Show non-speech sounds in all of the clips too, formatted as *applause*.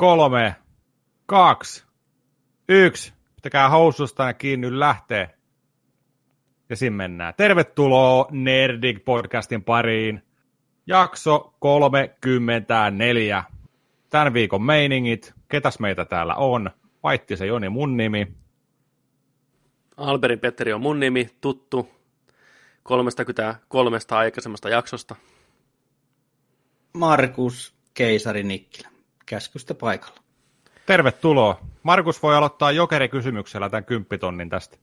kolme, kaksi, yksi. Pitäkää housusta ja kiinni lähtee. Ja siinä mennään. Tervetuloa Nerdik podcastin pariin. Jakso 34. Tämän viikon meiningit. Ketäs meitä täällä on? se Joni mun nimi. Alberin Petteri on mun nimi, tuttu 33 aikaisemmasta jaksosta. Markus Keisari Nikkilä, käskystä paikalla. Tervetuloa. Markus voi aloittaa jokerikysymyksellä tämän kymppitonnin tästä.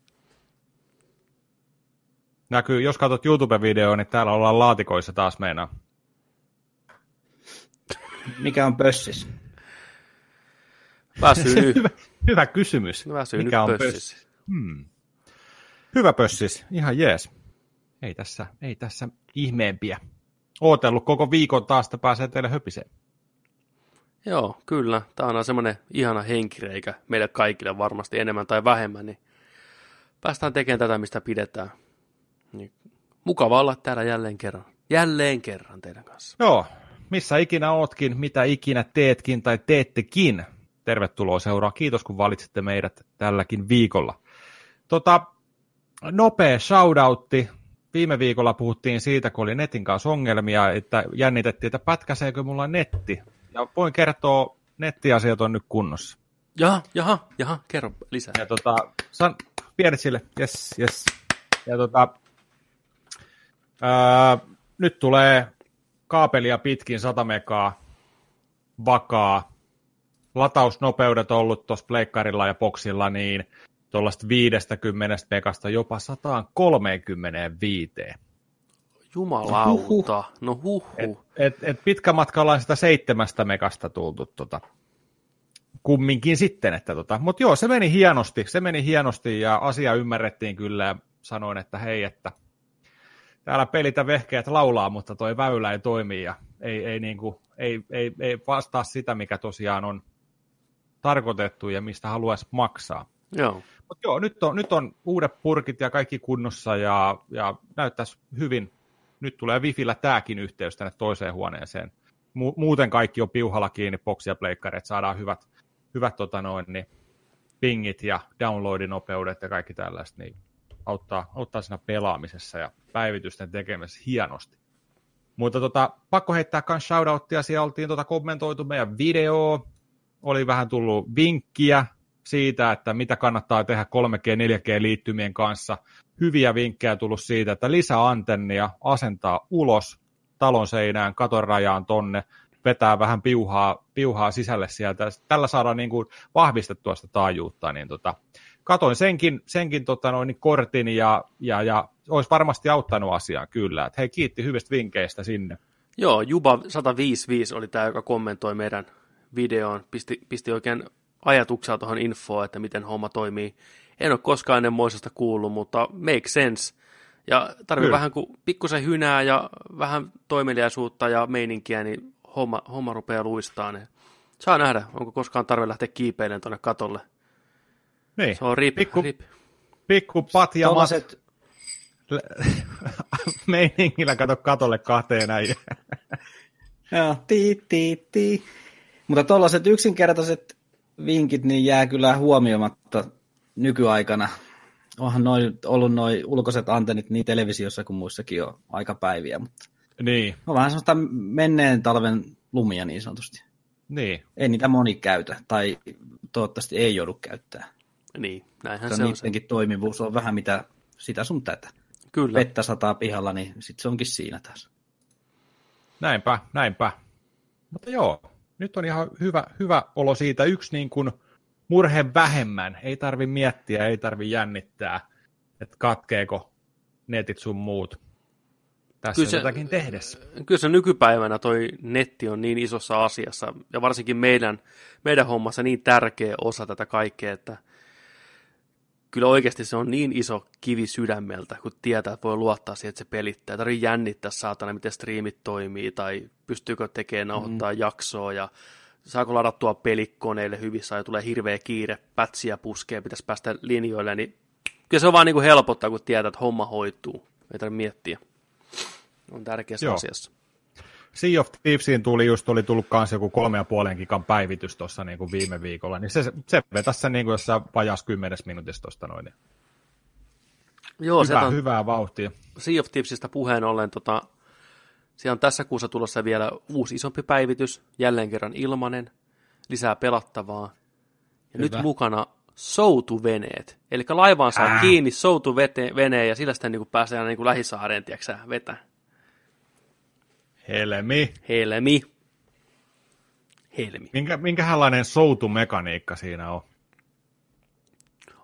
Näkyy, jos katsot YouTube-videoa, niin täällä ollaan laatikoissa taas meinaa. Mikä on pössis? *laughs* Hyvä, hyvä kysymys. Väsynyt Mikä on pössis? pössis? Hmm. Hyvä pössis, ihan jees. Ei tässä, ei tässä ihmeempiä. Ootellut koko viikon taas, että pääsee teille höpiseen. Joo, kyllä. Tämä on semmoinen ihana henkireikä meille kaikille varmasti enemmän tai vähemmän, niin päästään tekemään tätä, mistä pidetään. Niin, mukava olla täällä jälleen kerran. Jälleen kerran teidän kanssa. Joo, missä ikinä ootkin, mitä ikinä teetkin tai teettekin. Tervetuloa seuraa. Kiitos, kun valitsitte meidät tälläkin viikolla. Tota, nopea shoutoutti. Viime viikolla puhuttiin siitä, kun oli netin kanssa ongelmia, että jännitettiin, että pätkäseekö mulla netti. Ja voin kertoa, nettiasiat on nyt kunnossa. Jaha, jaha, jaha, kerro lisää. Ja tota, san, pienet sille, yes, yes. Ja tota, ää, nyt tulee kaapelia pitkin 100 megaa vakaa. Latausnopeudet ollut tuossa pleikkarilla ja boksilla, niin tuollaista 50 megasta jopa 135. Jumalauta, no huhu. Et, et, et pitkä matka ollaan sitä seitsemästä megasta tultu tota, kumminkin sitten. Että tota. Mutta joo, se meni hienosti, se meni hienosti ja asia ymmärrettiin kyllä ja sanoin, että hei, että täällä pelitä vehkeet laulaa, mutta toi väylä ei toimi ja ei, ei, niinku, ei, ei, ei vastaa sitä, mikä tosiaan on tarkoitettu ja mistä haluaisi maksaa. Joo. Mutta joo, nyt on, nyt on uudet purkit ja kaikki kunnossa ja, ja näyttäisi hyvin. Nyt tulee Wifillä tämäkin yhteys tänne toiseen huoneeseen. Mu- muuten kaikki on piuhalla kiinni, boksi ja pleikkari, että saadaan hyvät, hyvät tota noin, niin pingit ja downloadinopeudet ja kaikki tällaista, niin auttaa, auttaa siinä pelaamisessa ja päivitysten tekemisessä hienosti. Mutta tota, pakko heittää myös shoutouttia, siellä oltiin tota kommentoitu meidän video, oli vähän tullut vinkkiä siitä, että mitä kannattaa tehdä 3G, 4G-liittymien kanssa. Hyviä vinkkejä tullut siitä, että lisää antennia, asentaa ulos talon seinään, katon rajaan tonne, vetää vähän piuhaa, piuhaa sisälle sieltä. Tällä saadaan niin kuin vahvistettua sitä taajuutta. Niin tota, katoin senkin, senkin tota noin, kortin ja, ja, ja olisi varmasti auttanut asiaa kyllä. Et hei, kiitti hyvistä vinkkeistä sinne. Joo, Juba 155 oli tämä, joka kommentoi meidän videoon, pisti, pisti oikein ajatuksia tuohon infoon, että miten homma toimii. En ole koskaan ennen moisesta kuullut, mutta make sense. Ja tarvii vähän kuin pikkusen hynää ja vähän toimeliaisuutta ja meininkiä, niin homma, homma rupeaa luistaa. Niin saa nähdä, onko koskaan tarve lähteä kiipeilemään tuonne katolle. Niin. Se on rip, pikku, rip. Pikku patja Tuollaiset... *laughs* meiningillä kato katolle kahteen näin. *laughs* Joo, tii, tii, tii. Mutta tuollaiset yksinkertaiset vinkit niin jää kyllä huomioimatta nykyaikana. Onhan noi, ollut noin ulkoiset antennit niin televisiossa kuin muissakin jo aika päiviä, mutta niin. on vähän sellaista menneen talven lumia niin sanotusti. Niin. Ei niitä moni käytä, tai toivottavasti ei joudu käyttää. Niin, näinhän se, se on. Niidenkin se. toimivuus on vähän mitä sitä sun tätä. Kyllä. Vettä sataa pihalla, niin sitten se onkin siinä taas. Näinpä, näinpä. Mutta joo, nyt on ihan hyvä, hyvä olo siitä. Yksi niin kuin murhe vähemmän. Ei tarvi miettiä, ei tarvi jännittää, että katkeeko netit sun muut tässä kyllä se, jotakin tehdessä. Kyllä se nykypäivänä toi netti on niin isossa asiassa, ja varsinkin meidän, meidän hommassa niin tärkeä osa tätä kaikkea, että kyllä oikeasti se on niin iso kivi sydämeltä, kun tietää, että voi luottaa siihen, että se pelittää. Ei tarvitse jännittää saatana, miten striimit toimii, tai pystyykö tekemään nauhoittaa mm. jaksoa, ja saako ladattua pelikoneille hyvissä, ja tulee hirveä kiire, pätsiä puskee, pitäisi päästä linjoille, niin kyllä se on vaan niin kuin helpottaa, kun tietää, että homma hoituu. Ei tarvitse miettiä. On tärkeässä Joo. asiassa. Sea of Thievesiin tuli just, oli tullut kanssa joku kolme ja puolen gigan päivitys tuossa niin kuin viime viikolla, niin se, se vetäisi sen niin kuin jossain vajas kymmenes minuutissa tuosta noin. Joo, Hyvä, on hyvää vauhtia. Sea of Thievesistä puheen ollen, tota, siellä on tässä kuussa tulossa vielä uusi isompi päivitys, jälleen kerran ilmanen, lisää pelattavaa. Ja Hyvä. nyt mukana soutuveneet. Eli laivaan saa Äh. kiinni soutuveneen ja sillä sitten niin pääsee aina niin lähisaareen, tiedätkö vetää. Helmi. Helmi. Helmi. Minkä, minkälainen soutumekaniikka siinä on?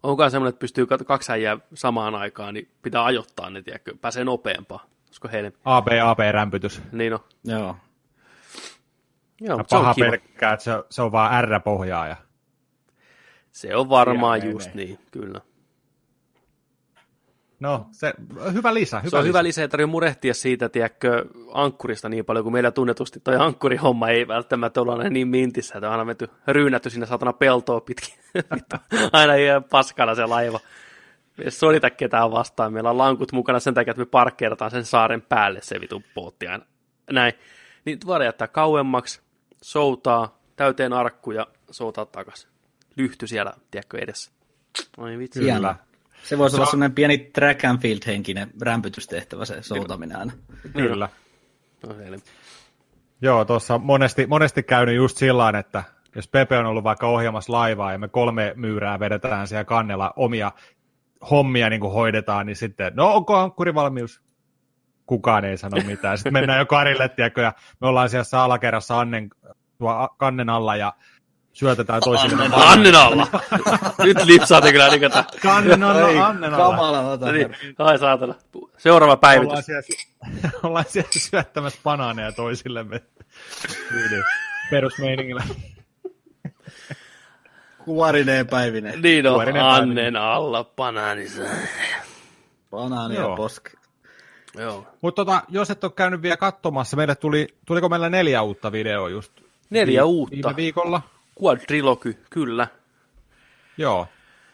Onkohan semmoinen, että pystyy kaksi äijää samaan aikaan, niin pitää ajoittaa ne, tiedätkö, pääsee nopeampaa. Olisiko helmi? AB, AB-rämpytys. Niin on. Joo. Joo, Ja mutta se paha on pelkkää, että se, se on vaan R-pohjaa. Ja... Se on varmaan Siellä just menee. niin, kyllä. No, se, hyvä lisä. Hyvä se on lisä. hyvä lisä, ei tarvitse murehtia siitä, tiedätkö, ankkurista niin paljon, kun meillä tunnetusti toi ankkurihomma ei välttämättä ole niin mintissä, että on aina menty ryynätty sinne satana peltoa pitkin. *laughs* Aina ihan paskana se laiva. Me ei sodita ketään vastaan. Meillä on lankut mukana sen takia, että me parkkeerataan sen saaren päälle se vitun bootti aina. Näin. Niin voidaan jättää kauemmaksi, soutaa, täyteen arkkuja, soutaa takas. Lyhty siellä, tiedätkö, edessä. Ai vitsi. Kyllä. Hienoa. Se voisi Se olla on- semmoinen pieni track and field henkinen rämpytystehtävä se soutaminen aina. Kyllä. No, helmi. Joo, tuossa monesti, monesti käynyt just sillä tavalla, että jos Pepe on ollut vaikka ohjaamassa laivaa ja me kolme myyrää vedetään siellä kannella omia hommia niin kuin hoidetaan, niin sitten, no onko ankkurivalmius? Kukaan ei sano mitään. Sitten mennään jo karille, tiedätkö, ja me ollaan siellä alakerrassa Annen, tuo kannen alla ja syötetään toisille. Annen alla! Nyt lipsaatte kyllä niin kuin Kannen alla, Ei, Annen alla. Kamala, ota Niin, ai saatana. Seuraava päivitys. Ollaan siellä, *laughs* ollaan siellä syöttämässä banaaneja toisillemme. Perusmeiningillä. Kuorineen päivinen. Niin on, Tuorinen Annen alla banaanissa. Banaani ja poski. Joo. Mutta tota, jos et ole käynyt vielä katsomassa, meille tuli, tuliko meillä neljä uutta videoa just Neljä vi- uutta. viime viikolla? Quadrilogy, kyllä. Joo,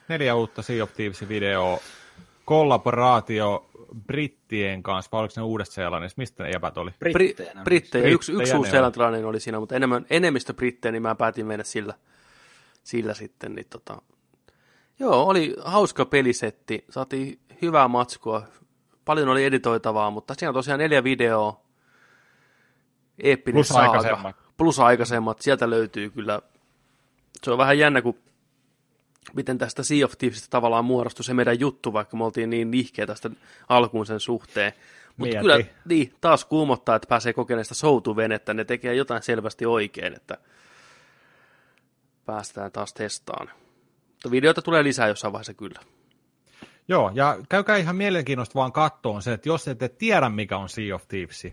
neljä uutta Sea of Thievesin videoa, kollaboraatio brittien kanssa, vai oliko ne uudesta seelannista, mistä ne jäbät oli? Bri- Britteinä. brittejä. Yksi, yksi uusi seelantilainen oli siinä, mutta enemmän, enemmistö brittejä, niin mä päätin mennä sillä, sillä sitten. Niin tota. Joo, oli hauska pelisetti. Saatiin hyvää matskua. Paljon oli editoitavaa, mutta siinä on tosiaan neljä videoa. Eeppinen Plus saaga. aikaisemmat. Plus aikaisemmat. Sieltä löytyy kyllä. Se on vähän jännä, kun miten tästä Sea of Thievesistä tavallaan muodostui se meidän juttu, vaikka me oltiin niin nihkeä tästä alkuun sen suhteen. Mutta Mieti. kyllä niin, taas kuumottaa, että pääsee kokemaan sitä soutuvenettä, ne tekee jotain selvästi oikein, että päästään taas testaan. Mutta videoita tulee lisää jossain vaiheessa kyllä. Joo, ja käykää ihan mielenkiintoista vaan kattoon se, että jos ette tiedä, mikä on Sea of Thieves,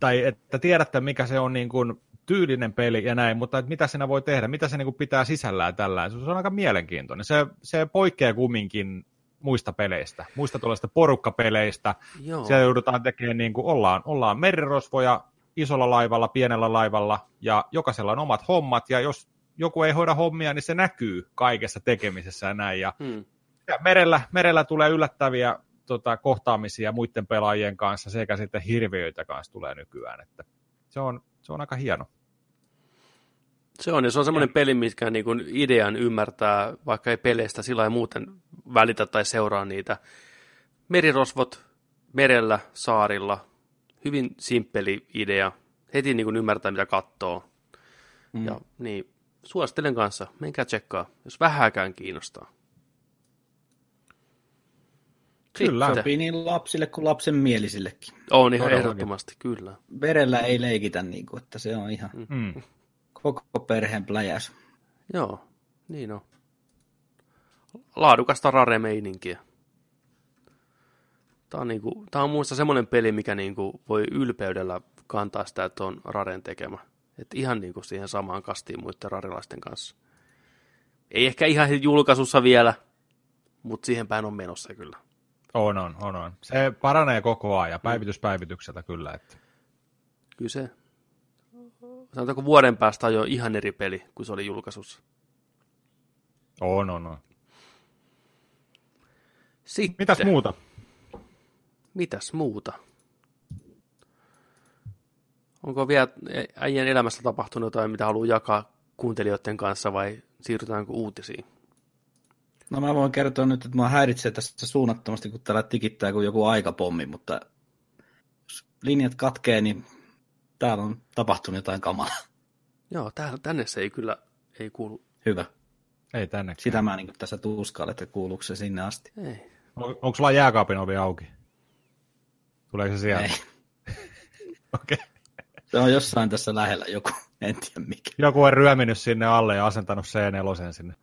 tai että tiedätte, mikä se on niin kuin tyylinen peli ja näin, mutta että mitä siinä voi tehdä, mitä se niin kuin pitää sisällään tällä, se on aika mielenkiintoinen. Se, se poikkeaa kumminkin muista peleistä, muista tuollaista porukkapeleistä. Joo. Siellä joudutaan tekemään, niin kuin ollaan, ollaan merirosvoja isolla laivalla, pienellä laivalla, ja jokaisella on omat hommat, ja jos joku ei hoida hommia, niin se näkyy kaikessa tekemisessä ja näin. Ja Hmm. ja merellä, merellä tulee yllättäviä tota, kohtaamisia muiden pelaajien kanssa sekä sitten hirviöitä kanssa tulee nykyään. Että se, on, se on aika hieno. Se on, ja se on semmoinen peli, mikä niin kuin idean ymmärtää, vaikka ei peleistä sillä ei muuten välitä tai seuraa niitä. Merirosvot merellä, saarilla, hyvin simppeli idea. Heti niin kuin ymmärtää, mitä katsoo. Mm. Ja niin, suosittelen kanssa, menkää tsekkaa, jos vähäkään kiinnostaa. Kyllä. Sitten- Sopii niin lapsille kuin lapsen mielisillekin. On ihan Todellakin. ehdottomasti, kyllä. Verellä ei leikitä, niin kuin, että se on ihan Mm. koko perheen pläjäs. Joo, niin on. Laadukasta rare-meininkiä. Tämä on, niinku, tämä on muista semmoinen peli, mikä niinku voi ylpeydellä kantaa sitä, että on Raren tekemä. Et ihan niinku siihen samaan kastiin muiden rarilaisten kanssa. Ei ehkä ihan julkaisussa vielä, mutta siihen päin on menossa kyllä. On, on, on, on. Se paranee koko ajan, päivityspäivitykseltä kyllä. Että. Kyllä se, sanotaanko vuoden päästä on jo ihan eri peli kuin se oli julkaisussa. On, on, on. Sitten, Mitäs muuta? mitäs muuta? Onko vielä äijän elämässä tapahtunut jotain, mitä haluaa jakaa kuuntelijoiden kanssa vai siirrytäänkö uutisiin? No mä voin kertoa nyt, että mua häiritsee tässä suunnattomasti, kun täällä tikittää kuin joku aikapommi, mutta jos linjat katkee, niin täällä on tapahtunut jotain kamalaa. Joo, täällä, tänne se ei kyllä ei kuulu. Hyvä. Ei tänne. Sitä mä niin tässä tuskailen, että kuuluuko se sinne asti. Ei. On, onko sulla jääkaapin ovi auki? Tuleeko se sieltä? Ei. *laughs* Okei. Okay. Se on jossain tässä lähellä joku, *laughs* en tiedä mikä. Joku on ryöminyt sinne alle ja asentanut C4 sinne.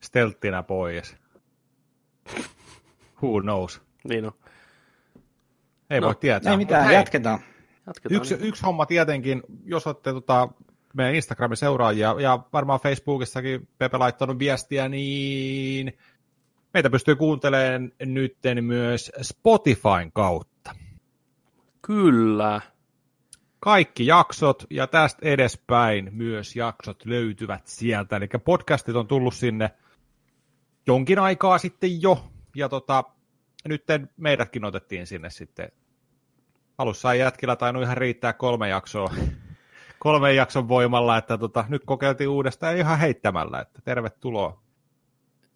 Stelttinä pois. Who knows? Niin on. Ei No, voi tietää. Ei mitään, Hei, jatketaan. Jatketaan. Yksi, niin. yksi homma tietenkin, jos olette tota, meidän Instagramin seuraajia ja varmaan Facebookissakin Pepe laittanut viestiä, niin meitä pystyy kuuntelemaan nytten myös Spotifyn kautta. Kyllä. Kaikki jaksot ja tästä edespäin myös jaksot löytyvät sieltä. Eli podcastit on tullut sinne jonkin aikaa sitten jo. Ja tota, nyt meidätkin otettiin sinne sitten. Alussa ei jätkillä tainnut ihan riittää kolme jaksoa. *laughs* Kolmen jakson voimalla, että tota, nyt kokeiltiin uudestaan ihan heittämällä, että tervetuloa.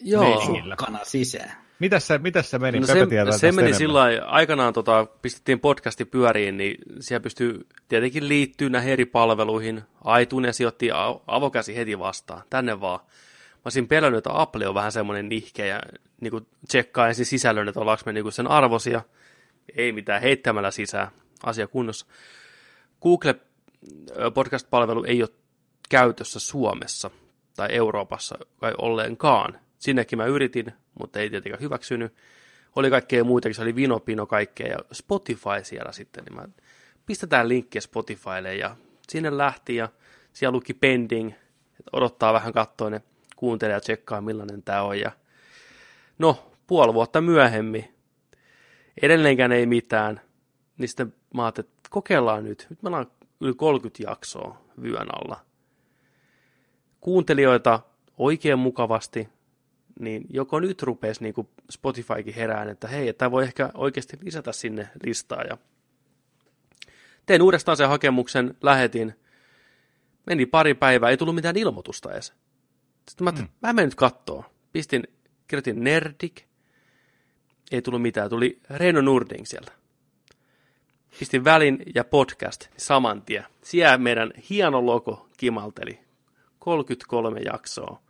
Joo. Sukkana sisään. Mitäs se, mitäs se meni? No se, se meni sillä lailla, aikanaan tota, pistettiin podcasti pyöriin, niin siellä pystyy tietenkin liittyy näihin eri palveluihin. iTunes sijoitti a- avokäsi heti vastaan, tänne vaan. Mä olisin pelännyt, että Apple on vähän semmoinen nihkeä ja niin tsekkaa ensin sisällön, että ollaanko me niin sen arvosia. Ei mitään, heittämällä sisään, asia kunnossa. Google podcast-palvelu ei ole käytössä Suomessa tai Euroopassa kai ollenkaan. Sinnekin mä yritin, mutta ei tietenkään hyväksynyt. Oli kaikkea muitakin, se oli Vinopino kaikkea ja Spotify siellä sitten. Niin mä pistetään linkkiä Spotifylle ja sinne lähti ja siellä luki pending, että odottaa vähän katsoa ne kuuntelee ja tsekkaa millainen tämä on. Ja no, puoli vuotta myöhemmin, edelleenkään ei mitään, niin sitten mä ajattelin, että kokeillaan nyt. Nyt meillä on yli 30 jaksoa vyön alla. Kuuntelijoita oikein mukavasti, niin joko nyt rupesi niin kuin Spotifykin herään, että hei, tämä voi ehkä oikeasti lisätä sinne listaa. Ja tein uudestaan sen hakemuksen, lähetin, meni pari päivää, ei tullut mitään ilmoitusta edes. Sitten mä ajattelin, mm. mä menen nyt kattoo. Pistin, kirjoitin Nerdik, ei tullut mitään, tuli Reino Nurding sieltä. Pistin välin ja podcast saman tien. Siellä meidän hieno logo kimalteli. 33 jaksoa.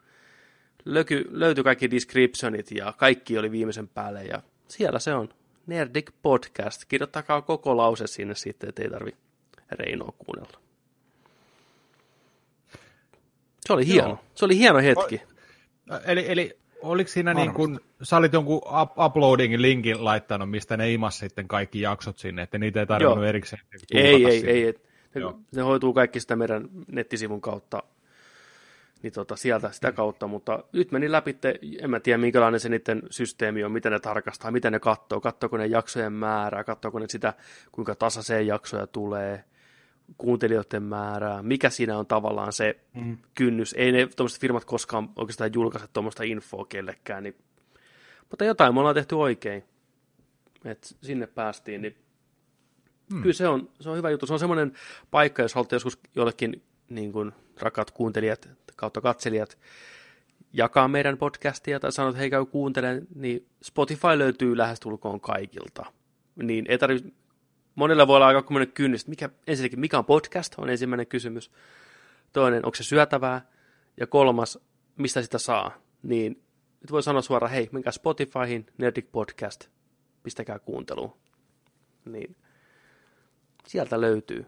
Löyky, löytyi kaikki descriptionit ja kaikki oli viimeisen päälle ja siellä se on. Nerdik Podcast. Kirjoittakaa koko lause sinne sitten, ettei tarvi Reinoa kuunnella. Se oli hieno. Joo. Se oli hieno hetki. Eli, eli oliko siinä Varmasti. niin kuin, sä olit jonkun up- uploadingin linkin laittanut, mistä ne imas sitten kaikki jaksot sinne, että niitä ei tarvinnut Joo. erikseen Ei, ei, sinne. ei. et- Ne, ne hoituu kaikki sitä meidän nettisivun kautta, niin tota, sieltä sitä kautta, mutta nyt meni läpi, te- en mä tiedä minkälainen se niiden systeemi on, miten ne tarkastaa, miten ne katsoo, katsoako ne jaksojen määrää, katsoako ne sitä, kuinka tasaiseen jaksoja tulee, kuuntelijoiden määrää, mikä siinä on tavallaan se Mm. kynnys. Ei ne tuommoiset firmat koskaan oikeastaan julkaise tuommoista infoa kellekään, niin, mutta jotain me ollaan tehty oikein, että sinne päästiin, niin hmm. kyllä se on, se on hyvä juttu. Se on semmoinen paikka, jos haluatte joskus jollekin niin kuin rakkaat kuuntelijat kautta katselijat jakaa meidän podcastia tai sanot, että hei käy kuuntelemaan, niin Spotify löytyy lähestulkoon kaikilta. Niin ei tarvitse, monella voi olla aika kummonen kynnys, mikä, ensinnäkin mikä on podcast, on ensimmäinen kysymys. Toinen, onko se syötävää? Ja kolmas, mistä sitä saa? Niin nyt voi sanoa suoraan, hei, menkää Spotifyhin, Nerdic Podcast, pistäkää kuunteluun. Niin sieltä löytyy.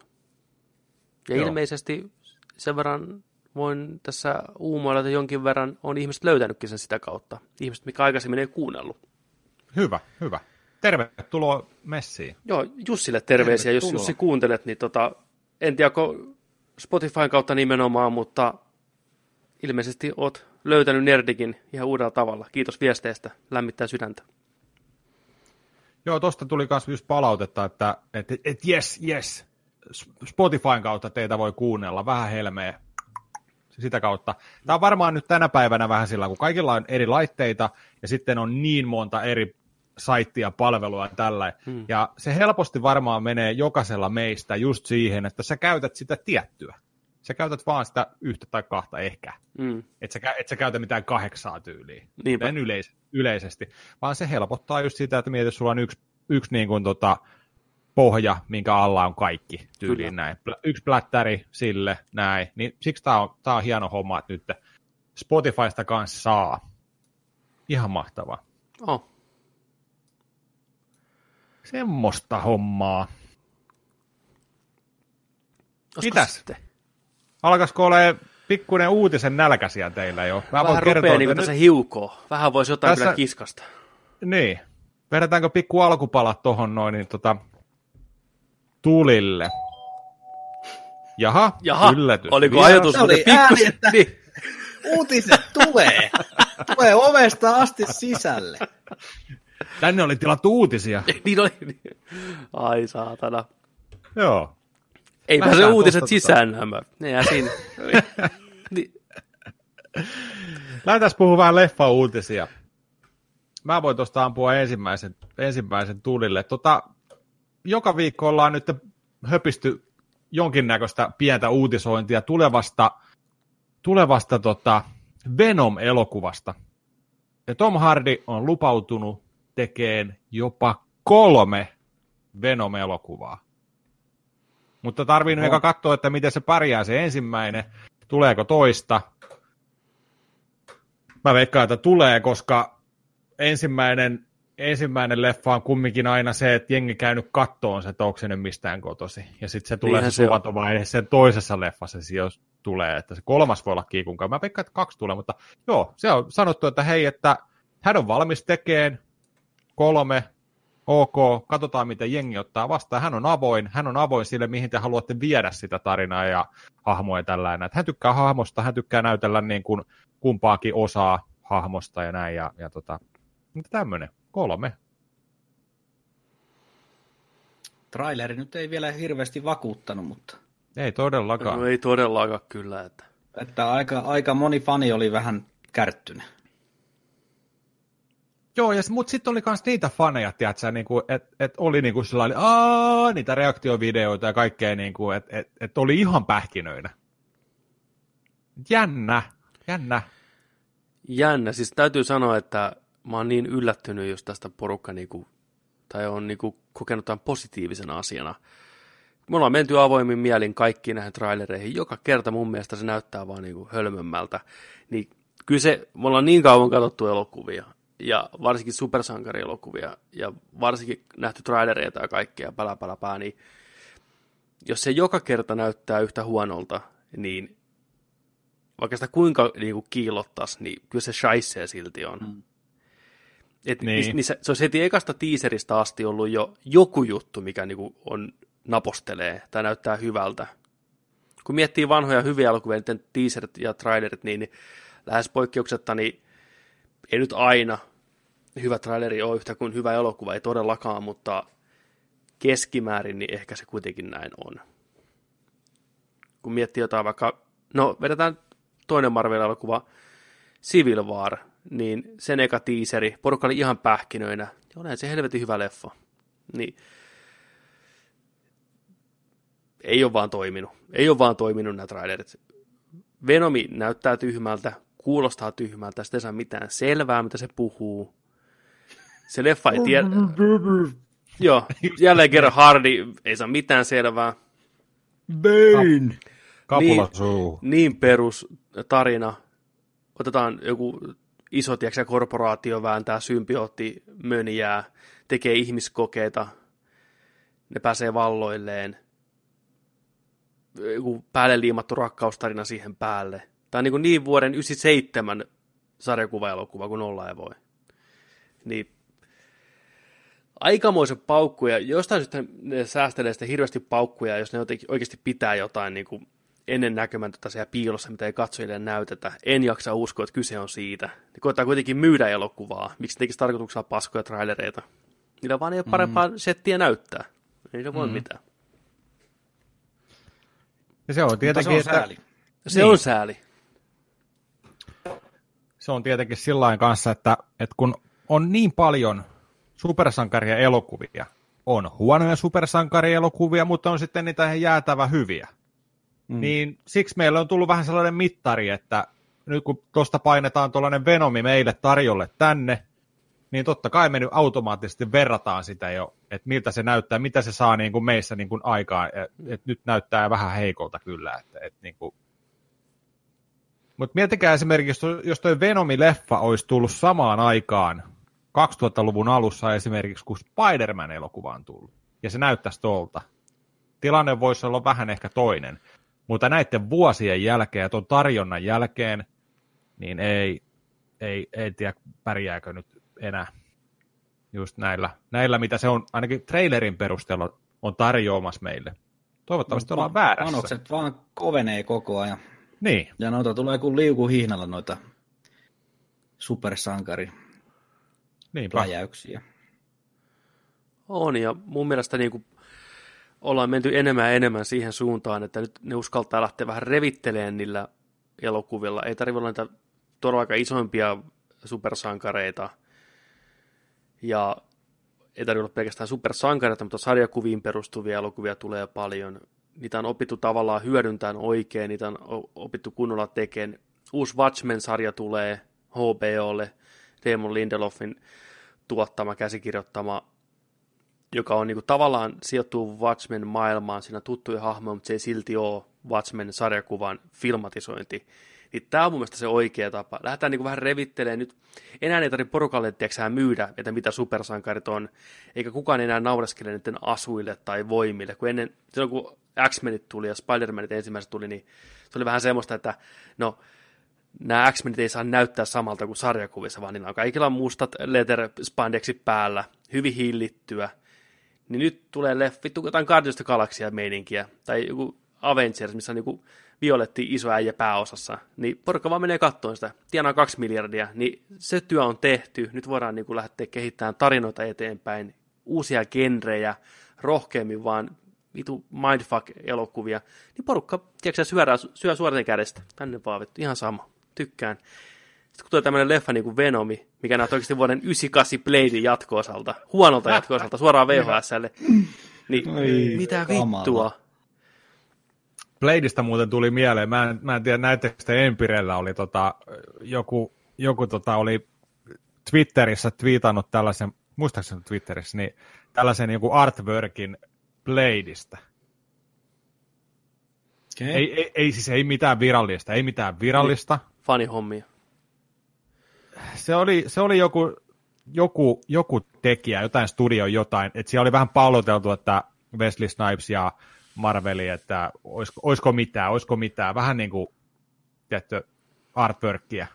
Ja Joo. ilmeisesti sen verran voin tässä uumoilla, että jonkin verran on ihmiset löytänytkin sen sitä kautta. Ihmiset, mikä aikaisemmin ei kuunnellut. Hyvä, hyvä. Tervetuloa messiin. Joo, Jussille terveisiä, jos Tervetuloa. Jussi kuuntelet, niin tota, en tiedä, Spotifyn kautta nimenomaan, mutta ilmeisesti oot löytänyt Nerdikin ihan uudella tavalla. Kiitos viesteistä, lämmittää sydäntä. Joo, tosta tuli myös just palautetta, että et, et yes, yes, Spotifyn kautta teitä voi kuunnella, vähän helmeä sitä kautta. Tämä on varmaan nyt tänä päivänä vähän sillä, kun kaikilla on eri laitteita ja sitten on niin monta eri saittia, palvelua tällä. Hmm. Ja se helposti varmaan menee jokaisella meistä just siihen, että sä käytät sitä tiettyä. Sä käytät vaan sitä yhtä tai kahta ehkä. Hmm. Et, sä, et sä käytä mitään kahdeksaa tyyliä. Niinpä. En yleis, yleisesti. Vaan se helpottaa just sitä, että mietit, sulla on yksi, yksi niin kuin tota, pohja, minkä alla on kaikki tyyliin näin. Yksi plättäri sille, näin. Niin siksi tämä on, tää on hieno homma, että nyt Spotifysta kanssa saa. Ihan mahtavaa. Oh. Semmosta hommaa. Mitäs? Sitten? Alkaisiko ole pikkuinen uutisen nälkäisiä teillä jo? Mä Vähän rupeaa niin nyt... se hiukoo. Vähän voisi jotain tässä... kyllä kiskasta. Niin. Vedetäänkö pikku alkupalat tohon noin, niin tota, tulille. Jaha, Jaha yllätys. Oliko Vielä ajatus, oli ääni, että niin. uutiset tulee. tulee ovesta asti sisälle. Tänne oli tilattu uutisia. *laughs* niin oli. Ai saatana. Joo. Ei se uutiset sisään tota... nämä. Ne jää siinä. *laughs* niin. Lähdetään puhua vähän leffa-uutisia. Mä voin tuosta ampua ensimmäisen, ensimmäisen tulille. Tota, joka viikko ollaan nyt höpisty jonkinnäköistä pientä uutisointia tulevasta, tulevasta tota Venom-elokuvasta. Ja Tom Hardy on lupautunut tekemään jopa kolme Venom-elokuvaa. Mutta tarvii no. katsoa, että miten se pärjää se ensimmäinen, tuleeko toista. Mä veikkaan, että tulee, koska ensimmäinen ensimmäinen leffa on kumminkin aina se, että jengi käynyt kattoon se, että onko se nyt mistään kotosi. Ja sitten se tulee Niinhän se suvantovaihe sen toisessa leffassa se jos tulee, että se kolmas voi olla kiikunkaan. Mä veikkaan, että kaksi tulee, mutta joo, se on sanottu, että hei, että hän on valmis tekemään kolme, ok, katsotaan miten jengi ottaa vastaan. Hän on avoin, hän on avoin sille, mihin te haluatte viedä sitä tarinaa ja hahmoja tällainen. Hän tykkää hahmosta, hän tykkää näytellä niin kuin kumpaakin osaa hahmosta ja näin. Ja, ja tota, tämmöinen. Kolme. Traileri nyt ei vielä hirveästi vakuuttanut, mutta... Ei todellakaan. No ei todellakaan kyllä. Että, että aika, aika moni fani oli vähän kärttynyt. Joo, ja, mutta sitten oli myös niitä faneja, tiedätkö, niin että et oli niin kuin sellainen, Aa, niitä reaktiovideoita ja kaikkea, niin että et, et oli ihan pähkinöinä. Jännä, jännä. Jännä, siis täytyy sanoa, että mä oon niin yllättynyt, jos tästä porukka niinku, tai on niinku kokenut tämän positiivisena asiana. Me ollaan menty avoimin mielin kaikkiin näihin trailereihin. Joka kerta mun mielestä se näyttää vaan niinku hölmömmältä. Niin kyllä se, me ollaan niin kauan katsottu elokuvia, ja varsinkin supersankarielokuvia, ja varsinkin nähty trailereita ja kaikkea pälä, pälä, pää, niin jos se joka kerta näyttää yhtä huonolta, niin vaikka sitä kuinka niin kiilottaisi, niin kyllä se shaisee silti on. Mm. Et niin. Niin se, se olisi heti ekasta tiiseristä asti ollut jo joku juttu, mikä niinku on napostelee tai näyttää hyvältä. Kun miettii vanhoja hyviä elokuvia, niin teaserit ja trailerit, niin, niin lähes poikkeuksetta, niin ei nyt aina hyvä traileri ole yhtä kuin hyvä elokuva, ei todellakaan, mutta keskimäärin niin ehkä se kuitenkin näin on. Kun miettii jotain vaikka, no vedetään toinen Marvel-elokuva, Civil War, niin sen eka tiiseri, porukka oli ihan pähkinöinä. Onhan se helvetin hyvä leffa. Niin ei ole vaan toiminut. Ei ole vaan toiminut nämä trailerit. Venomi näyttää tyhmältä, kuulostaa tyhmältä, sitten ei saa mitään selvää, mitä se puhuu. Se leffa ei tiedä... Joo, jälleen kerran Hardy ei saa mitään selvää. Bane! Kapula niin, niin perus tarina. Otetaan joku iso tiedätkö, korporaatio vääntää symbiootti mönjää, tekee ihmiskokeita, ne pääsee valloilleen, joku päälle liimattu rakkaustarina siihen päälle. Tämä on niin, niin vuoden 97 sarjakuva-elokuva kuin olla ei voi. Niin aikamoisen paukkuja, jostain syystä ne säästelee sitä hirveästi paukkuja, jos ne oikeasti pitää jotain niin kuin ennen näkemätöntä siellä piilossa, mitä ei katsojille näytetä. En jaksa uskoa, että kyse on siitä. Ne koittaa kuitenkin myydä elokuvaa. Miksi tekisi tarkoituksella paskoja trailereita? Niillä vaan ei ole parempaa mm. settiä näyttää. Ei se voi mm. mitään. Ja se on tietenkin, se on sääli. Se niin. on sääli. Se on tietenkin sillä kanssa, että, että kun on niin paljon supersankarien elokuvia. On huonoja supersankarien elokuvia, mutta on sitten niitä ihan jäätävä hyviä. Mm. Niin siksi meillä on tullut vähän sellainen mittari, että nyt kun tuosta painetaan tuollainen Venomi meille tarjolle tänne, niin totta kai me nyt automaattisesti verrataan sitä jo, että miltä se näyttää, mitä se saa niin kuin meissä niin kuin aikaan, että nyt näyttää vähän heikolta kyllä. Että, että niin kuin... Mutta miettikää esimerkiksi, jos tuo Venomi-leffa olisi tullut samaan aikaan 2000-luvun alussa esimerkiksi, kun Spider-Man-elokuva on tullut, ja se näyttäisi tuolta. Tilanne voisi olla vähän ehkä toinen, mutta näiden vuosien jälkeen ja tuon tarjonnan jälkeen, niin ei, ei, ei tiedä pärjääkö nyt enää just näillä, näillä, mitä se on ainakin trailerin perusteella on tarjoamassa meille. Toivottavasti no, ollaan väärässä. Panokset vaan kovenee koko ajan. Niin. Ja noita tulee kuin liuku hihnalla noita supersankari pläjäyksiä. On, ja mun mielestä niin kuin ollaan menty enemmän ja enemmän siihen suuntaan, että nyt ne uskaltaa lähteä vähän revitteleen niillä elokuvilla. Ei tarvitse olla niitä todella isoimpia supersankareita, ja ei tarvitse olla pelkästään supersankareita, mutta sarjakuviin perustuvia elokuvia tulee paljon. Niitä on opittu tavallaan hyödyntämään oikein, niitä on opittu kunnolla tekemään. Uusi Watchmen-sarja tulee HBOlle, Damon Lindelofin tuottama, käsikirjoittama, joka on niin kuin, tavallaan sijoittuu Watchmen-maailmaan, siinä tuttuja hahmoja, mutta se ei silti ole Watchmen-sarjakuvan filmatisointi. Niin tämä on mun mielestä se oikea tapa. Lähdetään niin kuin vähän revittelemään nyt. Enää ei tarvitse porukalle tiiäksä, myydä, että mitä supersankarit on, eikä kukaan enää naureskele niiden asuille tai voimille. Kun ennen, silloin kun X-Menit tuli ja Spider-Manit ensimmäiset tuli, niin se oli vähän semmoista, että no, nämä X-Menit ei saa näyttää samalta kuin sarjakuvissa, vaan niillä on kaikilla mustat leather spandexit päällä, hyvin hillittyä. Niin nyt tulee leffi, jotain Guardians of meininkiä, tai joku Avengers, missä on niinku violetti iso äijä pääosassa, niin porukka vaan menee kattoon sitä, tienaa kaksi miljardia, niin se työ on tehty, nyt voidaan niin kuin lähteä kehittämään tarinoita eteenpäin, uusia genrejä, rohkeammin vaan vitu mindfuck-elokuvia, niin porukka, tiedätkö, syö, syö suorten kädestä, tänne vaan vittu, ihan sama, tykkään. Sitten kun tulee tämmöinen leffa niin kuin Venomi, mikä näyttää oikeasti vuoden 98 Bladein jatko-osalta, huonolta jatko-osalta, suoraan VHSlle, niin Oi, mitä kamala. vittua? Bladeista muuten tuli mieleen, mä en, mä en tiedä näettekö sitä Empirellä oli tota, joku, joku tota, oli Twitterissä twiitannut tällaisen, muistaakseni Twitterissä, niin tällaisen joku artworkin Bladeista. Okay. Ei, ei, ei, siis ei mitään virallista, ei mitään virallista. Fanihommia. Se oli, se oli joku, joku, joku tekijä, jotain studio, jotain, että siellä oli vähän palloteltu, että Wesley Snipes ja Marveli, että olisiko, olisiko mitään, olisiko mitään, vähän niin kuin, tiedätkö, artworkia,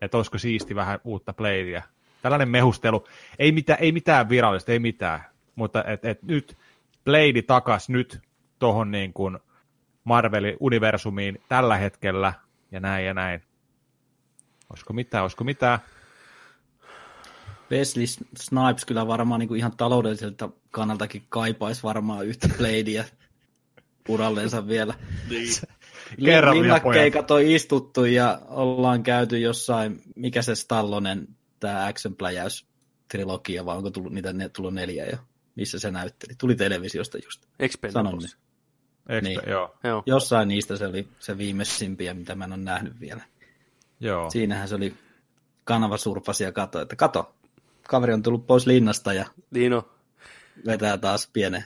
että olisiko siisti vähän uutta playdia. Tällainen mehustelu, ei mitään, ei mitään virallista, ei mitään, mutta et, et nyt Blade takas nyt tuohon niin Marvelin universumiin tällä hetkellä, ja näin ja näin. Olisiko mitään, olisiko mitään? Wesley Snipes kyllä varmaan niin kuin ihan taloudelliselta kannaltakin kaipaisi varmaan yhtä Bladea urallensa vielä. niin. *laughs* Kerran Linnakkeikat on istuttu ja ollaan käyty jossain, mikä se Stallonen, tämä action pläjäys trilogia, vai onko tullut niitä ne, tullut neljä jo, missä se näytteli. Tuli televisiosta just. Expendables. Expe, niin. joo. joo. Jossain niistä se oli se viimeisimpiä, mitä mä en ole nähnyt vielä. Joo. Siinähän se oli kanava surfasi ja kato, että kato, kaveri on tullut pois linnasta ja niin on. vetää taas pienen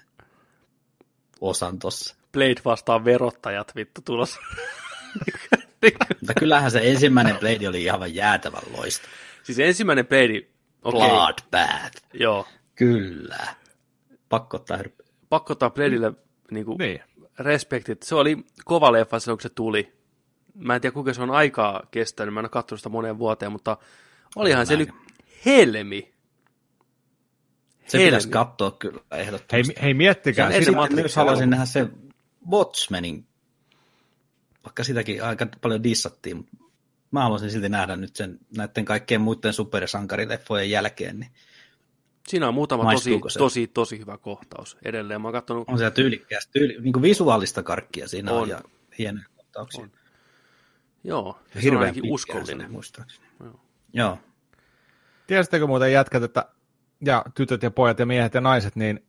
osan tossa. Blade vastaan verottajat vittu tulos. *laughs* Mutta kyllähän se ensimmäinen Blade oli ihan jäätävän loista. Siis ensimmäinen Blade... Okay. Bloodbath. Joo. Kyllä. Pakko ottaa, Pakko ottaa Bladeille niinku, niin. respektit. Se oli kova leffa silloin, kun se tuli. Mä en tiedä, kuinka se on aikaa kestänyt. Mä en ole katsonut sitä moneen vuoteen, mutta olihan se nyt helmi. Se helmi. pitäisi katsoa kyllä ehdottomasti. Hei, hei miettikää. Ja sitten myös haluaisin nähdä se Watchmenin, vaikka sitäkin aika paljon dissattiin, mutta mä haluaisin silti nähdä nyt sen näiden kaikkien muiden supersankarileffojen jälkeen. Niin Siinä on muutama tosi, tosi, tosi hyvä kohtaus edelleen. Mä oon katsonut... On se tyylikkäästi, tyyli, niin visuaalista karkkia siinä on, on ja hienoja kohtauksia. On. Joo, ja se on ainakin uskollinen. muistaakseni. Joo. Joo. Tiesittekö muuten jätkät, että ja tytöt ja pojat ja miehet ja naiset, niin,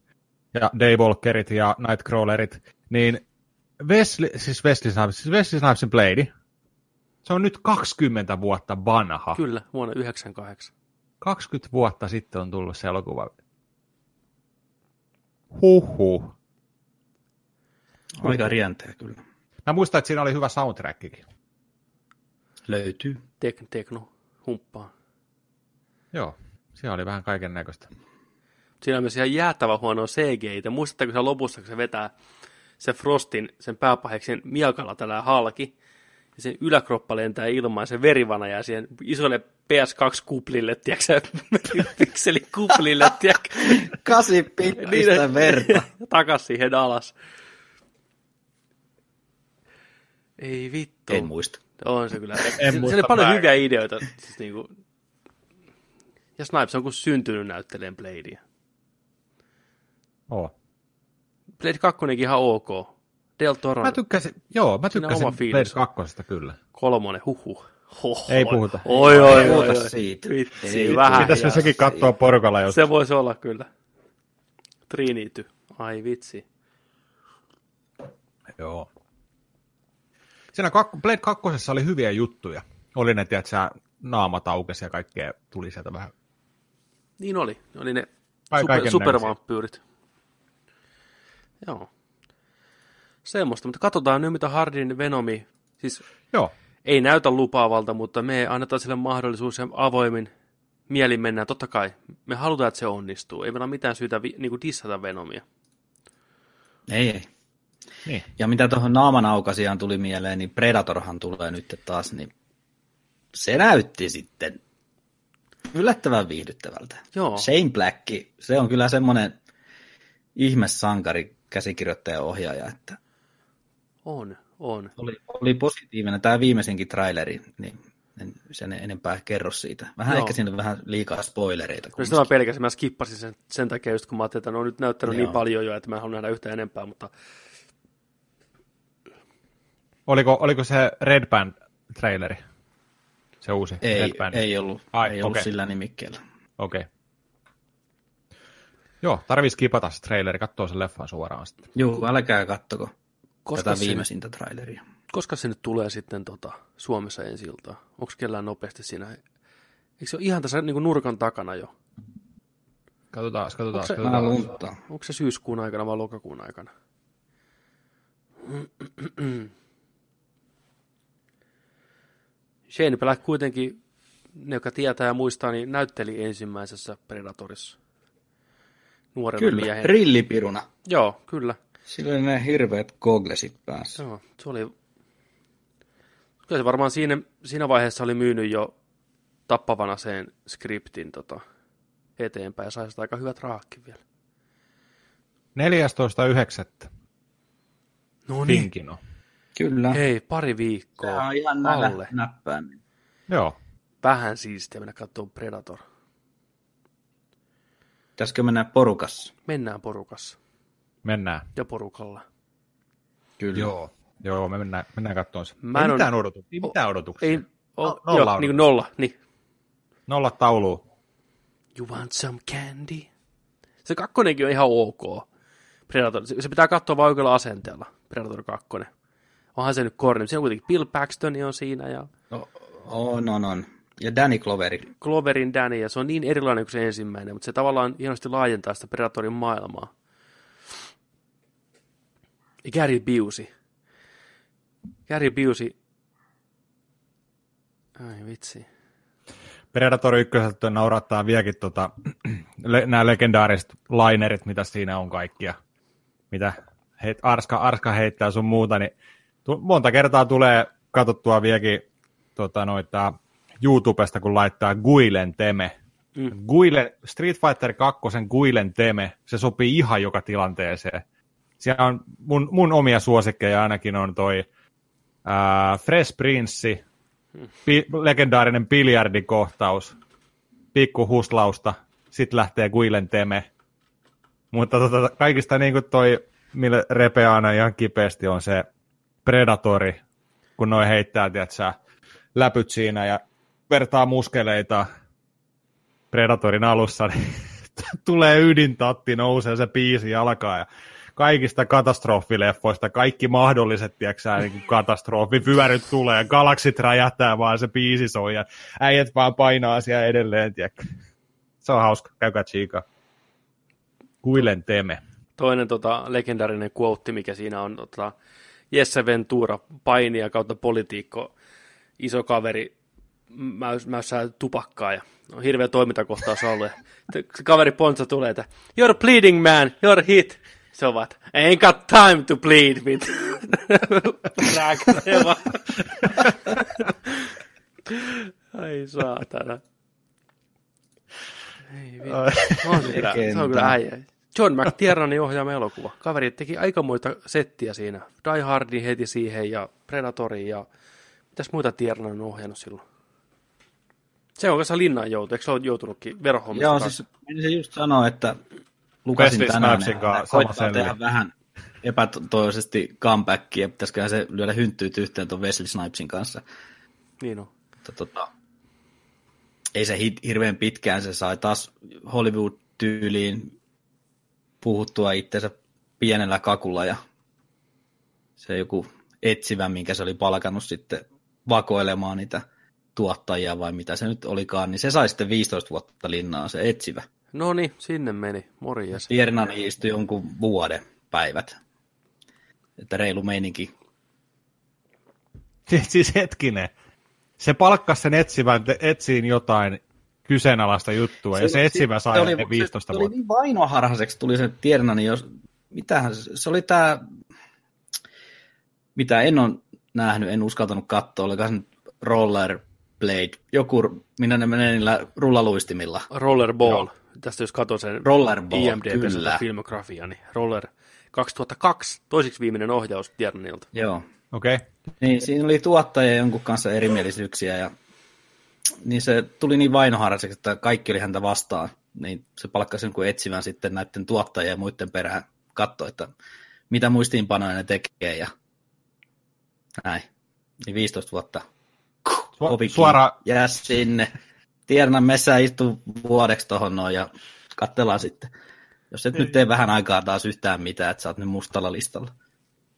ja Daywalkerit ja Nightcrawlerit, niin Wesley, siis Wesley Snipes, siis Wesley Snipesin Blade, se on nyt 20 vuotta vanha. Kyllä, vuonna 98. 20 vuotta sitten on tullut se elokuva. Huhhuh. Aika rienteä kyllä. Mä muistan, että siinä oli hyvä soundtrackikin. Löytyy. Tek- tekno, humppaa. Joo, siellä oli vähän kaiken näköistä. Siinä on myös ihan jäätävä huono CGI. Te muistatteko se lopussa, kun se vetää se Frostin, sen pääpaheksen miekalla tällä halki, ja sen yläkroppa lentää ilmaan, ja se verivana jää siihen isolle PS2-kuplille, tiedätkö *laughs* pikselikuplille, tiedätkö? Kasi pippistä verta. ja *laughs* takas siihen alas. Ei vittu. En muista. On se kyllä. En se, oli paljon hyviä ideoita. Siis niinku... Ja Snipes on kuin syntynyt näytteleen Bladea. Oo. Blade 2 ihan ok. Del Toro Mä tykkäsin, joo, mä on tykkäsin oma Blade fiilis. 2 kyllä. kolmonen, huhhuh. Hoho. Ei puhuta. Oi, oi, Ei oi, puhuta oi. siitä. Vitsi, Ei vähän. Pitäisikö ja- sekin katsoa porukalla jos... Se voisi olla kyllä. Trinity. Ai vitsi. Joo. Siinä kak- Blade 2 oli hyviä juttuja. Oli ne, että sä naamat aukesi ja kaikkea tuli sieltä vähän. Niin oli. Ne oli ne super, supervampyyrit. Joo. Semmoista, mutta katsotaan nyt, mitä Hardin Venomi, siis Joo, ei näytä lupaavalta, mutta me annetaan sille mahdollisuus ja avoimin mielin mennään. Totta kai, me halutaan, että se onnistuu. Ei meillä ole mitään syytä vi- niin dissata Venomia. Ei, ei. Niin. Ja mitä tuohon naaman aukasiaan tuli mieleen, niin Predatorhan tulee nyt taas, niin se näytti sitten yllättävän viihdyttävältä. Joo. Shane Black, se on kyllä semmoinen ihmesankari käsikirjoittaja ja ohjaaja, että On, on. oli, oli positiivinen tämä viimeisinkin traileri, niin en sen enempää kerro siitä. Vähän Joo. ehkä siinä on vähän liikaa spoilereita. No sitä mä pelkäsin, mä skippasin sen, sen takia just kun mä ajattelin, että on nyt näyttänyt Joo. niin paljon jo, että mä en halua nähdä yhtään enempää, mutta Oliko, oliko se Red Band traileri? Se uusi ei, Red Band? ei ollut, Ai, ei ollut okei. sillä nimikkeellä. Okei. Okay. Joo, tarvii skipata se traileri, katsoa sen leffan suoraan sitten. Joo, älkää kattoko koska tätä se, viimeisintä traileria. koska se nyt tulee sitten tota, Suomessa ensi iltaan? Onko kellään nopeasti siinä? Eikö se ole ihan tässä niin nurkan takana jo? Katsotaan, katsotaan, Onko se- katsotaan. Onko se syyskuun aikana vai lokakuun aikana? *clears throat* Shane Black kuitenkin, ne jotka tietää ja muistaa, niin näytteli ensimmäisessä Predatorissa. Nuorena Kyllä, miehen. rillipiruna. Joo, kyllä. Sillä oli ne hirveät goglesit päässä. Joo, se oli... Kyllä se varmaan siinä, siinä vaiheessa oli myynyt jo tappavana sen skriptin tota, eteenpäin ja sai sitä aika hyvät rahakin vielä. 14.9. No Finkino. Kyllä. Hei, pari viikkoa on ihan alle. näppäin. Joo. Vähän siistiä mennä katsomaan Predator. Pitäisikö mennä porukassa? Mennään porukassa Mennään. ja porukalla. Kyllä. Joo. Joo, me mennään, mennään katsomaan se. Mä ei en mitään odotuksia. Ei mitään odotuksia. Ei, o, No- nolla joo, on. niin kuin nolla. Niin. Nolla taulua. You want some candy? Se kakkonenkin on ihan ok. Predator. Se, pitää katsoa vaan oikealla asenteella. Predator 2. Onhan se nyt korni. Siinä on kuitenkin Bill Paxton on siinä ja No, on, on, on. Ja Danny Cloveri. Cloverin Danny, ja se on niin erilainen kuin se ensimmäinen, mutta se tavallaan hienosti laajentaa sitä Predatorin maailmaa. Ja Gary Busey. Gary Busey. Ai vitsi. Predator 1 naurattaa vieläkin tota, *clears throat* le, nämä legendaariset linerit, mitä siinä on kaikkia. Mitä heit, Arska, Arska heittää sun muuta, niin monta kertaa tulee katsottua vieläkin tota, noita YouTubesta, kun laittaa Guilen teme. Mm. Guilen, Street Fighter 2 Guilen teme, se sopii ihan joka tilanteeseen. Siellä on mun, mun omia suosikkeja ainakin on toi ää, Fresh Prince, pi, legendaarinen biljardikohtaus, pikku huslausta, sitten lähtee Guilen teme. Mutta tota, kaikista niin kuin toi, mille repeää aina ihan kipeästi, on se Predatori, kun noi heittää, tiedätkö, läpyt siinä ja vertaa muskeleita Predatorin alussa, niin *laughs* tulee ydintatti, nousee se biisi alkaa ja kaikista katastrofileffoista, kaikki mahdolliset, tiedätkö niin katastrofi, vyöryt tulee, galaksit räjähtää vaan se biisi soi ja äijät vaan painaa siellä edelleen, tiedätkö. Se on hauska, käykää chiika. Kuilen teme. Toinen tota, legendaarinen quote, mikä siinä on tota, Jesse Ventura, painija kautta politiikko, iso kaveri, mäys, mäyssää tupakkaa ja on hirveä toimintakohtaus ollut. Se kaveri Ponsa tulee, että you're bleeding man, you're hit. Se on vaan, ain't got time to bleed with. Rääkäsee vaan. Ai saatana. Ei vittu. On kyllä, se on kyllä äijä. John McTiernanin ohjaama elokuva. Kaveri teki aikamoita settiä siinä. Die Hardin heti siihen ja Predatorin ja mitäs muita Tiernan on ohjannut silloin? Se on kanssa linnaan joutu, eikö se ole joutunutkin verohommista? Joo, siis se just sanoa, että lukasin Wesley tänään, että kanssa koittaa tehdä vähän epätoivoisesti comebackia, pitäisiköhän se lyödä hynttyyt yhteen tuon Wesley Snipesin kanssa. Niin on. Mutta tota, ei se hit, hirveän pitkään, se sai taas Hollywood-tyyliin puhuttua itsensä pienellä kakulla ja se joku etsivä, minkä se oli palkannut sitten vakoilemaan niitä tuottajia vai mitä se nyt olikaan, niin se sai sitten 15 vuotta linnaa, se etsivä. No niin, sinne meni. Morjes. Tiernani istui jonkun vuoden päivät. Että reilu meininki. Siis, hetkinen. Se palkkasi sen etsivän etsiin jotain kyseenalaista juttua, ja se etsivä sai oli, ne 15 se, vuotta. Se oli niin vainoharhaiseksi tuli se Tiernani, jos, mitähän, se, se oli tämä, mitä en ole nähnyt, en uskaltanut katsoa, oliko se nyt Rollerblade, joku, minä ne menee niillä rullaluistimilla. Rollerball. Joo. Tästä jos katsoo sen Rollerball, IMDb kyllä. filmografia, niin Roller 2002, toiseksi viimeinen ohjaus Tiernanilta. Joo. Okei. Okay. Niin, siinä oli tuottaja jonkun kanssa erimielisyyksiä ja niin se tuli niin vainoharraiseksi, että kaikki oli häntä vastaan. Niin se palkkasi jonkun etsivän sitten näiden tuottajien ja muiden perään katsoa, että mitä muistiinpanoja ne tekee ja näin. Niin 15 vuotta. Su- suora, Jää sinne. Tiernan messään istuu vuodeksi tohon noin ja katsellaan sitten. Jos et nyt tee vähän aikaa taas yhtään mitään, että sä oot nyt mustalla listalla.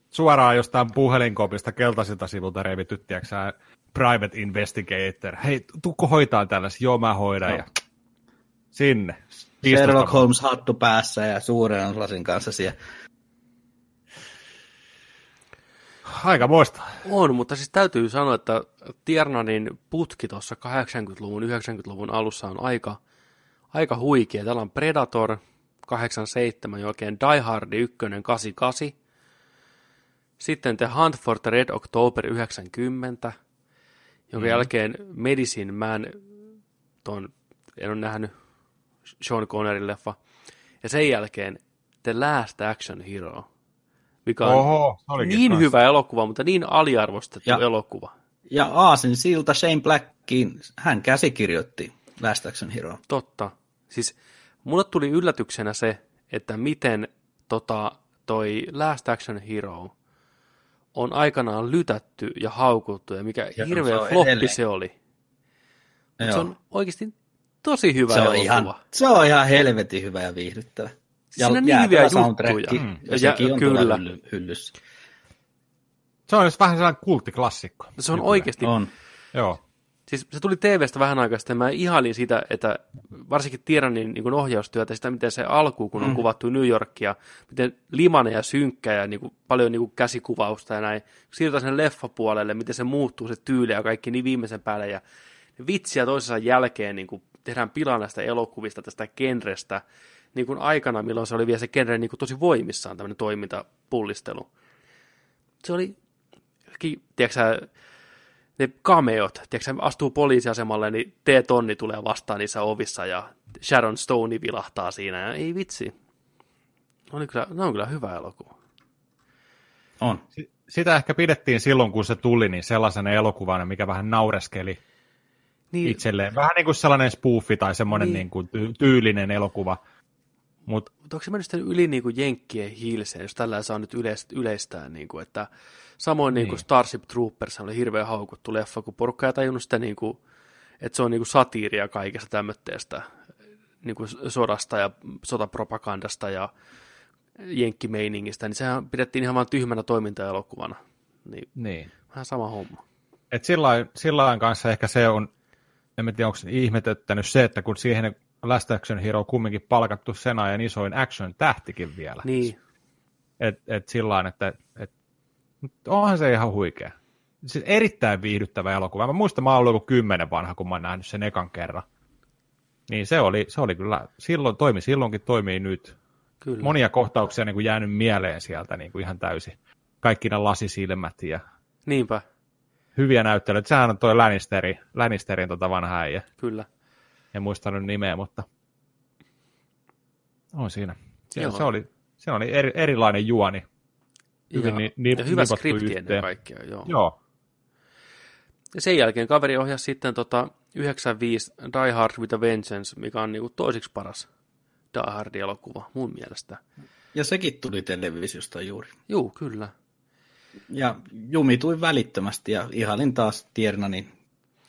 Suoraan jostain puhelinkopista keltaisilta sivulta revitty, tiedätkö sä, private investigator. Hei, tukko hoitaa tällaisen. Joo, mä hoidan. Joo. Ja sinne. 15 Sherlock. Holmes hattu päässä ja suuren lasin kanssa siellä. Aika muista. On, mutta siis täytyy sanoa, että Tiernanin putki tuossa 80-luvun, 90-luvun alussa on aika, aika huikea. Täällä on Predator 87, jälkeen Die Hard 1, 88. Sitten The Hunt for the Red October 90, jonka mm. jälkeen Medicine Man, ton, en ole nähnyt Sean Connerin leffa, ja sen jälkeen The Last Action Hero, mikä on Oho, niin kans. hyvä elokuva, mutta niin aliarvostettu Ja- elokuva. Ja Aasin silta Shane Blackiin, hän käsikirjoitti Last Action Hero. Totta. Siis mulle tuli yllätyksenä se, että miten tota, toi Last Action Hero on aikanaan lytätty ja haukuttu ja mikä Ja hirveä se floppi edelleen. se oli. Joo. Se on oikeasti tosi hyvä se, on elokuva. ihan, se on ihan helvetin hyvä ja viihdyttävä. Siinä on niin hyviä juttuja. Ja, Mm. ja Ja- sekin on kyllä. kyllä. Hylly, hyllyssä. Se on just vähän sellainen kulttiklassikko. Se on nykyään. oikeasti On. Joo. Siis se tuli TVstä vähän aikaa sitten, mä ihailin sitä, että varsinkin Tiranin niin ohjaustyötä, sitä miten se alku, kun on mm. kuvattu New Yorkia, miten limanen ja synkkä ja niin kuin, paljon niin kuin käsikuvausta ja näin. Siirrytään sinne leffapuolelle, miten se muuttuu se tyyli ja kaikki niin viimeisen päälle ja vitsiä toisensa jälkeen niin kuin tehdään pilaa näistä elokuvista, tästä genrestä, niin kuin aikana, milloin se oli vielä se genre niin kuin tosi voimissaan, tämmöinen toimintapullistelu. Se oli, tiedätkö ne cameot, tiedätkö, astuu poliisiasemalle, niin T-tonni tulee vastaan niissä ovissa ja Sharon Stone vilahtaa siinä. Ja ei vitsi. Oli kyllä, ne on kyllä hyvä elokuva. On. Si- Sitä ehkä pidettiin silloin, kun se tuli, niin sellaisena elokuvana, mikä vähän naureskeli Niin, itselleen. Vähän niin kuin sellainen spoofi tai semmoinen Niin. niin. Ty- tyylinen elokuva. Mutta mutta onko se mennyt sitten yli niin kuin Jenkkien hiilseen, jos tällä saa nyt yleist, yleistää, niin kuin, että samoin niin. Niin kuin. Starship Troopers oli hirveän haukuttu leffa, kun porukka ei tajunnut sitä, niin kuin, että se on niin kuin satiiria kaikesta tämmöistä niin kuin sodasta ja sotapropagandasta ja jenkkimeiningistä, niin sehän pidettiin ihan vain tyhmänä toimintaelokuvana. Niin, Niin. vähän sama homma. Et sillä sillain kanssa ehkä se on, en tiedä onko ihmetyttänyt se, että kun siihen Last Action Hero kumminkin palkattu sen ajan isoin action-tähtikin vielä. Niin, Et, et sillä että et, onhan se ihan huikea. Siis erittäin viihdyttävä elokuva. Mä muistan, mä joku kymmenen vanha, kun mä oon nähnyt sen ekan kerran. Niin se oli, se oli kyllä, silloin toimi silloinkin, toimii nyt. kyllä. Monia kohtauksia niin kuin jäänyt mieleen sieltä niin kuin ihan täysin. Kaikki ne lasisilmät ja Niinpä, hyviä näyttelyitä. Sehän on toi Lannisteri, Lannisterin tota vanha äijä. kyllä. En muistanut nimeä, mutta on siinä. Se, Joo. se oli, se oli eri, erilainen juoni. Hyvin ni- ni- ja hyvä skripti yhteen. ennen kaikkea, joo. Joo, Ja sen jälkeen kaveri ohjasi sitten tota 95 Die Hard with a Vengeance, mikä on niinku toisiksi paras Die Hard-elokuva mun mielestä. Ja sekin tuli televisiosta juuri. Juu, kyllä. Ja jumituin välittömästi ja ihalin taas Tiernanin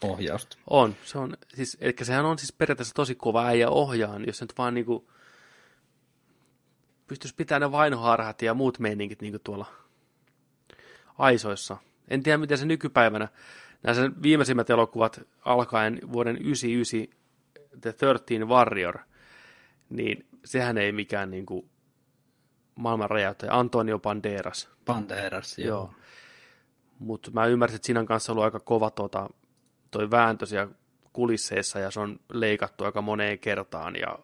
ohjausta. On, se on, siis, eli sehän on siis periaatteessa tosi kova äijä ohjaan, jos se nyt vaan niinku pystyisi pitämään ne vainoharhat ja muut meiningit niinku tuolla aisoissa. En tiedä, miten se nykypäivänä, nämä sen viimeisimmät elokuvat alkaen vuoden 99 The 13 Warrior, niin sehän ei mikään niinku maailman räjäyttäjä. Antonio Banderas. Banderas, joo. Joo. Mutta mä ymmärsin, että siinä on kanssa ollut aika kova tota, toi vääntö siellä kulisseissa ja se on leikattu aika moneen kertaan ja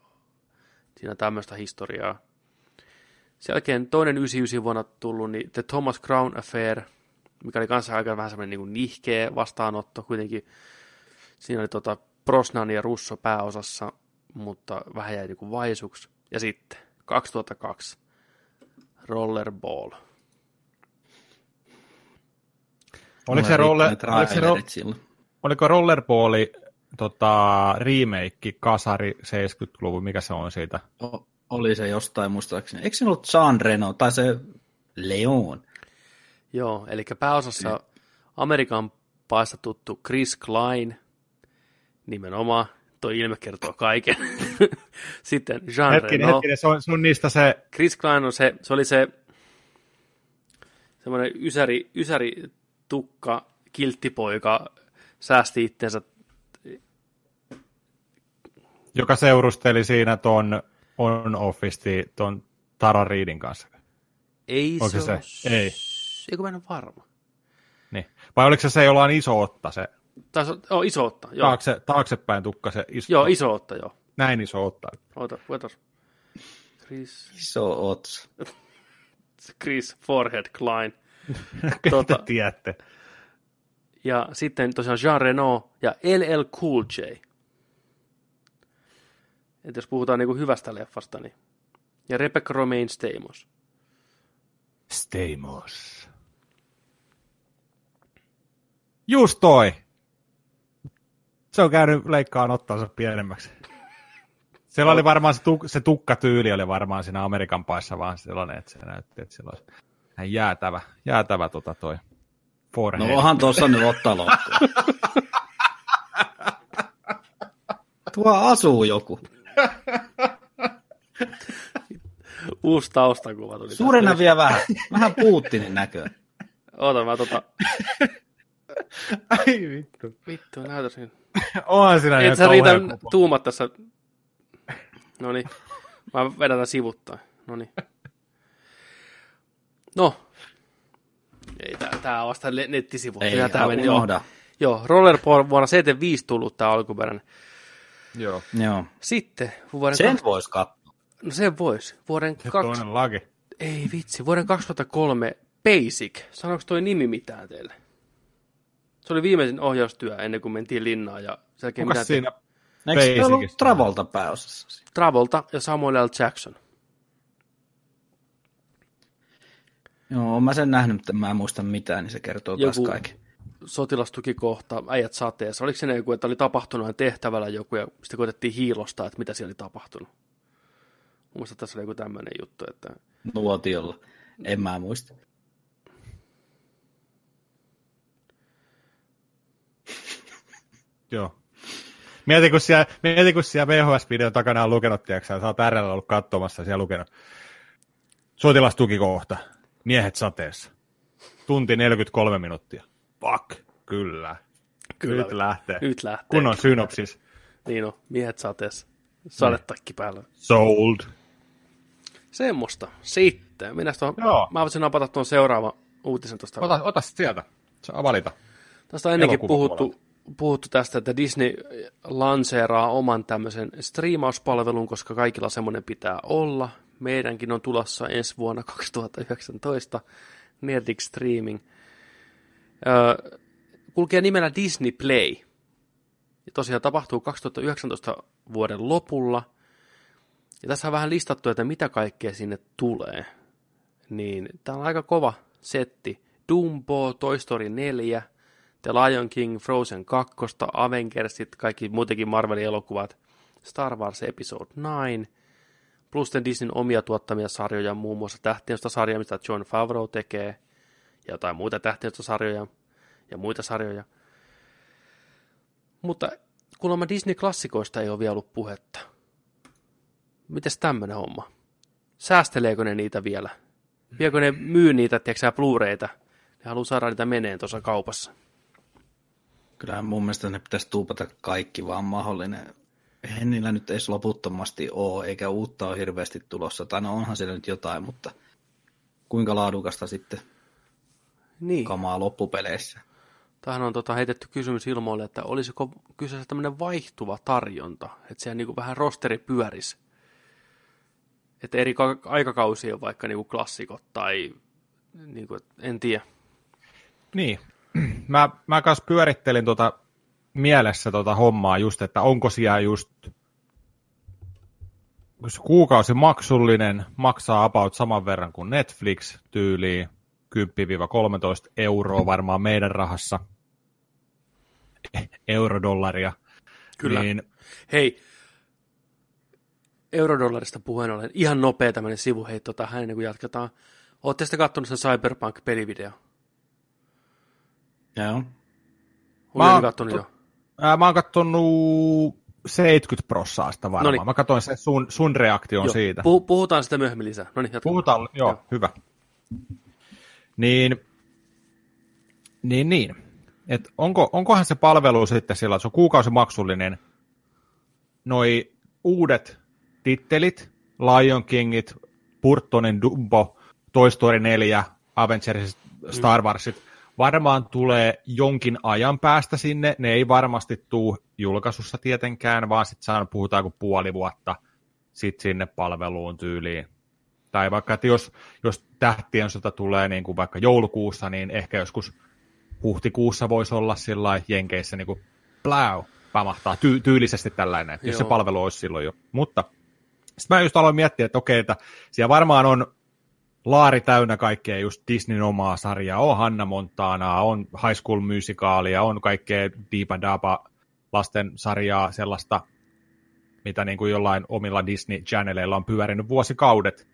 siinä on tämmöistä historiaa. Sen jälkeen toinen 99 vuonna tullut, niin The Thomas Crown Affair, mikä oli kanssa aika vähän semmoinen niin nihkeä vastaanotto kuitenkin. Siinä oli tota Brosnan ja Russo pääosassa, mutta vähän jäi niin vaisuksi. Ja sitten 2002 Rollerball. Oliko se, roller, oliko, se ro, trailerit silloin. Oliko Rollerballi tota, remake Kasari 70-luvun, mikä se on siitä? O- oli se jostain muistaakseni. Eikö se ollut Jean Reno tai se Leon? Joo, eli pääosassa Amerikan paista tuttu Chris Klein, nimenomaan, toi ilme kertoo kaiken. *laughs* Sitten Jean Hetkinen, Reno. hetkinen, se on, se on niistä se, Chris Klein on se, se oli se semmoinen ysäri, ysäri tukka, kilttipoika, säästi itsensä. joka seurusteli siinä ton on office ton Tara Reidin kanssa. Ei Onko se, se ole- se? Ei. Eikö mä en ole varma. Niin. Vai oliko se se, jolla on iso otta, se olla- oh, iso otta, joo. taakse, taaksepäin tukka, se iso, Joo, iso otta, joo. näin iso otta. Oota, otas. Chris, Iso ots. *laughs* Chris Forehead Klein. *laughs* Tota... Tota- tiedätte. Ja sitten tosiaan Jean Reno ja LL Cool J. Et jos puhutaan niinku hyvästä leffasta, niin. Ja Rebecca Romaine Stamos. Stamos. Just toi. Se on käynyt leikkaan ottansa pienemmäksi. Siellä oli varmaan se, tuk- se tukkatyyli oli varmaan siinä Amerikan paissa vaan sellainen, että se näytti, että sillä olisi jäätävä, jäätävä tota toi forehead. No onhan tuossa nyt ottaa loppuun. Tuo asuu joku. Uusi taustakuva tuli. Suurena vielä vähän. Vähän Putinin näköä. Oota, mä tota... Ai vittu. Vittu, näytä sen. Onhan siinä Et sä riitä kauhean kuva. tuumat tässä. No niin. Mä vedän tämän sivuttain. No niin. No. Ei, tää, tää on vasta nettisivu. Ei, Ja tää meni, joo. Joo, Rollerball vuonna 75 tullut tää alkuperäinen. Joo. Joo. Sitten vuoden... Sen Kak... voisi katsoa. No sen vois. Vuoden Se kaks... toinen laki. Ei vitsi, vuoden 2003 Basic. Sanoiko toi nimi mitään teille? Se oli viimeisin ohjaustyö ennen kuin mentiin linnaan ja sen jälkeen Kuka siinä? Eikö se ollut Basicista. Travolta pääosassa? Travolta ja Samuel L. Jackson. Joo, mä sen nähnyt, mutta mä en muista mitään, niin se kertoo taas Joku- kaiken. sotilastukikohta, äijät sateessa. Oliko se ne joku, että oli tapahtunut tehtävällä joku ja sitten koetettiin hiilosta, että mitä siellä oli tapahtunut? Mun mielestä tässä oli joku tämmöinen juttu, että Nuotiolla. En mä muista. Joo. Mieti, kun siellä, mieti, kun siellä VHS-videon takana on lukenut, tiedätkö, sä oot äärellä ollut katsomassa siellä lukenut. Sotilastukikohta, miehet sateessa. Tunti 43 minuuttia. Fuck, kyllä. Kyllä. Nyt lähtee. Nyt lähtee. Kun on synopsis. Niin on, miehet sateessa. Sadetakki päällä. Sold. Semmosta. Sitten. Minä tuohon, Joo. mä voisin napata tuon seuraavan uutisen tuosta. Ota, ota sieltä. Saa valita. Tästä on ennenkin puhuttu, puhuttu tästä, että Disney lanseeraa oman tämmöisen striimauspalvelun, koska kaikilla semmoinen pitää olla. Meidänkin on tulossa ensi vuonna *laughs* 2019 Nerdic Streaming. Öö, kulkee nimellä Disney Play. Ja tosiaan tapahtuu 2019 vuoden lopulla. Ja tässä on vähän listattu, että mitä kaikkea sinne tulee. Niin tämä on aika kova setti. Dumbo, Toy Story 4, The Lion King, Frozen 2, Avengersit, kaikki muutenkin Marvelin elokuvat, Star Wars Episode 9, plus Disneyn omia tuottamia sarjoja, muun muassa Tähtiöstä-sarja, mitä John Favreau tekee, ja jotain muita Tähtiöstä-sarjoja, ja muita sarjoja. Mutta kuulemma Disney-klassikoista ei ole vielä ollut puhetta. Mites tämmönen homma? Säästeleekö ne niitä vielä? Viekö ne myy niitä, tiedätkö Blu-rayta? Ne haluaa saada niitä meneen tuossa kaupassa. Kyllähän mun mielestä ne pitäisi tuupata kaikki vaan mahdollinen. Eihän niillä nyt edes loputtomasti ole, eikä uutta ole hirveästi tulossa. Tai no onhan siellä nyt jotain, mutta kuinka laadukasta sitten Niin. kamaa loppupeleissä. Tähän on tota, heitetty kysymys ilmoille, että olisiko kyseessä tämmöinen vaihtuva tarjonta, että siellä niin vähän rosteri pyörisi. Että eri ka- aikakausien vaikka niin klassikot tai niin kuin, en tiedä. Niin. *clears throat* Mä, mä kanssa pyörittelin tuota mielessä tuota hommaa just, että onko siellä just kuukausi maksullinen, maksaa about saman verran kuin Netflix tyyliin, 10-13 euroa varmaan meidän rahassa, *laughs* eurodollaria. Kyllä. Niin, Hei, eurodollarista puheen ollen, ihan nopea tämmöinen sivuheitto tähän ennen kuin jatketaan. Ootte sitten kattonut sen Cyberpunk-pelivideo? Joo. Mä oon kattonut to- jo. Ää, mä oon kattonut 70 prossaasta varmaan. Noniin. Mä katsoin sen sun, sun reaktion Joo, siitä. Puh- puhutaan sitä myöhemmin lisää. No niin, jatka. Puhutaan, joo, Joo. hyvä. Niin, niin, niin. Et onko, onkohan se palvelu sitten sillä, että se on kuukausimaksullinen, noi uudet tittelit, Lion Kingit, Burtonin Dumbo, Toy Story 4, Avengers, Star Warsit, varmaan tulee jonkin ajan päästä sinne. Ne ei varmasti tuu julkaisussa tietenkään, vaan sitten saan puhutaan kuin puoli vuotta sit sinne palveluun tyyliin. Tai vaikka, että jos, jos tähtien sota tulee niin kuin vaikka joulukuussa, niin ehkä joskus huhtikuussa voisi olla sillä Jenkeissä niin kuin pläu, pamahtaa ty- tyylisesti tällainen, jos se Joo. palvelu olisi silloin jo. Mutta sitten mä just aloin miettiä, että okei, että siellä varmaan on laari täynnä kaikkea just Disneyn omaa sarjaa, on Hanna Montanaa, on High School Musicaalia, on kaikkea Deepa Dapa lasten sarjaa, sellaista, mitä niin kuin jollain omilla Disney Channeleilla on pyörinyt vuosikaudet.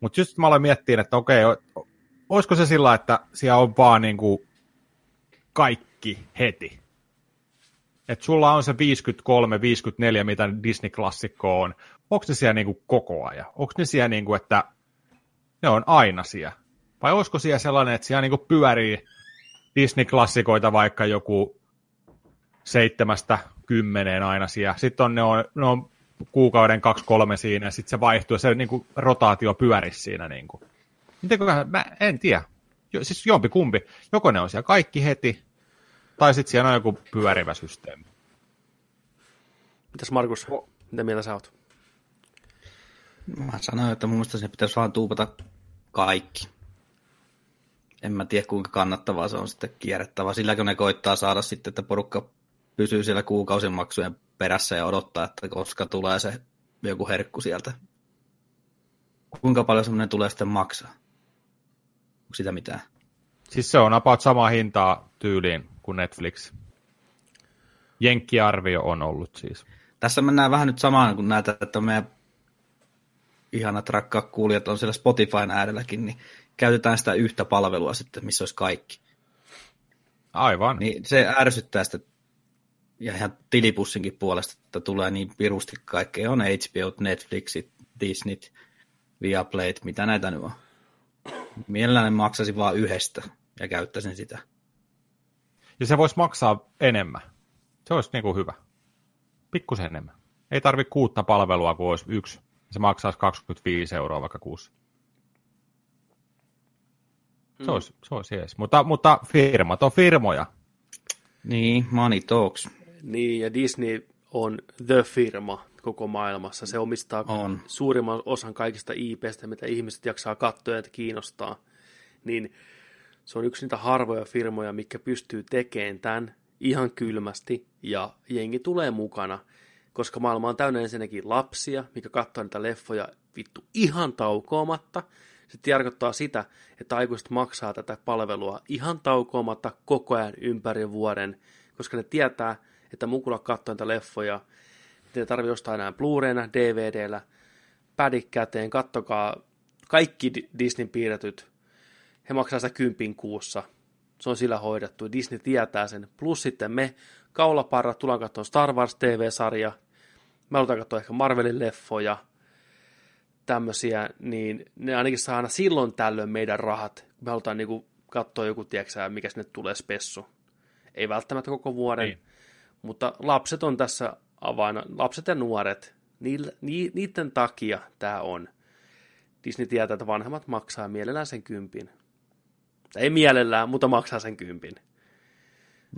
Mutta just mä aloin miettiä, että okei, olisiko se sillä, että siellä on vaan niin kuin kaikki heti. Että sulla on se 53, 54, mitä Disney-klassikko on. Onko ne siellä niin kuin koko ajan? Onko ne siellä, niin kuin, että ne on aina siellä? Vai olisiko siellä sellainen, että siellä niin kuin pyörii Disney-klassikoita vaikka joku seitsemästä kymmeneen aina siellä. Sitten on, ne, on, ne on kuukauden kaksi kolme siinä ja sitten se vaihtuu ja se niin kuin, rotaatio pyörisi siinä. Niin kuin. Mitenköhän, mä en tiedä. Jo, siis jompi kumpi. Joko ne on siellä kaikki heti, tai sitten siellä on joku pyörivä systeemi. Mitäs Markus, mitä mieltä sä oot? Mä sanoin, että mun mielestä se pitäisi vaan tuupata kaikki. En mä tiedä, kuinka kannattavaa se on sitten kierrettävä. Sillä kun ne koittaa saada sitten, että porukka pysyy siellä kuukausimaksujen perässä ja odottaa, että koska tulee se joku herkku sieltä. Kuinka paljon semmoinen tulee sitten maksaa? Onko sitä mitään? Siis se on about samaa hintaa tyyliin kuin Netflix. Jenkkiarvio on ollut siis. Tässä mennään vähän nyt samaan kuin näitä, että meidän ihanat rakkaat kuulijat on siellä Spotifyn äärelläkin, niin käytetään sitä yhtä palvelua sitten, missä olisi kaikki. Aivan. Niin se ärsyttää sitten ja ihan tilipussinkin puolesta, että tulee niin pirusti kaikkea. On HBO, Netflixit, Disneyt, Viaplayt, mitä näitä nyt on. Mielelläni maksaisin vain yhdestä ja käyttäisin sitä. Ja se voisi maksaa enemmän. Se olisi niin kuin hyvä. Pikkusen enemmän. Ei tarvi kuutta palvelua, kun olisi yksi. Se maksaisi 25 euroa vaikka kuussa. Se, mm. olisi, se olisi jees. Mutta, mutta firmat on firmoja. Niin, money talks. Niin, ja Disney on the firma koko maailmassa. Se omistaa on. suurimman osan kaikista IPstä, mitä ihmiset jaksaa katsoa ja kiinnostaa. Niin se on yksi niitä harvoja firmoja, mikä pystyy tekemään tämän ihan kylmästi, ja jengi tulee mukana, koska maailma on täynnä ensinnäkin lapsia, mikä katsoo niitä leffoja vittu ihan taukoamatta. Se tarkoittaa sitä, että aikuiset maksaa tätä palvelua ihan taukoamatta koko ajan ympäri vuoden, koska ne tietää, että mukula katsoo niitä leffoja, että ne tarvii ostaa enää Blu-rayna, DVDllä, pädik käteen, kattokaa kaikki Disneyn piirretyt, he maksaa sitä kympin kuussa, se on sillä hoidettu, Disney tietää sen, plus sitten me, kaulaparra, tullaan katsoa Star Wars TV-sarja, me halutaan katsoa ehkä Marvelin leffoja, tämmöisiä, niin ne ainakin saa aina silloin tällöin meidän rahat. Me halutaan niinku katsoa joku, tiedätkö mikä sinne tulee spessu. Ei välttämättä koko vuoden, niin. mutta lapset on tässä avaina. Lapset ja nuoret, niiden takia tämä on. Disney tietää, että vanhemmat maksaa mielellään sen kympin. Ei mielellään, mutta maksaa sen kympin. Niin,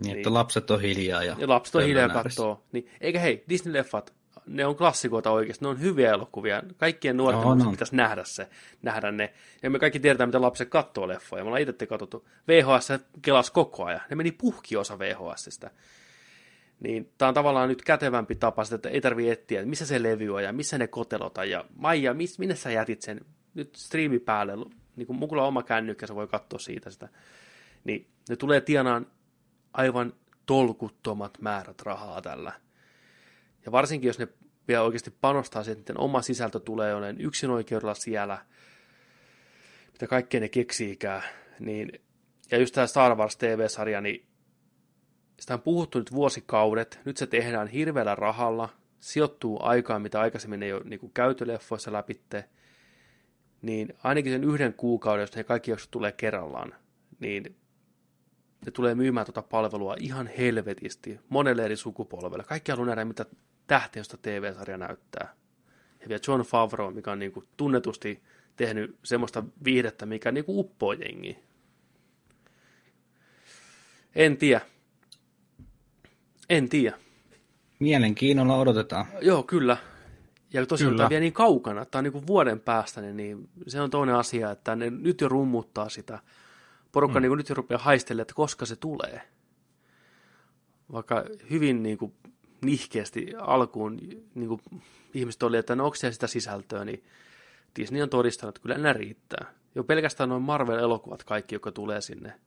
niin. että lapset on hiljaa. Ja, ja lapset on hiljaa ja katsoo. Niin, eikä hei, Disney-leffat, ne on klassikoita oikeasti, ne on hyviä elokuvia. Kaikkien nuorten no, no. pitäisi nähdä se, nähdä ne. Ja me kaikki tiedetään, mitä lapset katsoo leffoja. Me ollaan itse katsottu. VHS kelas koko ajan. Ne meni puhki osa VHSistä. Niin tämä on tavallaan nyt kätevämpi tapa, että ei tarvitse etsiä, että missä se levy on ja missä ne kotelota. Ja Maija, miss, minne sä jätit sen? Nyt striimi päälle, niin kuin mulla on oma kännykkä, se voi katsoa siitä sitä. Niin ne tulee tienaan aivan tolkuttomat määrät rahaa tällä. Ja varsinkin, jos ne vielä oikeasti panostaa siihen, että oma sisältö tulee jonen yksin oikeudella siellä, mitä kaikkea ne keksiikään, niin ja just tämä Star Wars TV-sarja, niin sitä on puhuttu nyt vuosikaudet, nyt se tehdään hirveällä rahalla, sijoittuu aikaan, mitä aikaisemmin ei ole niin käyty leffoissa läpitte, niin ainakin sen yhden kuukauden, jos ne kaikki jaksot tulee kerrallaan, niin ne tulee myymään tuota palvelua ihan helvetisti monelle eri sukupolvelle. Kaikki haluaa nähdä, mitä tähtiöstä TV-sarja näyttää. Ja vielä John Favreau, mikä on niin kuin tunnetusti tehnyt semmoista viihdettä, mikä niin kuin uppoo jengi. En tiedä. En tiedä. Mielenkiinnolla odotetaan. Joo, kyllä. Ja tosiaan tämä on vielä niin kaukana, että tämä on niin kuin vuoden päästä, niin, niin se on toinen asia, että ne nyt jo rummuttaa sitä. Porukka mm. niin kuin nyt jo rupeaa haistelemaan, että koska se tulee. Vaikka hyvin niin kuin nihkeästi alkuun niin kuin ihmiset oli, että no onko sitä sisältöä, niin Disney on todistanut, että kyllä nämä riittää. Jo pelkästään noin Marvel-elokuvat kaikki, jotka tulee sinne.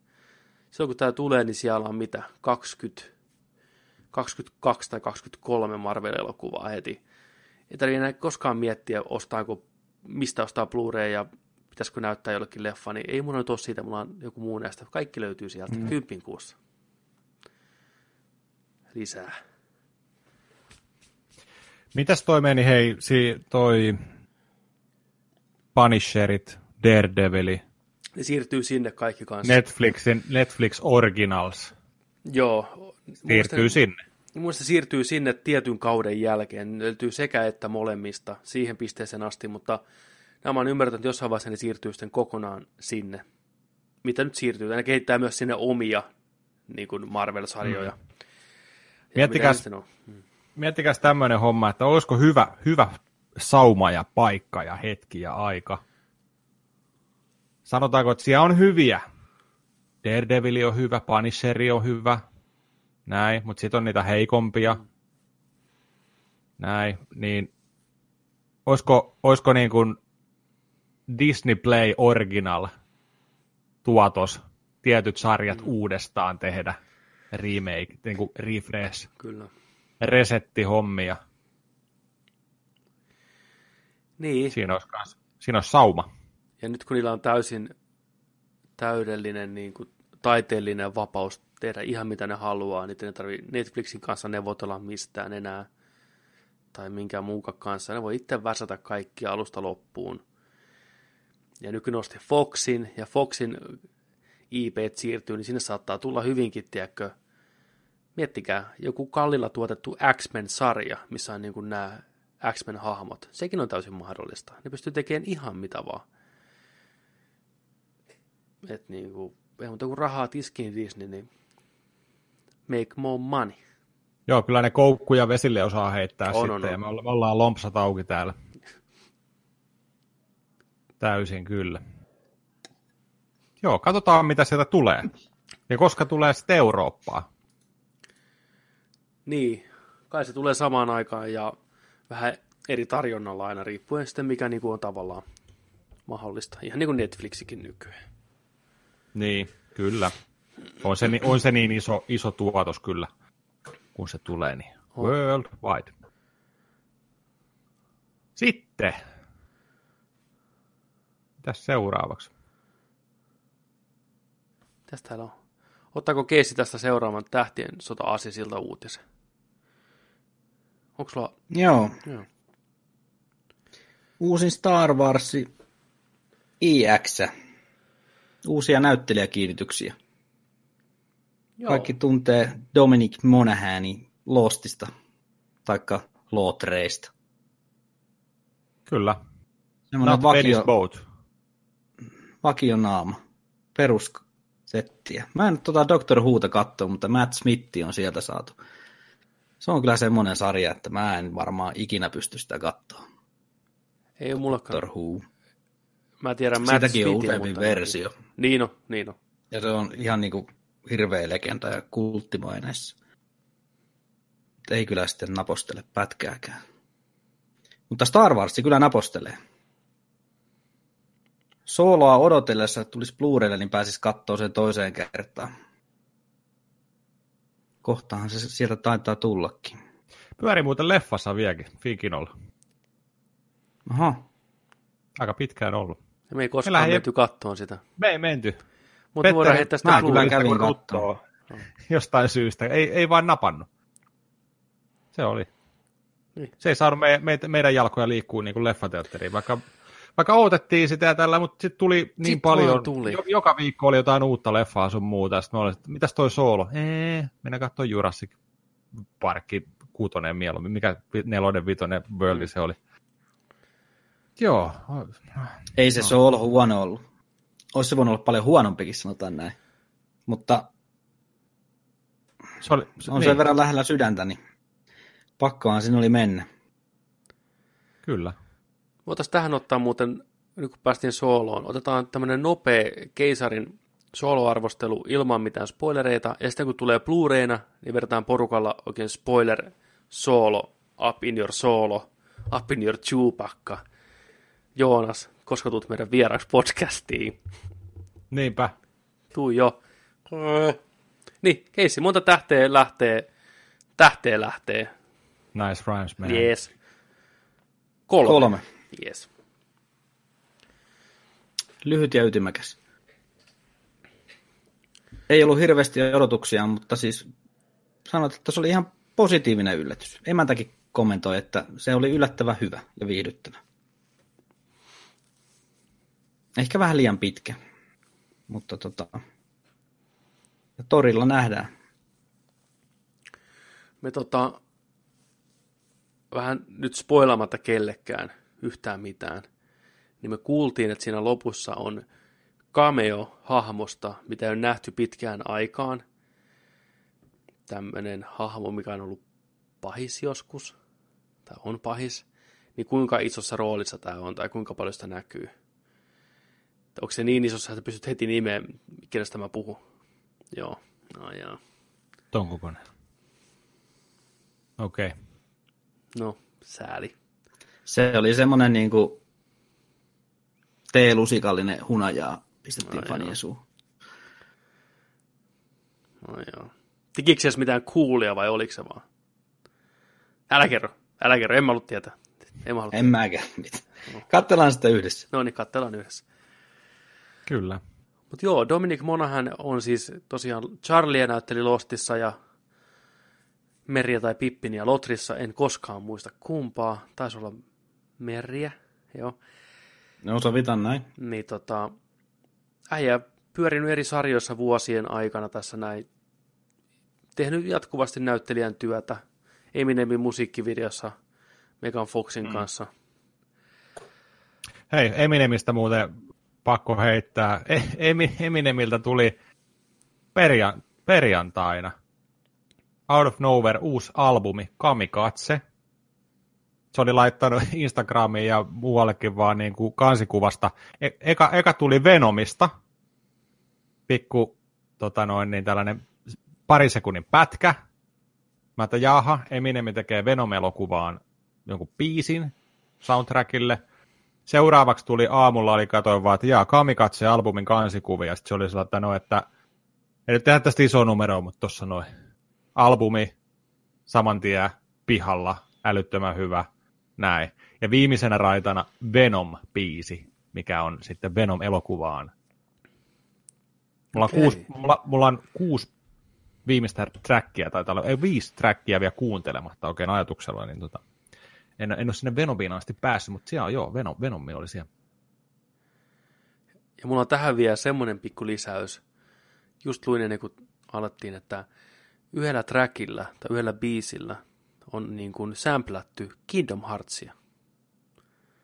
Silloin kun tämä tulee, niin siellä on mitä? 20, 22 tai 23 Marvel-elokuvaa heti ei tarvitse enää koskaan miettiä, ostaako, mistä ostaa Blu-ray ja pitäisikö näyttää jollekin leffa, niin ei mun ole siitä, mulla on joku muu näistä. Kaikki löytyy sieltä, mm. kympin kuussa. Lisää. Mitäs toi meni, hei, si, toi Punisherit, Daredevili. Ne siirtyy sinne kaikki kanssa. Netflixin, Netflix Originals. Joo. Siirtyy sinne. Mun se siirtyy sinne tietyn kauden jälkeen. Ne löytyy sekä että molemmista siihen pisteeseen asti, mutta nämä on ymmärtänyt, että jossain vaiheessa ne siirtyy sitten kokonaan sinne. Mitä nyt siirtyy? Ne kehittää myös sinne omia niin kuin Marvel-sarjoja. Mm. Miettikäs, mm. Miettikäs tämmöinen homma, että olisiko hyvä, hyvä sauma ja paikka ja hetki ja aika. Sanotaanko, että siellä on hyviä. Daredevil on hyvä, Punisher on hyvä, näin, mutta sitten on niitä heikompia, näin, niin olisiko, olisiko niin kuin Disney Play Original tuotos tietyt sarjat mm. uudestaan tehdä, remake, niin kuin refresh, Kyllä. Resetti hommia. Niin. Siinä olisi, kans, siinä olisi sauma. Ja nyt kun niillä on täysin täydellinen niin kuin, taiteellinen vapaus tehdä ihan mitä ne haluaa, niitä ei tarvitse Netflixin kanssa neuvotella mistään enää tai minkään muunkaan kanssa. Ne voi itse väsätä kaikki alusta loppuun. Ja nykyään nosti Foxin, ja Foxin IP siirtyy, niin sinne saattaa tulla hyvinkin, tiedätkö, miettikää, joku kallilla tuotettu X-Men-sarja, missä on niin kuin nämä X-Men-hahmot. Sekin on täysin mahdollista. Ne pystyy tekemään ihan mitä vaan. Et niin kuin, ei muuta kuin rahaa tiskiin Disney, niin make more money. Joo, kyllä ne koukkuja vesille osaa heittää On, sitten, on, on. ja me ollaan lompsat auki täällä. Täysin kyllä. Joo, katsotaan mitä sieltä tulee. Ja koska tulee sitten Eurooppaa. Niin, kai se tulee samaan aikaan ja vähän eri tarjonnalla aina, riippuen sitten mikä niin kuin on tavallaan mahdollista. Ihan niin kuin Netflixikin nykyään. Niin, kyllä. On se, on se niin iso, iso tuotos kyllä, kun se tulee, niin On. worldwide. Sitten. Mitäs seuraavaksi? Tästä täällä on. Ottaako Keissi tästä seuraavan tähtien sota asisilta uutisen? Onko sulla... Joo. Joo. Uusin Star Wars IX. Uusia näyttelijäkiinnityksiä. Joo. Kaikki tuntee Dominic Monaghanin Lostista, taikka Lotreista. Kyllä. Semmoinen Not vakio, Boat. vakionaama, perussettiä. Mä en tota Doctor Whota katsoa, mutta Matt Smith on sieltä saatu. Se on kyllä semmoinen sarja, että mä en varmaan ikinä pysty sitä katsoa. Ei ole mullakaan. Doctor Who. Mä tiedän Matt Siitäkin on useampi mutta- versio. Niin on, niin on. Ja se on ihan niinku hirveä legenda ja kulttimaineissa. Mutta ei kyllä sitten napostele pätkääkään. Mutta Star Wars kyllä napostelee. Sooloa odotellessa että tulisi Blu-raylle, niin pääsis katsoa sen toiseen kertaan. Kohtahan se sieltä taitaa tullakin. Pyöri muuten leffassa vieläkin, Finkinolla. Aha, Aika pitkään ollut. Ja me ei koskaan lähdin- menty kattoon sitä. Me ei menty. Mutta voidaan heittää sitä mä kyllä kävin kun kattoo. ruttoo. Jostain syystä. Ei, ei vaan napannut. Se oli. Niin. Se ei saanut me, me, meidän jalkoja liikkuu niin kuin leffateatteriin, vaikka, vaikka odotettiin sitä ja tällä, mutta sitten tuli niin Sit paljon, tuli. Jo, joka viikko oli jotain uutta leffaa sun muuta, sitten me olin, että mitäs toi soolo? Ee, mennään katsoa Jurassic Parkki kuutonen mieluummin, mikä nelonen, vitonen, Worldi se oli. Joo, ei se Soolo huono ollut. Olisi se voinut olla paljon huonompikin, sanotaan näin. Mutta se oli, on niin, sen verran lähellä sydäntä, niin pakkohan siinä oli mennä. Kyllä. Voitaisiin tähän ottaa muuten, nyt kun päästiin sooloon, otetaan tämmöinen nopea keisarin soloarvostelu ilman mitään spoilereita, ja sitten kun tulee Blu-rayna, niin verrataan porukalla oikein spoiler solo, up in your solo, up in your chewbacca. Joonas, koska tulet meidän vieraaksi podcastiin? Niinpä. Tuu jo. Niin, keissi, monta tähteä lähtee, tähteä lähtee. Nice rhymes, man. Jees. Kolme. Kolme. Jees. Lyhyt ja ytimäkäs. Ei ollut hirveästi odotuksia, mutta siis sanot, että se oli ihan positiivinen yllätys. Emäntäkin kommentoi, että se oli yllättävän hyvä ja viihdyttävä. Ehkä vähän liian pitkä, mutta tota, ja torilla nähdään. Me tota, vähän nyt spoilaamatta kellekään yhtään mitään, niin me kuultiin, että siinä lopussa on cameo hahmosta, mitä ei ole nähty pitkään aikaan. Tämmöinen hahmo, mikä on ollut pahis joskus, tai on pahis, niin kuinka isossa roolissa tämä on, tai kuinka paljon sitä näkyy. Onko se niin isossa, että pystyt heti nimeen, kenestä mä puhun? Joo, no jaa. Ton kokoinen. Okei. Okay. No, sääli. Se oli semmoinen niin kuin T-lusikallinen hunajaa pistettiin Ai fanien suuhun. No joo. Tekikö se edes mitään coolia vai oliko se vaan? Älä kerro, älä kerro, en mä halua tietää. En mä halua En mäkään mitään. Katsellaan sitä yhdessä. No niin, katsellaan yhdessä. Kyllä. Mutta joo, Dominic Monahan on siis tosiaan Charlie näytteli Lostissa ja Merja tai Pippinia Lotrissa, en koskaan muista kumpaa, taisi olla Merja, joo. No sovitaan näin. Niin tota, äijä pyörinyt eri sarjoissa vuosien aikana tässä näin, tehnyt jatkuvasti näyttelijän työtä Eminemin musiikkivideossa Megan Foxin mm. kanssa. Hei, Eminemistä muuten pakko heittää. E- Eminemiltä tuli perjan, perjantaina Out of Nowhere uusi albumi Kamikatse. Se oli laittanut Instagramiin ja muuallekin vaan niin kuin kansikuvasta. E- eka, eka tuli Venomista, pikku tota noin, niin tällainen pari sekunnin pätkä. Mä että jaha, Eminem tekee Venom-elokuvaan jonkun biisin soundtrackille. Seuraavaksi tuli aamulla, oli katoin vaan, että jaa, Kamikatse albumin kansikuvia. Sitten se oli sellainen, että ei nyt tehdä tästä iso numero, mutta tuossa noin albumi saman tien pihalla, älyttömän hyvä, näin. Ja viimeisenä raitana Venom-biisi, mikä on sitten Venom-elokuvaan. Mulla, okay. on kuusi, mulla, mulla on kuusi viimeistä trackia, tai olla, ei viisi trackia vielä kuuntelematta oikein ajatuksella, niin tota, en, en ole sinne Venomiin asti päässyt, mutta siellä on joo, Venom, Venomi oli siellä. Ja mulla on tähän vielä semmoinen pikku lisäys. Just luin ennen kuin alettiin, että yhdellä trackillä tai yhdellä biisillä on niin kuin samplattu Kingdom Heartsia.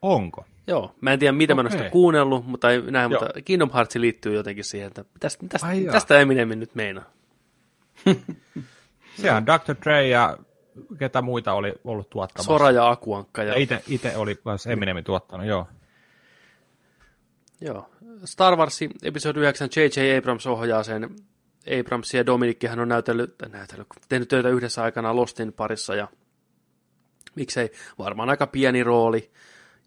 Onko? Joo, mä en tiedä mitä okay. mä en sitä kuunnellut, mutta, ei, näin, mutta Kingdom Hearts liittyy jotenkin siihen, että tästä, tästä, Ai tästä Eminem nyt meinaa. *laughs* Sehän Dr. Dre ja ketä muita oli ollut tuottamassa. Sora ja Akuankka. Ja, ja ite, ite oli myös Eminemin tuottanut, joo. Joo. Star Wars episode 9 J.J. Abrams ohjaa sen Abrams ja Dominikkihan on näytellyt, näytellyt, tehnyt töitä yhdessä aikana Lostin parissa ja miksei, varmaan aika pieni rooli,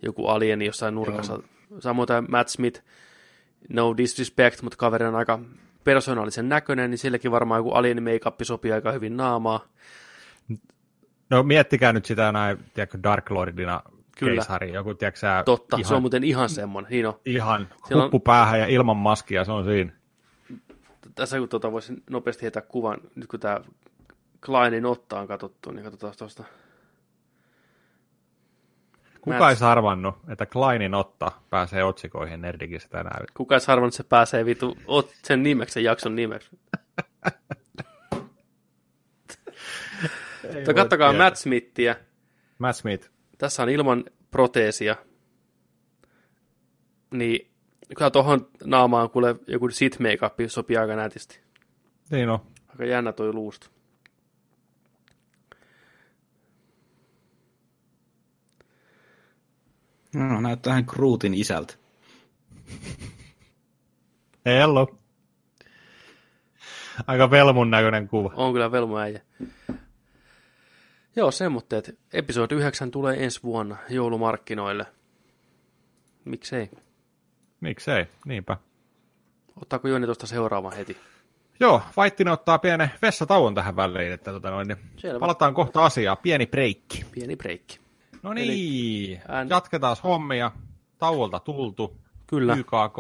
joku alieni jossain nurkassa. Joo. Samoin tämä Matt Smith, no disrespect, mutta kaveri on aika persoonallisen näköinen, niin silläkin varmaan joku alien make sopii aika hyvin naamaa. No miettikää nyt sitä näin, tiedätkö, Dark Lordina Kyllä. keisari, joku, tiedätkö sä, Totta, ihan, se on muuten ihan semmoinen. Niin on. Ihan huppupäähän ja ilman maskia, se on siinä tässä kun tuota voisin nopeasti heittää kuvan, nyt kun tämä Kleinin otta on katsottu, niin katsotaan tuosta. Kuka ei arvannut, että Kleinin otta pääsee otsikoihin Nerdikissä tänään? *laughs* Kuka ei arvannut, että se pääsee vitu sen nimeksi, sen jakson nimeksi? kattokaa Matt Smithia. Matt Smith. Tässä on ilman proteesia. Niin Kyllä tuohon naamaan kuule joku sit make sopii aika nätisti. Niin on. Aika jännä toi luusta. No, näyttää vähän Kruutin isältä. Hello. Aika velmun näköinen kuva. On kyllä velmu äijä. Joo, semmoitteet. Episodi 9 tulee ensi vuonna joulumarkkinoille. Miksei? Miksei, niinpä. Ottaako Joni tuosta seuraavan heti? Joo, Vaittinen ottaa pienen vessatauon tähän väliin, että tota noin, niin palataan kohta asiaa. Pieni breikki. Pieni breikki. No niin, Eli... jatketaan hommia. Tauolta tultu. Kyllä. YKK,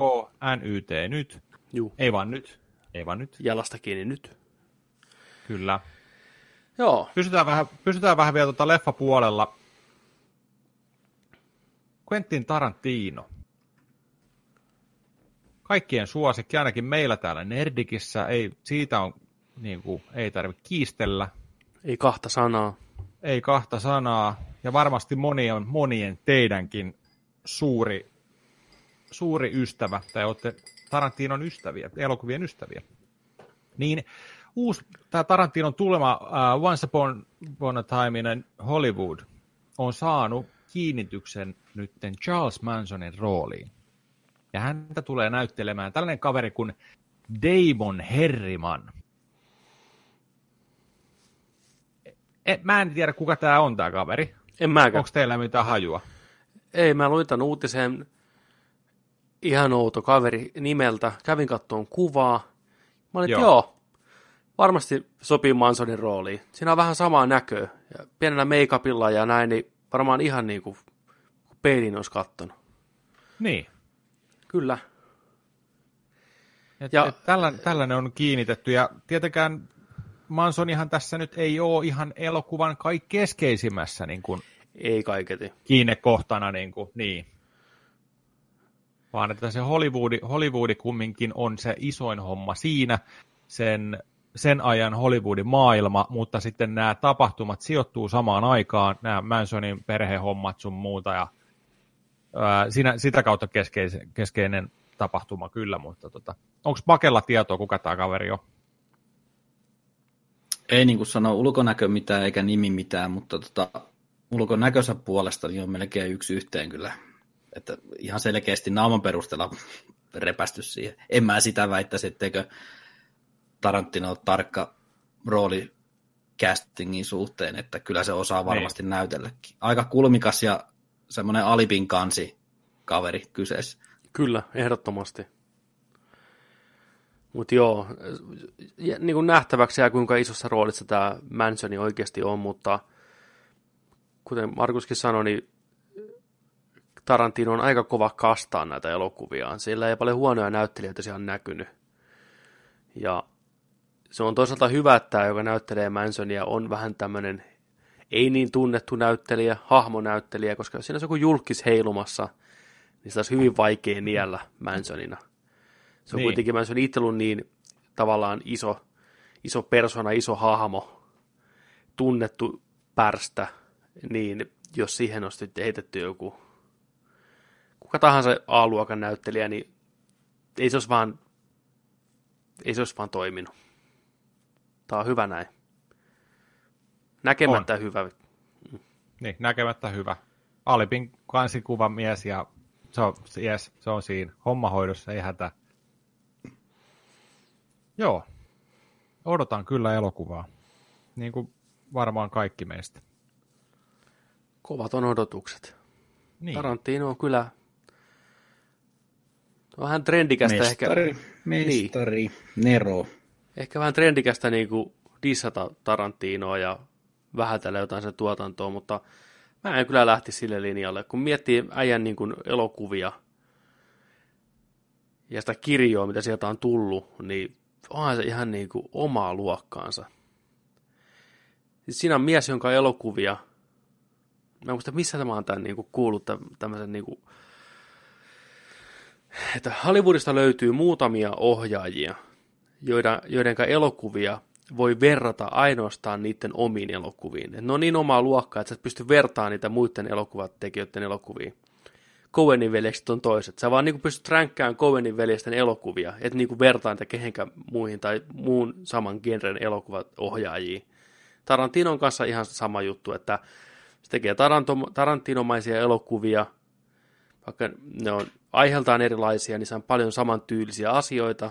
NYT nyt. Juu. Ei vaan nyt. Ei vaan nyt. Jalasta kiinni nyt. Kyllä. Joo. Pysytään vähän, pysytään vähän vielä tuota leffapuolella. Quentin Tarantino kaikkien suosikki, ainakin meillä täällä Nerdikissä. Ei, siitä on, niin kuin, ei tarvitse kiistellä. Ei kahta sanaa. Ei kahta sanaa. Ja varmasti moni on monien teidänkin suuri, suuri ystävä, tai olette Tarantinon ystäviä, elokuvien ystäviä. Niin uusi, tämä Tarantinon tulema uh, Once Upon, upon a Time in Hollywood on saanut kiinnityksen nytten Charles Mansonin rooliin. Ja häntä tulee näyttelemään tällainen kaveri kuin Damon Herriman. E, mä en tiedä, kuka tämä on, tämä kaveri. En mäkään. Onko teillä mitään hajua? Ei, mä luin tämän uutisen ihan outo kaveri nimeltä. Kävin kattoon kuvaa. Mä olin, joo. joo, varmasti sopii Mansonin rooliin. Siinä on vähän samaa näköä. Ja pienellä make ja näin, niin varmaan ihan niin kuin peilin olisi kattonut. Niin. Kyllä. Et, ja, et tällainen, tällainen on kiinnitetty, ja tietenkään Mansonihan tässä nyt ei ole ihan elokuvan kaikki keskeisimmässä niin kuin, ei kaiketi. kiinnekohtana, niin, kuin, niin. vaan että se Hollywoodi, Hollywoodi kumminkin on se isoin homma siinä, sen, sen ajan Hollywoodin maailma, mutta sitten nämä tapahtumat sijoittuu samaan aikaan, nämä Mansonin perhehommat sun muuta, ja ää, siinä, sitä kautta keskeinen, keskeinen tapahtuma kyllä, mutta tota, onko Pakella tietoa, kuka tämä kaveri on? Ei niin kuin sano ulkonäkö mitään eikä nimi mitään, mutta tota, ulkonäkönsä puolesta niin on melkein yksi yhteen kyllä. Että ihan selkeästi naaman perusteella *laughs* repästy siihen. En mä sitä väittäisi, etteikö Tarantino ole tarkka rooli castingin suhteen, että kyllä se osaa varmasti niin. näytelläkin. Aika kulmikas ja semmoinen alipin kansi kaveri kyseessä. Kyllä, ehdottomasti. Mutta joo, niin kuin nähtäväksi ja kuinka isossa roolissa tämä Mansoni oikeasti on, mutta kuten Markuskin sanoi, niin Tarantino on aika kova kastaa näitä elokuviaan. Siellä ei paljon huonoja näyttelijöitä siellä näkynyt. Ja se on toisaalta hyvä, että tämä, joka näyttelee Mansonia, on vähän tämmöinen ei niin tunnettu näyttelijä, hahmonäyttelijä, koska siinä on joku julkis heilumassa, niin sitä olisi hyvin vaikea niellä Mansonina. Se on niin. kuitenkin, Manson itse ollut niin tavallaan iso, iso persona, iso hahmo, tunnettu pärstä, niin jos siihen on sitten heitetty joku kuka tahansa A-luokan näyttelijä, niin ei se olisi vaan, ei se olisi vaan toiminut. Tämä on hyvä näin. Näkemättä on. hyvä. Niin, näkemättä hyvä. Alipin kansikuvan mies ja se on, yes, se on siinä. Hommahoidossa ei hätä. Joo. Odotan kyllä elokuvaa. Niin kuin varmaan kaikki meistä. Kovat on odotukset. Niin. Tarantino on kyllä vähän trendikästä mestari, ehkä. Mestari, niin. Nero. Ehkä vähän trendikästä niin kuin dissata Tarantinoa ja vähätellä jotain sen tuotantoa, mutta mä en kyllä lähti sille linjalle. Kun miettii äijän niin kuin elokuvia ja sitä kirjoa, mitä sieltä on tullut, niin onhan se ihan niin kuin omaa luokkaansa. Siis siinä on mies, jonka elokuvia, mä muista missä tämä on tämän niin kuin kuullut tämmöisen niin kuin, että Hollywoodista löytyy muutamia ohjaajia, joiden, joiden elokuvia voi verrata ainoastaan niiden omiin elokuviin. Et ne on niin omaa luokkaa, että sä et pysty vertaamaan niitä muiden elokuvatekijöiden elokuviin. Coenin veljekset on toiset. Sä vaan niin pystyt ränkkään Coenin veljesten elokuvia, et niin vertaan niitä kehenkään muihin tai muun saman genren ohjaajiin. Tarantinon kanssa ihan sama juttu, että se tekee Tarantinomaisia elokuvia, vaikka ne on aiheeltaan erilaisia, niin se on paljon samantyylisiä asioita,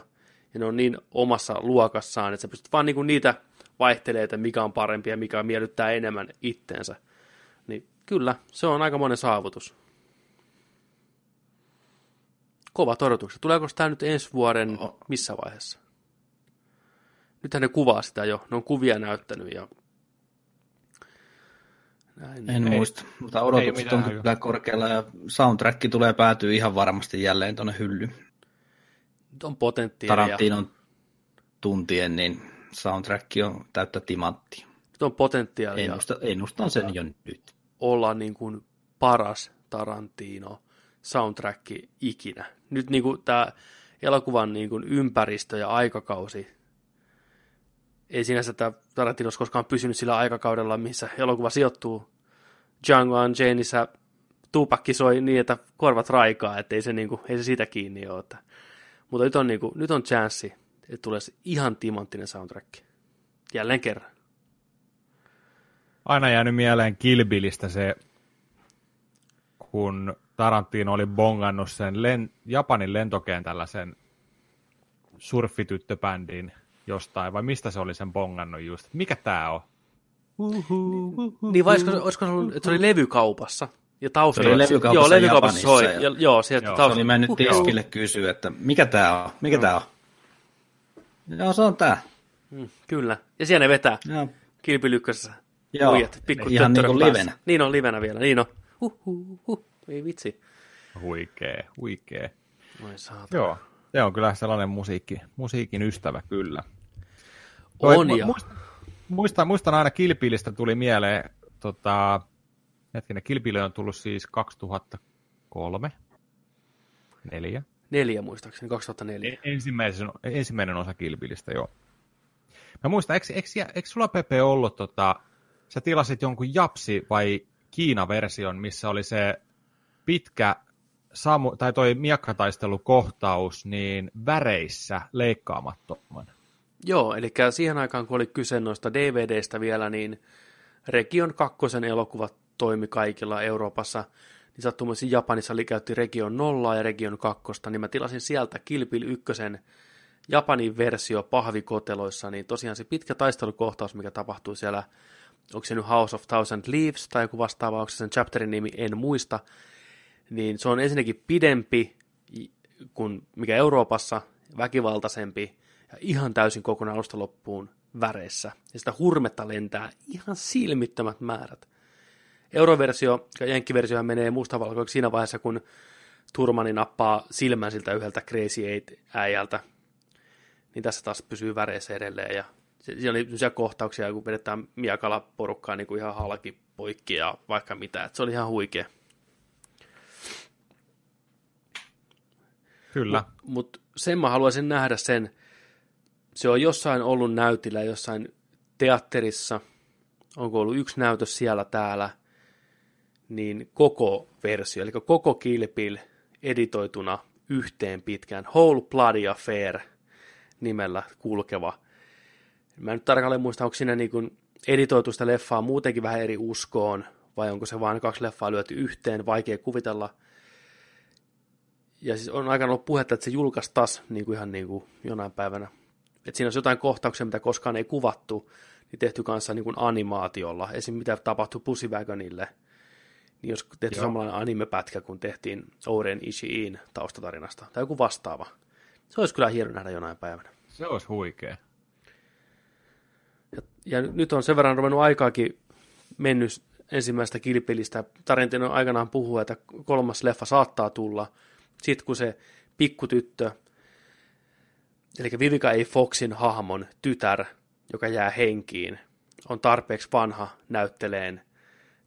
ja ne on niin omassa luokassaan, että sä pystyt vaan niinku niitä vaihtelee, että mikä on parempi ja mikä miellyttää enemmän itteensä. Niin kyllä, se on aika monen saavutus. Kovat odotukset. Tuleeko tämä nyt ensi vuoden missä vaiheessa? Nythän ne kuvaa sitä jo. Ne on kuvia näyttänyt ja näin. En ei, muista, mutta odotukset on kyllä korkealla ja soundtrack tulee päätyä ihan varmasti jälleen tuonne hyllyyn. On potentiaalia. Tarantinon tuntien, niin soundtrack on täyttä timanttia. on potentiaalia. Ennusta, ennustan sen jo nyt. Olla niin kuin paras Tarantino soundtrack ikinä. Nyt niin kuin tämä elokuvan niin kuin ympäristö ja aikakausi ei sinänsä tämä Tarantino koskaan pysynyt sillä aikakaudella, missä elokuva sijoittuu. Django Unchainedissa tuupakki soi niin, että korvat raikaa, että ei se, niinku, ei se siitä kiinni ole. Että. Mutta nyt on, niinku, nyt on chanssi, että tulee ihan timanttinen soundtrack. Jälleen kerran. Aina jäänyt mieleen Kilbilistä se, kun Tarantino oli bongannut sen len, Japanin lentokentällä sen surfityttöbändin jostain, vai mistä se oli sen bongannut just? Mikä tää on? Niin vai olisiko, olisiko se ollut, että se oli levykaupassa? Ja taustalla, se oli levykaupassa, joo, levykaupassa soi. Ja, ja, joo, sieltä joo. taustalla. Se oli mennyt tiskille kysyä, että mikä tää on? Mikä no. tää on? Joo, se on tää. Mm, kyllä. Ja siellä ne vetää. Joo. Kilpilykkösessä. Joo, Uijat, ihan niin kuin livenä. Niin on livenä vielä, niin on. Huh, huh, huh. Ei vitsi. Huikee, huikee. Noin saatana. Joo. Se on kyllä sellainen musiikki, musiikin ystävä kyllä. On Toi, ja... Muistan, muistan, muistan aina Kilpilistä tuli mieleen, tota, hetkinen, Kilpili on tullut siis 2003, neljä. Neljä muistaakseni, 2004. Ensimmäisen, ensimmäinen osa Kilpilistä, joo. Mä muistan, eikö, eikö, eikö sulla Pepe ollut, tota, sä tilasit jonkun Japsi vai Kiina-version, missä oli se pitkä samu, tai toi miekkataistelukohtaus niin väreissä leikkaamattoman. Joo, eli siihen aikaan, kun oli kyse noista DVDistä vielä, niin Region 2 elokuvat toimi kaikilla Euroopassa, niin sattumasti Japanissa oli käytti Region 0 ja Region 2, niin mä tilasin sieltä Kilpil 1 Japanin versio pahvikoteloissa, niin tosiaan se pitkä taistelukohtaus, mikä tapahtuu siellä, onko se nyt House of Thousand Leaves tai joku vastaava, onko se sen chapterin nimi, en muista, niin se on ensinnäkin pidempi kuin mikä Euroopassa, väkivaltaisempi ja ihan täysin kokonaan alusta loppuun väreissä. Ja sitä hurmetta lentää ihan silmittömät määrät. Euroversio ja jenkkiversio menee mustavalkoiksi siinä vaiheessa, kun Turmani nappaa silmän siltä yhdeltä Crazy Eight-äijältä. Niin tässä taas pysyy väreissä edelleen. Ja siellä oli sellaisia kohtauksia, kun vedetään miakala porukkaa niin kuin ihan halki poikki ja vaikka mitä. Et se oli ihan huikea. Kyllä. Mutta mut sen mä haluaisin nähdä sen, se on jossain ollut näytillä, jossain teatterissa, onko ollut yksi näytös siellä täällä, niin koko versio, eli koko kilpil editoituna yhteen pitkään, Whole Bloody Affair nimellä kulkeva. Mä en nyt tarkalleen muista, onko siinä niin editoitu sitä leffaa muutenkin vähän eri uskoon, vai onko se vain kaksi leffaa lyöty yhteen, vaikea kuvitella – ja siis on aikana ollut puhetta, että se julkaisi taas niin kuin ihan niin kuin jonain päivänä. Että siinä on jotain kohtauksia, mitä koskaan ei kuvattu, niin tehty kanssa niin kuin animaatiolla. Esim. mitä tapahtui Pussy Wagonille, niin jos tehty Joo. samanlainen animepätkä, kun tehtiin Oren Ishiin taustatarinasta, tai joku vastaava. Se olisi kyllä hieno nähdä jonain päivänä. Se olisi huikea. Ja, ja nyt on sen verran ruvennut aikaakin mennyt ensimmäistä kilpilistä. Tarantino aikanaan puhuu, että kolmas leffa saattaa tulla – sitten kun se pikkutyttö, eli Vivica A. Foxin hahmon tytär, joka jää henkiin, on tarpeeksi vanha näytteleen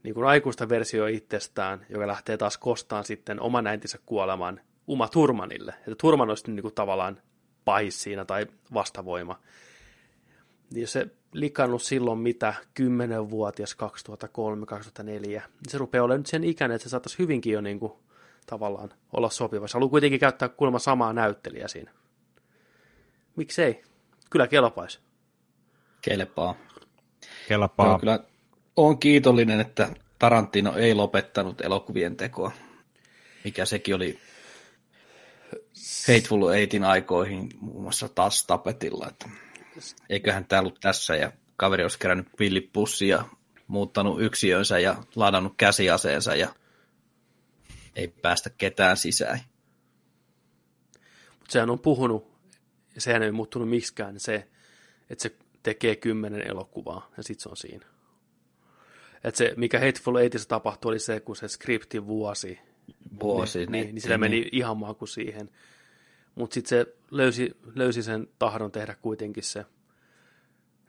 niin kuin aikuista versio itsestään, joka lähtee taas kostaan sitten oman äitinsä kuoleman Uma Turmanille. Että Turman olisi niin kuin tavallaan pahis siinä tai vastavoima. Niin se likannut silloin mitä 10-vuotias 2003-2004, niin se rupeaa olemaan nyt sen ikäinen, että se saattaisi hyvinkin jo niin kuin tavallaan olla sopiva. Se haluaa kuitenkin käyttää kuulemma samaa näyttelijää siinä. Miksei? Kyllä kelpaisi. Kelpaa. Kelpaa. Joo, kyllä on kiitollinen, että Tarantino ei lopettanut elokuvien tekoa, mikä sekin oli Hateful Eightin aikoihin muun muassa taas tapetilla. Että eiköhän tämä ollut tässä ja kaveri olisi kerännyt pillipussia ja muuttanut yksiönsä ja ladannut käsiaseensa ja ei päästä ketään sisään. Mutta sehän on puhunut, ja sehän ei muuttunut miksikään se, että se tekee kymmenen elokuvaa, ja sitten se on siinä. Että se, mikä Hateful Eightissa tapahtui, oli se, kun se skripti vuosi, vuosi niin, niin, niin sillä meni niin. ihan maku siihen. Mutta sitten se löysi, löysi sen tahdon tehdä kuitenkin se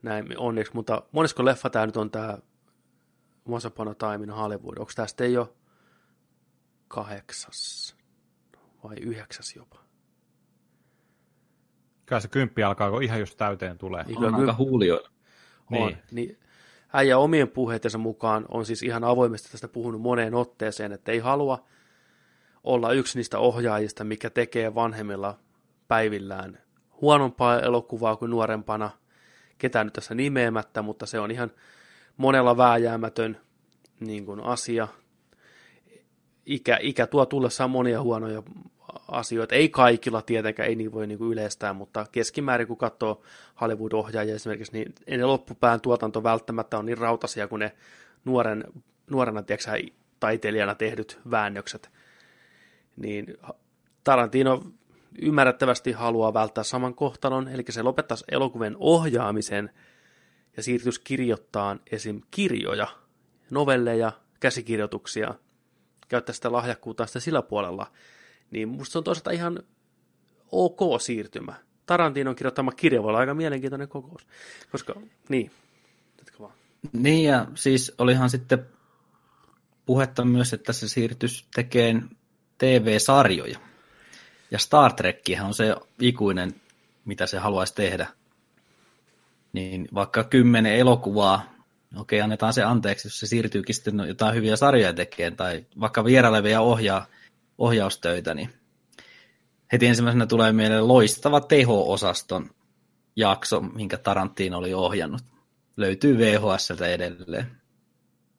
näin onneksi, mutta monesko leffa tämä nyt on tämä Once Upon a Time in Hollywood? Onko tästä ei ole kahdeksas vai yhdeksäs jopa. Kyllä se kymppi alkaa, kun ihan just täyteen tulee. Niin, on aika huulioilla. On, niin. niin äijä omien puheitensa mukaan on siis ihan avoimesti tästä puhunut moneen otteeseen, että ei halua olla yksi niistä ohjaajista, mikä tekee vanhemmilla päivillään huonompaa elokuvaa kuin nuorempana, ketään nyt tässä nimeämättä, mutta se on ihan monella vääjäämätön niin kuin asia, ikä, ikä tuo tullessaan monia huonoja asioita. Ei kaikilla tietenkään, ei niin voi niin kuin yleistää, mutta keskimäärin kun katsoo Hollywood-ohjaajia esimerkiksi, niin ei ne loppupään tuotanto välttämättä on niin rautasia kuin ne nuoren, nuorena tiedätkö, taiteilijana tehdyt väännökset. Niin Tarantino ymmärrettävästi haluaa välttää saman kohtalon, eli se lopettaisi elokuvien ohjaamisen ja siirtyisi kirjoittamaan esim. kirjoja, novelleja, käsikirjoituksia – käyttää sitä lahjakkuutta sitä sillä puolella, niin musta se on toisaalta ihan ok siirtymä. Tarantinon kirjoittama kirja voi olla aika mielenkiintoinen kokous. Koska, niin, vaan. Niin ja siis olihan sitten puhetta myös, että se siirtys tekemään TV-sarjoja. Ja Star Trekkihän on se ikuinen, mitä se haluaisi tehdä. Niin vaikka kymmenen elokuvaa, okei annetaan se anteeksi, jos se siirtyykin sitten jotain hyviä sarjoja tekemään, tai vaikka vierailevia ohjaa, ohjaustöitä, niin heti ensimmäisenä tulee mieleen loistava teho-osaston jakso, minkä Tarantino oli ohjannut. Löytyy VHSltä edelleen.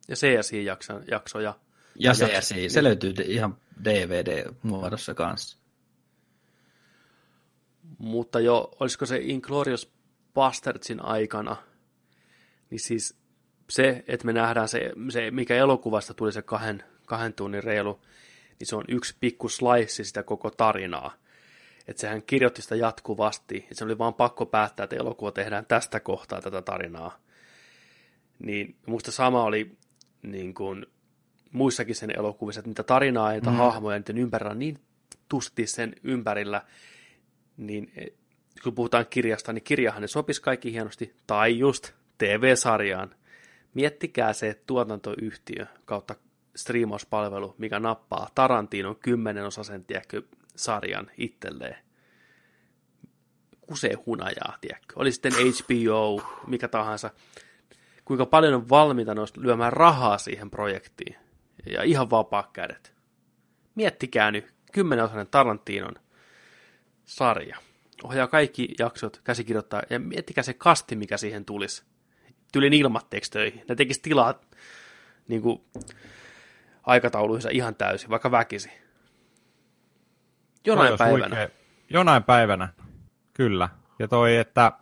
Ja CSI-jaksoja. Ja CSI, se löytyy ihan DVD-muodossa kanssa. Mutta jo, olisiko se Inglorious Bastardsin aikana, niin siis se, että me nähdään se, se mikä elokuvasta tuli se kahden, kahden tunnin reilu, niin se on yksi pikku slice sitä koko tarinaa. Että sehän kirjoitti sitä jatkuvasti, että se oli vaan pakko päättää, että elokuva tehdään tästä kohtaa tätä tarinaa. Niin muista sama oli niin kuin, muissakin sen elokuvissa, että mitä tarinaa ja mm. hahmoja niiden ympärillä niin tusti sen ympärillä, niin e, kun puhutaan kirjasta, niin kirjahan ne sopisi kaikki hienosti, tai just TV-sarjaan. Miettikää se tuotantoyhtiö kautta striimauspalvelu, mikä nappaa Tarantinon kymmenen tiedätkö, sarjan itselleen. Kuse hunajaa, tiedätkö. Oli sitten HBO, mikä tahansa. Kuinka paljon on valmiita noista lyömään rahaa siihen projektiin. Ja ihan vapaa kädet. Miettikää nyt, kymmenen Tarantinon sarja. Ohjaa kaikki jaksot, käsikirjoittaa, ja miettikää se kasti, mikä siihen tulisi. Tyylin ilmatteeksi töihin. Ne tekisi tilaa niin kuin, aikatauluissa ihan täysin, vaikka väkisi. Jonain päivänä. Huikea. Jonain päivänä, kyllä. Ja toi, että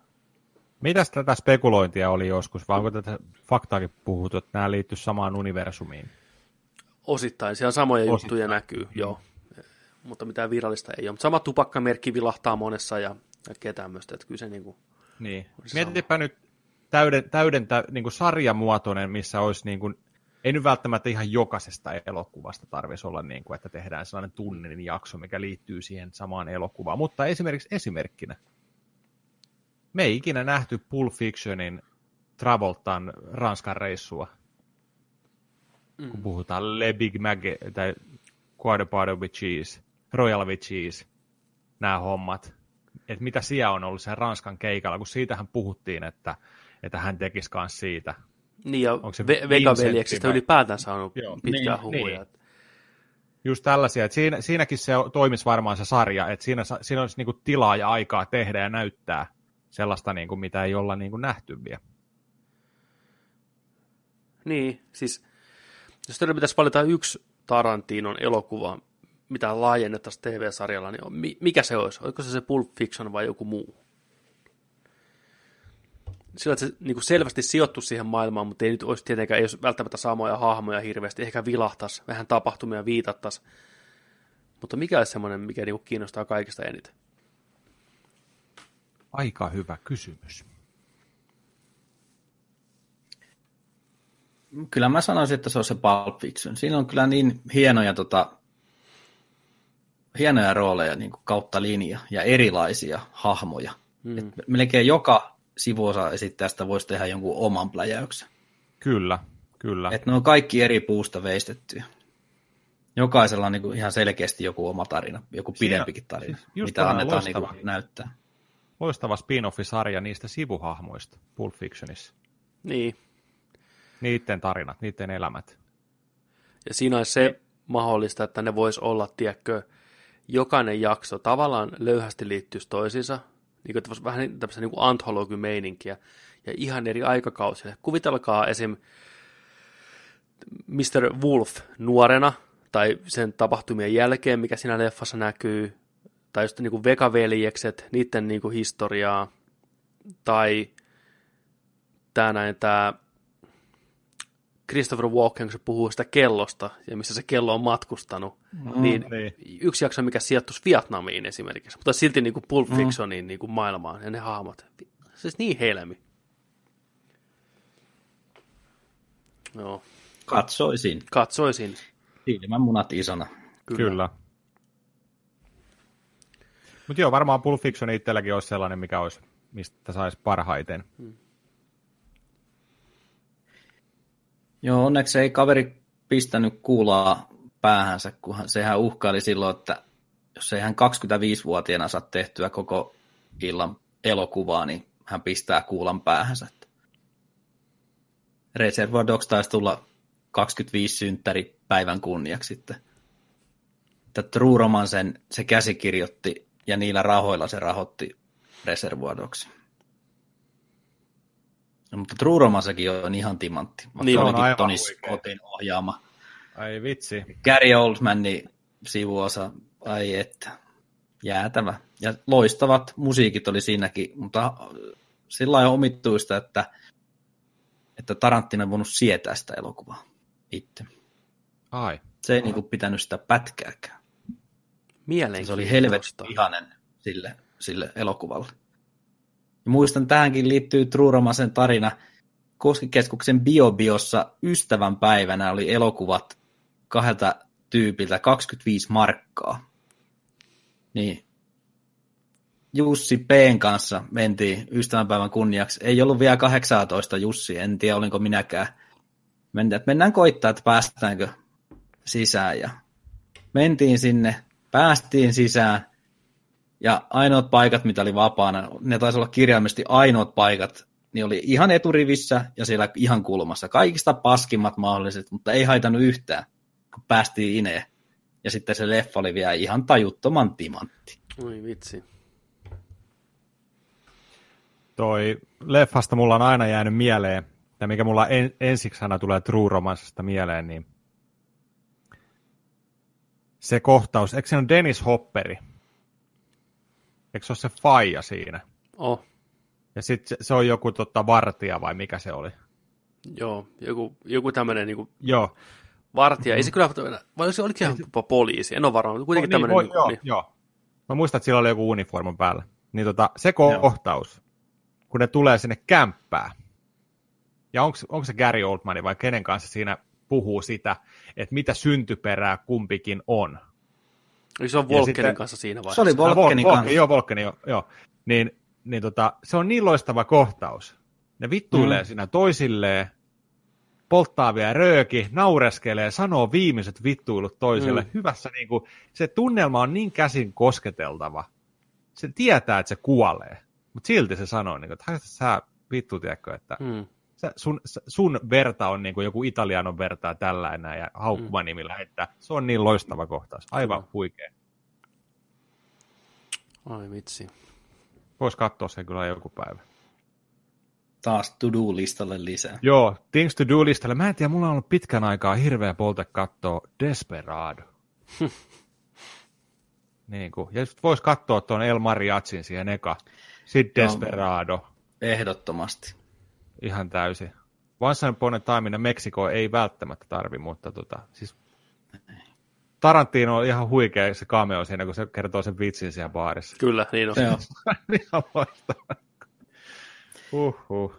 mitäs tätä spekulointia oli joskus, vai onko tätä faktaakin puhuttu, että nämä liittyy samaan universumiin? Osittain, siellä samoja Osittain. juttuja näkyy, joo. Mutta mitään virallista ei ole. Mutta sama tupakkamerkki vilahtaa monessa ja kaikkea tämmöistä, että kyllä se niin kuin, Niin. Mietitipä nyt täyden, täydentä niin kuin sarjamuotoinen, missä olisi niin kuin ei nyt välttämättä ihan jokaisesta elokuvasta tarvitsisi olla niin kuin, että tehdään sellainen tunnin jakso, mikä liittyy siihen samaan elokuvaan. Mutta esimerkiksi esimerkkinä, me ei ikinä nähty Pulp Fictionin Travoltan Ranskan reissua, mm. kun puhutaan Le Big Mac tai Quarter with Cheese, Royal with Cheese, nämä hommat. Että mitä siellä on ollut sen Ranskan keikalla, kun siitähän puhuttiin, että, että hän tekisi myös siitä. Niin, ja Ve- Vega-veljeksistä ylipäätään saanut Joo, pitkää niin, huhuja. Niin. Just tällaisia, että siinä, siinäkin se toimisi varmaan se sarja, että siinä, siinä olisi niinku tilaa ja aikaa tehdä ja näyttää sellaista, niinku, mitä ei olla niinku nähty vielä. Niin, siis jos teillä pitäisi valita yksi Tarantinon elokuva, mitä laajennettaisiin TV-sarjalla, niin mikä se olisi? Olisiko se se Pulp Fiction vai joku muu? Sillä, että se niin kuin selvästi sijoittu siihen maailmaan, mutta ei nyt olisi tietenkään ei olisi välttämättä samoja hahmoja hirveästi, ehkä vilahtaisi, vähän tapahtumia viitattaisi. Mutta mikä olisi semmoinen, mikä niin kuin kiinnostaa kaikista eniten? Aika hyvä kysymys. Kyllä mä sanoisin, että se on se Pulp Fiction. Siinä on kyllä niin hienoja, tota, hienoja rooleja niin kuin kautta linja ja erilaisia hahmoja. Mm. Et melkein joka sivuosa esittäjästä voisi tehdä jonkun oman pläjäyksen. Kyllä, kyllä. Että ne on kaikki eri puusta veistettyjä. Jokaisella on niin kuin ihan selkeästi joku oma tarina, joku pidempikin tarina, Siinä, mitä annetaan loistava, niin näyttää. Loistava spin-off-sarja niistä sivuhahmoista Pulp Fictionissa. Niin. Niiden tarinat, niiden elämät. Ja siinä olisi se mahdollista, että ne vois olla, tiedätkö, jokainen jakso tavallaan löyhästi liittyisi toisiinsa, niin kuin, vähän tämmöistä niin anthologimeininkiä ja ihan eri aikakausille. Kuvitelkaa esim. Mr. Wolf nuorena tai sen tapahtumien jälkeen, mikä siinä leffassa näkyy, tai just niin kuin Vega-veljekset, niiden niin kuin historiaa, tai tämä näin, tämä Christopher Walken, kun se puhuu sitä kellosta ja missä se kello on matkustanut, mm, niin, niin yksi jakso, mikä sijoittuisi Vietnamiin esimerkiksi, mutta silti niin kuin Pulp mm. Fictionin mm. niin kuin maailmaan ja ne hahmot. Siis niin helmi. Joo. Katsoisin. Katsoisin. Silmän munat isona. Kyllä. Kyllä. Mutta joo, varmaan Pulp Fiction itselläkin olisi sellainen, mikä olisi, mistä saisi parhaiten. Hmm. Joo, onneksi ei kaveri pistänyt kuulaa päähänsä, kun sehän uhkaili silloin, että jos ei hän 25-vuotiaana saa tehtyä koko illan elokuvaa, niin hän pistää kuulan päähänsä. Reservoir Dogs taisi tulla 25 synttäri päivän kunniaksi sitten. Että True Romancen se käsikirjoitti ja niillä rahoilla se rahoitti Reservoir Dogsin. No, mutta True Romancekin on ihan timantti. Niin on aivan Tony Scottin ohjaama. Ai vitsi. Gary Oldmanin sivuosa, ai että, jäätävä. Ja loistavat musiikit oli siinäkin, mutta sillä lailla omittuista, että, että Tarantino on voinut sietää sitä elokuvaa itse. Ai. Se ei niinku pitänyt sitä pätkääkään. Mielenkiintoista. Se oli helvetin ihanen sille, sille elokuvalle. Ja muistan, tähänkin liittyy True Romancen tarina. Koskikeskuksen BioBiossa ystävän päivänä oli elokuvat kahdelta tyypiltä 25 markkaa. Niin Jussi P. kanssa mentiin ystävänpäivän kunniaksi. Ei ollut vielä 18 Jussi, en tiedä olinko minäkään. Mennään, mennään koittaa, että päästäänkö sisään. Ja mentiin sinne, päästiin sisään. Ja ainoat paikat, mitä oli vapaana, ne taisi olla kirjaimellisesti ainoat paikat, niin oli ihan eturivissä ja siellä ihan kulmassa. Kaikista paskimmat mahdolliset, mutta ei haitannut yhtään, kun päästiin ineen. Ja sitten se leffa oli vielä ihan tajuttoman timantti. Oi vitsi. Toi leffasta mulla on aina jäänyt mieleen, ja mikä mulla en, ensiksi aina tulee True Romancesta mieleen, niin se kohtaus, eikö se ole Dennis Hopperi? Eikö se ole se faija siinä? Oh. Ja sitten se, se on joku tota, vartija vai mikä se oli? Joo, joku, joku tämmöinen niin Joo. vartija. Mm-hmm. Ei se kyllä, vai se olikin ihan jopa poliisi, en ole varma, mutta kuitenkin no, niin, tämmöinen. Voi, joo, niin. joo. Mä muistan, että sillä oli joku uniformu päällä. Niin tota, se kohtaus, joo. kun ne tulee sinne kämppään, ja onko se Gary Oldman vai kenen kanssa siinä puhuu sitä, että mitä syntyperää kumpikin on. Eli se on Volkenin sitten, kanssa siinä vaiheessa. Se oli Volkenin kanssa. Joo, Volkeni, joo. joo. Niin, niin tota, se on niin loistava kohtaus. Ne vittuilee mm. siinä toisilleen, polttaa vielä rööki, naureskelee, sanoo viimeiset vittuilut toiselle. Mm. Hyvässä niin kuin, se tunnelma on niin käsin kosketeltava. Se tietää, että se kuolee, mutta silti se sanoo, niin kuin, että sä vittu, tiedätkö, että mm sun, sun verta on niin kuin joku italianon vertaa tällainen ja haukkuma mm. nimillä, että se on niin loistava kohtaus. Aivan mm. huikea. Ai vitsi. Voisi katsoa sen kyllä joku päivä. Taas to-do-listalle lisää. Joo, things to do-listalle. Mä en tiedä, mulla on ollut pitkän aikaa hirveä polte katsoa Desperado. *laughs* niin kuin. Ja voisi katsoa tuon El Mariachin siihen eka. Sitten Desperado. Ehdottomasti ihan täysin. Once Upon a Time Meksiko ei välttämättä tarvi, mutta tota, siis Tarantino on ihan huikea se cameo siinä, kun se kertoo sen vitsin siellä baarissa. Kyllä, niin on. *laughs* ihan loistava. Uhuh.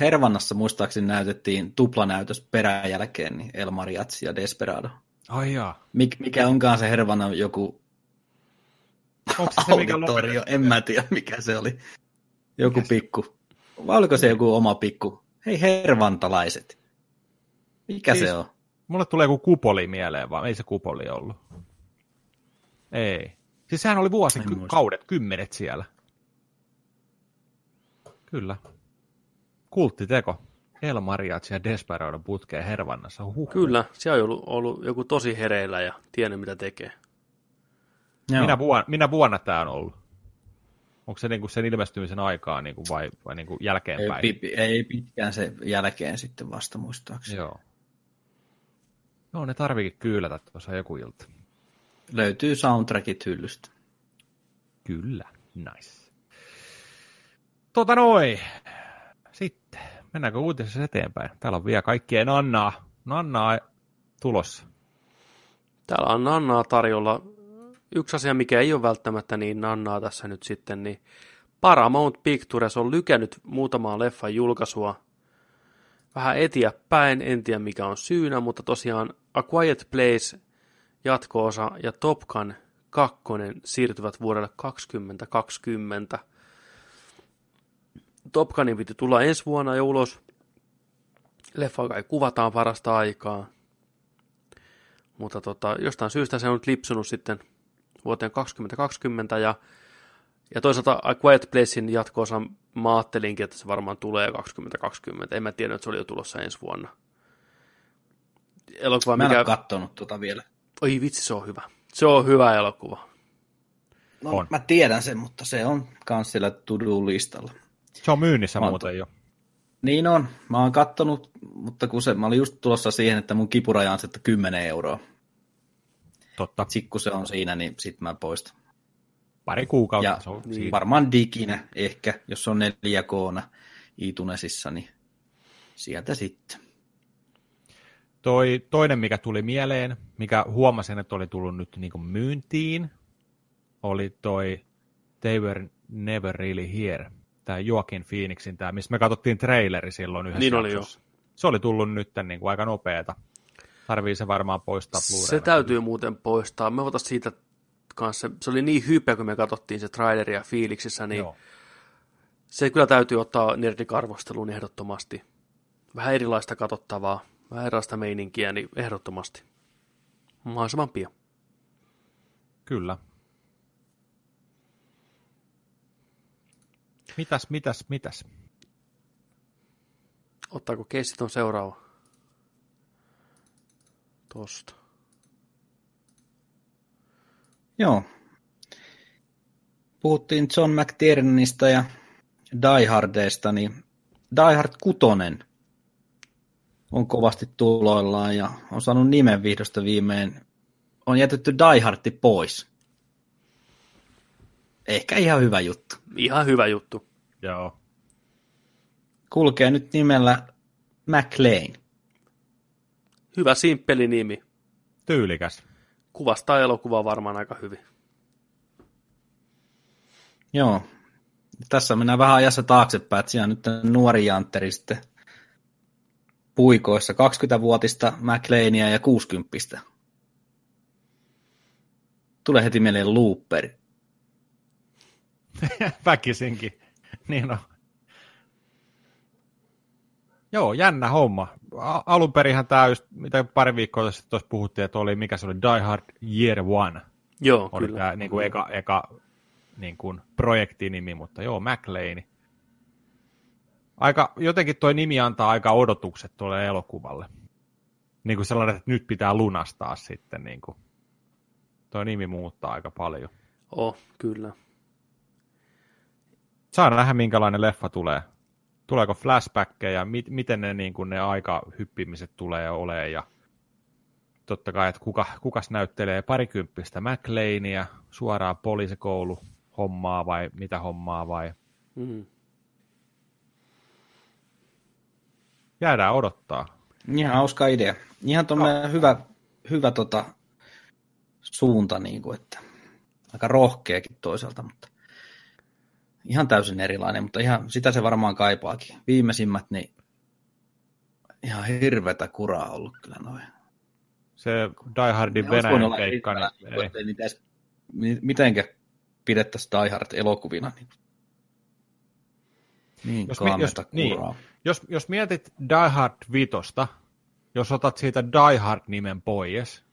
Hervannassa muistaakseni näytettiin tuplanäytös peräjälkeen, niin El Mariachi ja Desperado. Ai jaa. Mik, mikä onkaan se Hervannan joku Onko se, se mikä En mä tiedä, mikä se oli. Joku mikä pikku vai oliko se joku oma pikku, hei hervantalaiset. Mikä siis, se on? Mulle tulee joku kupoli mieleen, vaan ei se kupoli ollut. Ei. Siis sehän oli vuosikaudet, kymmenet siellä. Kyllä. Kulttiteko. El Mariachi ja Desperado putkeen Hervannassa. Huh. Kyllä, se on ollut, ollut joku tosi hereillä ja tiennyt mitä tekee. Minä, vuonna, minä vuonna tämä on ollut? Onko se niinku sen ilmestymisen aikaa niinku vai, vai niinku jälkeenpäin? Ei, ei pitkään se jälkeen sitten vasta muistaakseni. Joo. Joo, ne tarviikin kyylätä tuossa joku ilta. Löytyy soundtrackit hyllystä. Kyllä, nice. Tota noin. Sitten, mennäänkö uutisessa eteenpäin? Täällä on vielä kaikkien Annaa, Nannaa tulossa. Täällä on Nannaa tarjolla yksi asia, mikä ei ole välttämättä niin nannaa tässä nyt sitten, niin Paramount Pictures on lykännyt muutamaa leffan julkaisua vähän eteenpäin, en tiedä mikä on syynä, mutta tosiaan A Quiet Place jatko-osa ja Top Gun 2 siirtyvät vuodelle 2020. Top Gunin piti tulla ensi vuonna jo ulos. Leffa kai kuvataan parasta aikaa. Mutta tota, jostain syystä se on nyt lipsunut sitten vuoteen 2020 ja, ja toisaalta A Quiet Placein jatkoosa mä ajattelinkin, että se varmaan tulee 2020. En mä tiedä, että se oli jo tulossa ensi vuonna. Elokuva, mä en mikä... ole kattonut tuota vielä. Oi vitsi, se on hyvä. Se on hyvä elokuva. No, on. mä tiedän sen, mutta se on kans siellä to-do-listalla. Se on myynnissä mä muuten jo. Niin on. Mä oon kattonut, mutta kun se, mä olin just tulossa siihen, että mun kipuraja on 10 euroa. Totta. Sitten kun se on siinä, niin sit mä poistan. Pari kuukautta ja se on niin. Varmaan diginä ehkä, jos on 4 koona iTunesissa, niin sieltä sitten. Toi toinen, mikä tuli mieleen, mikä huomasin, että oli tullut nyt niin kuin myyntiin, oli toi They Were Never Really Here, tämä Joaquin Phoenixin, tämä, missä me katsottiin traileri silloin yhdessä Niin oli jo. Se oli tullut nyt niin kuin aika nopeeta. Tarvii se varmaan poistaa blu Se täytyy muuten poistaa. Me voitaisiin siitä kanssa, se oli niin hypeä, kun me katsottiin se traileri ja fiiliksissä, niin Joo. se kyllä täytyy ottaa nerdikarvosteluun ehdottomasti. Vähän erilaista katsottavaa, vähän erilaista meininkiä, niin ehdottomasti. Mahdollisimman pian. Kyllä. Mitäs, mitäs, mitäs? Ottaako keissit on seuraava? Tosta. Joo. Puhuttiin John McTiernanista ja Die Hardista, niin Die Hard 6 on kovasti tuloillaan ja on saanut nimen vihdosta viimein. On jätetty Die Hardi pois. Ehkä ihan hyvä juttu. Ihan hyvä juttu. Joo. Kulkee nyt nimellä McLean. Hyvä simppeli nimi. Tyylikäs. Kuvastaa elokuvaa varmaan aika hyvin. Joo. Tässä mennään vähän ajassa taaksepäin, että siellä on nyt nuori Jantteri sitten puikoissa 20-vuotista McLeania ja 60 Tulee heti mieleen Looper. *laughs* Väkisinkin. Niin on. Joo, jännä homma. Alun perinhän tämä just, mitä pari viikkoa sitten tuossa puhuttiin, että oli, mikä se oli, Die Hard Year One. Joo, oli kyllä. Tämä, niin kuin eka, eka niin kuin projektinimi, mutta joo, McLean. Aika, jotenkin tuo nimi antaa aika odotukset tuolle elokuvalle. Niin kuin sellainen, että nyt pitää lunastaa sitten. Niin kuin. Tuo nimi muuttaa aika paljon. Oh, kyllä. Saa nähdä, minkälainen leffa tulee tuleeko flashbackkejä, mit, miten ne, niin kuin ne aikahyppimiset tulee olemaan ja totta kai, että kuka, kukas näyttelee parikymppistä McLeania suoraan poliisikoulu hommaa vai mitä hommaa vai mm. jäädään odottaa. Ihan hauska idea. Ihan tuommoinen no. hyvä, hyvä tota, suunta, niin kuin, että aika rohkeakin toisaalta, mutta ihan täysin erilainen, mutta ihan sitä se varmaan kaipaakin. Viimeisimmät, niin ihan hirvetä kuraa ollut kyllä noin. Se Die Hardin Venäjän keikka, niin ei. ei niitä edes, mitenkä pidettäisiin Die Hard elokuvina. Niin, niin jos, jos, niin, jos, jos mietit Die Hard vitosta, jos otat siitä Die Hard-nimen pois,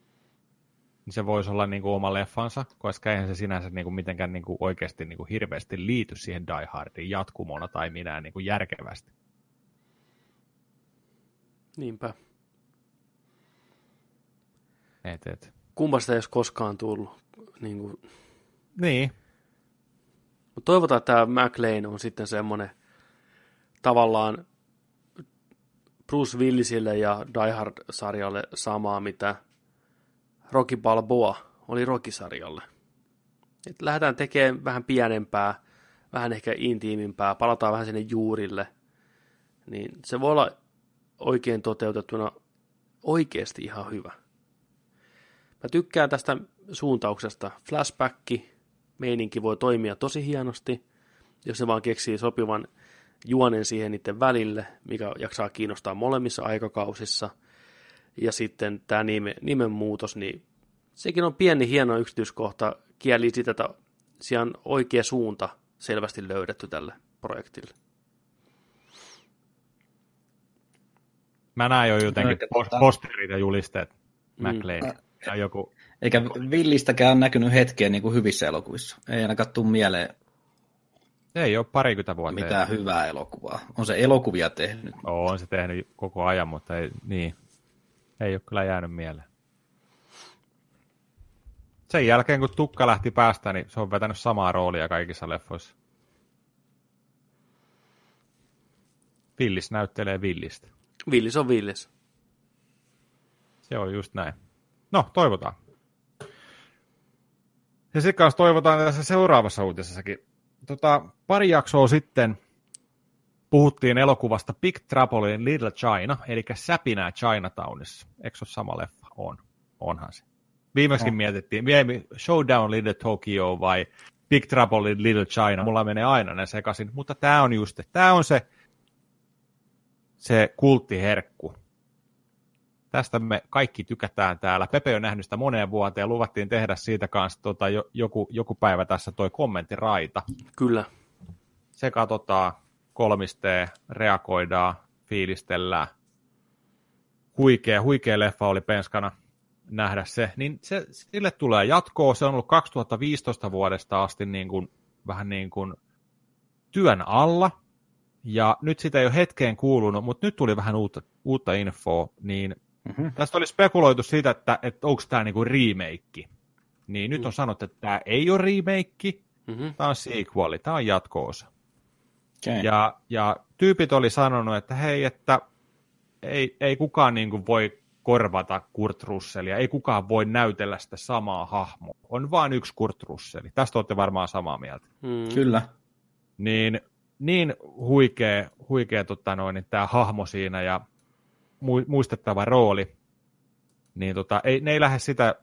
niin se voisi olla niin kuin oma leffansa, koska eihän se sinänsä niin kuin mitenkään niin kuin oikeasti niin kuin hirveästi liity siihen Die Hardin jatkumona tai minä niin kuin järkevästi. Niinpä. Et, et. Kumpasta ei olisi koskaan tullut. Niin. Kuin... niin. Mutta toivotaan, että tämä McLean on sitten semmoinen tavallaan Bruce Willisille ja Die Hard-sarjalle samaa, mitä – Rocky Balboa oli Rocky-sarjalle. Et lähdetään tekemään vähän pienempää, vähän ehkä intiimimpää, palataan vähän sinne juurille, niin se voi olla oikein toteutettuna oikeasti ihan hyvä. Mä tykkään tästä suuntauksesta. Flashbacki, meininki voi toimia tosi hienosti, jos se vaan keksii sopivan juonen siihen niiden välille, mikä jaksaa kiinnostaa molemmissa aikakausissa – ja sitten tämä nime, nimenmuutos, niin sekin on pieni hieno yksityiskohta kieli sitä, että siellä on oikea suunta selvästi löydetty tälle projektille. Mä näin jo jotenkin posterit ja julisteet Mm. McLean. Ja joku, Eikä Villistäkään on näkynyt hetkeä niin kuin hyvissä elokuvissa. Ei ainakaan tule mieleen ei ole parikymmentä vuotta. mitään hyvää elokuvaa. On se elokuvia tehnyt. On se tehnyt koko ajan, mutta ei, niin. Ei ole kyllä jäänyt mieleen. Sen jälkeen, kun Tukka lähti päästä, niin se on vetänyt samaa roolia kaikissa leffoissa. Villis näyttelee Villistä. Villis on Villis. Se on just näin. No, toivotaan. Ja sitten kanssa toivotaan tässä seuraavassa uutisessakin. Tota, pari jaksoa sitten puhuttiin elokuvasta Big Trouble in Little China, eli Säpinää Chinatownissa. Eikö se ole sama leffa? On. Onhan se. Viimeksi On. mietittiin, Showdown Little Tokyo vai Big Trouble in Little China. Mulla menee aina ne sekaisin, mutta tämä on just, tämä on se, se kulttiherkku. Tästä me kaikki tykätään täällä. Pepe on nähnyt sitä moneen vuoteen ja luvattiin tehdä siitä kanssa tota, jo, joku, joku päivä tässä toi kommenttiraita. Kyllä. Se katsotaan, kolmisteen, reagoidaan, fiilistellään. Huikea, huikea leffa oli penskana nähdä se. Niin se, sille tulee jatkoa. Se on ollut 2015 vuodesta asti niin kuin, vähän niin kuin työn alla. Ja nyt sitä ei ole hetkeen kuulunut, mutta nyt tuli vähän uutta, uutta infoa, niin Mm-hmm. Tästä oli spekuloitu siitä, että, että onko tämä niinku remake. Niin nyt on sanottu, että tämä ei ole remake, Mm-hmm. tämä on sequel, tämä on jatko-osa. Okay. Ja, ja tyypit oli sanonut, että hei, että ei, ei kukaan niinku voi korvata Kurt Russellia, ei kukaan voi näytellä sitä samaa hahmoa. On vain yksi Kurt Russelli. Tästä olette varmaan samaa mieltä. Mm. Kyllä. Niin, niin huikea, huikea tota noin, niin tämä hahmo siinä ja mu- muistettava rooli, niin tota, ei, ne ei lähde sitä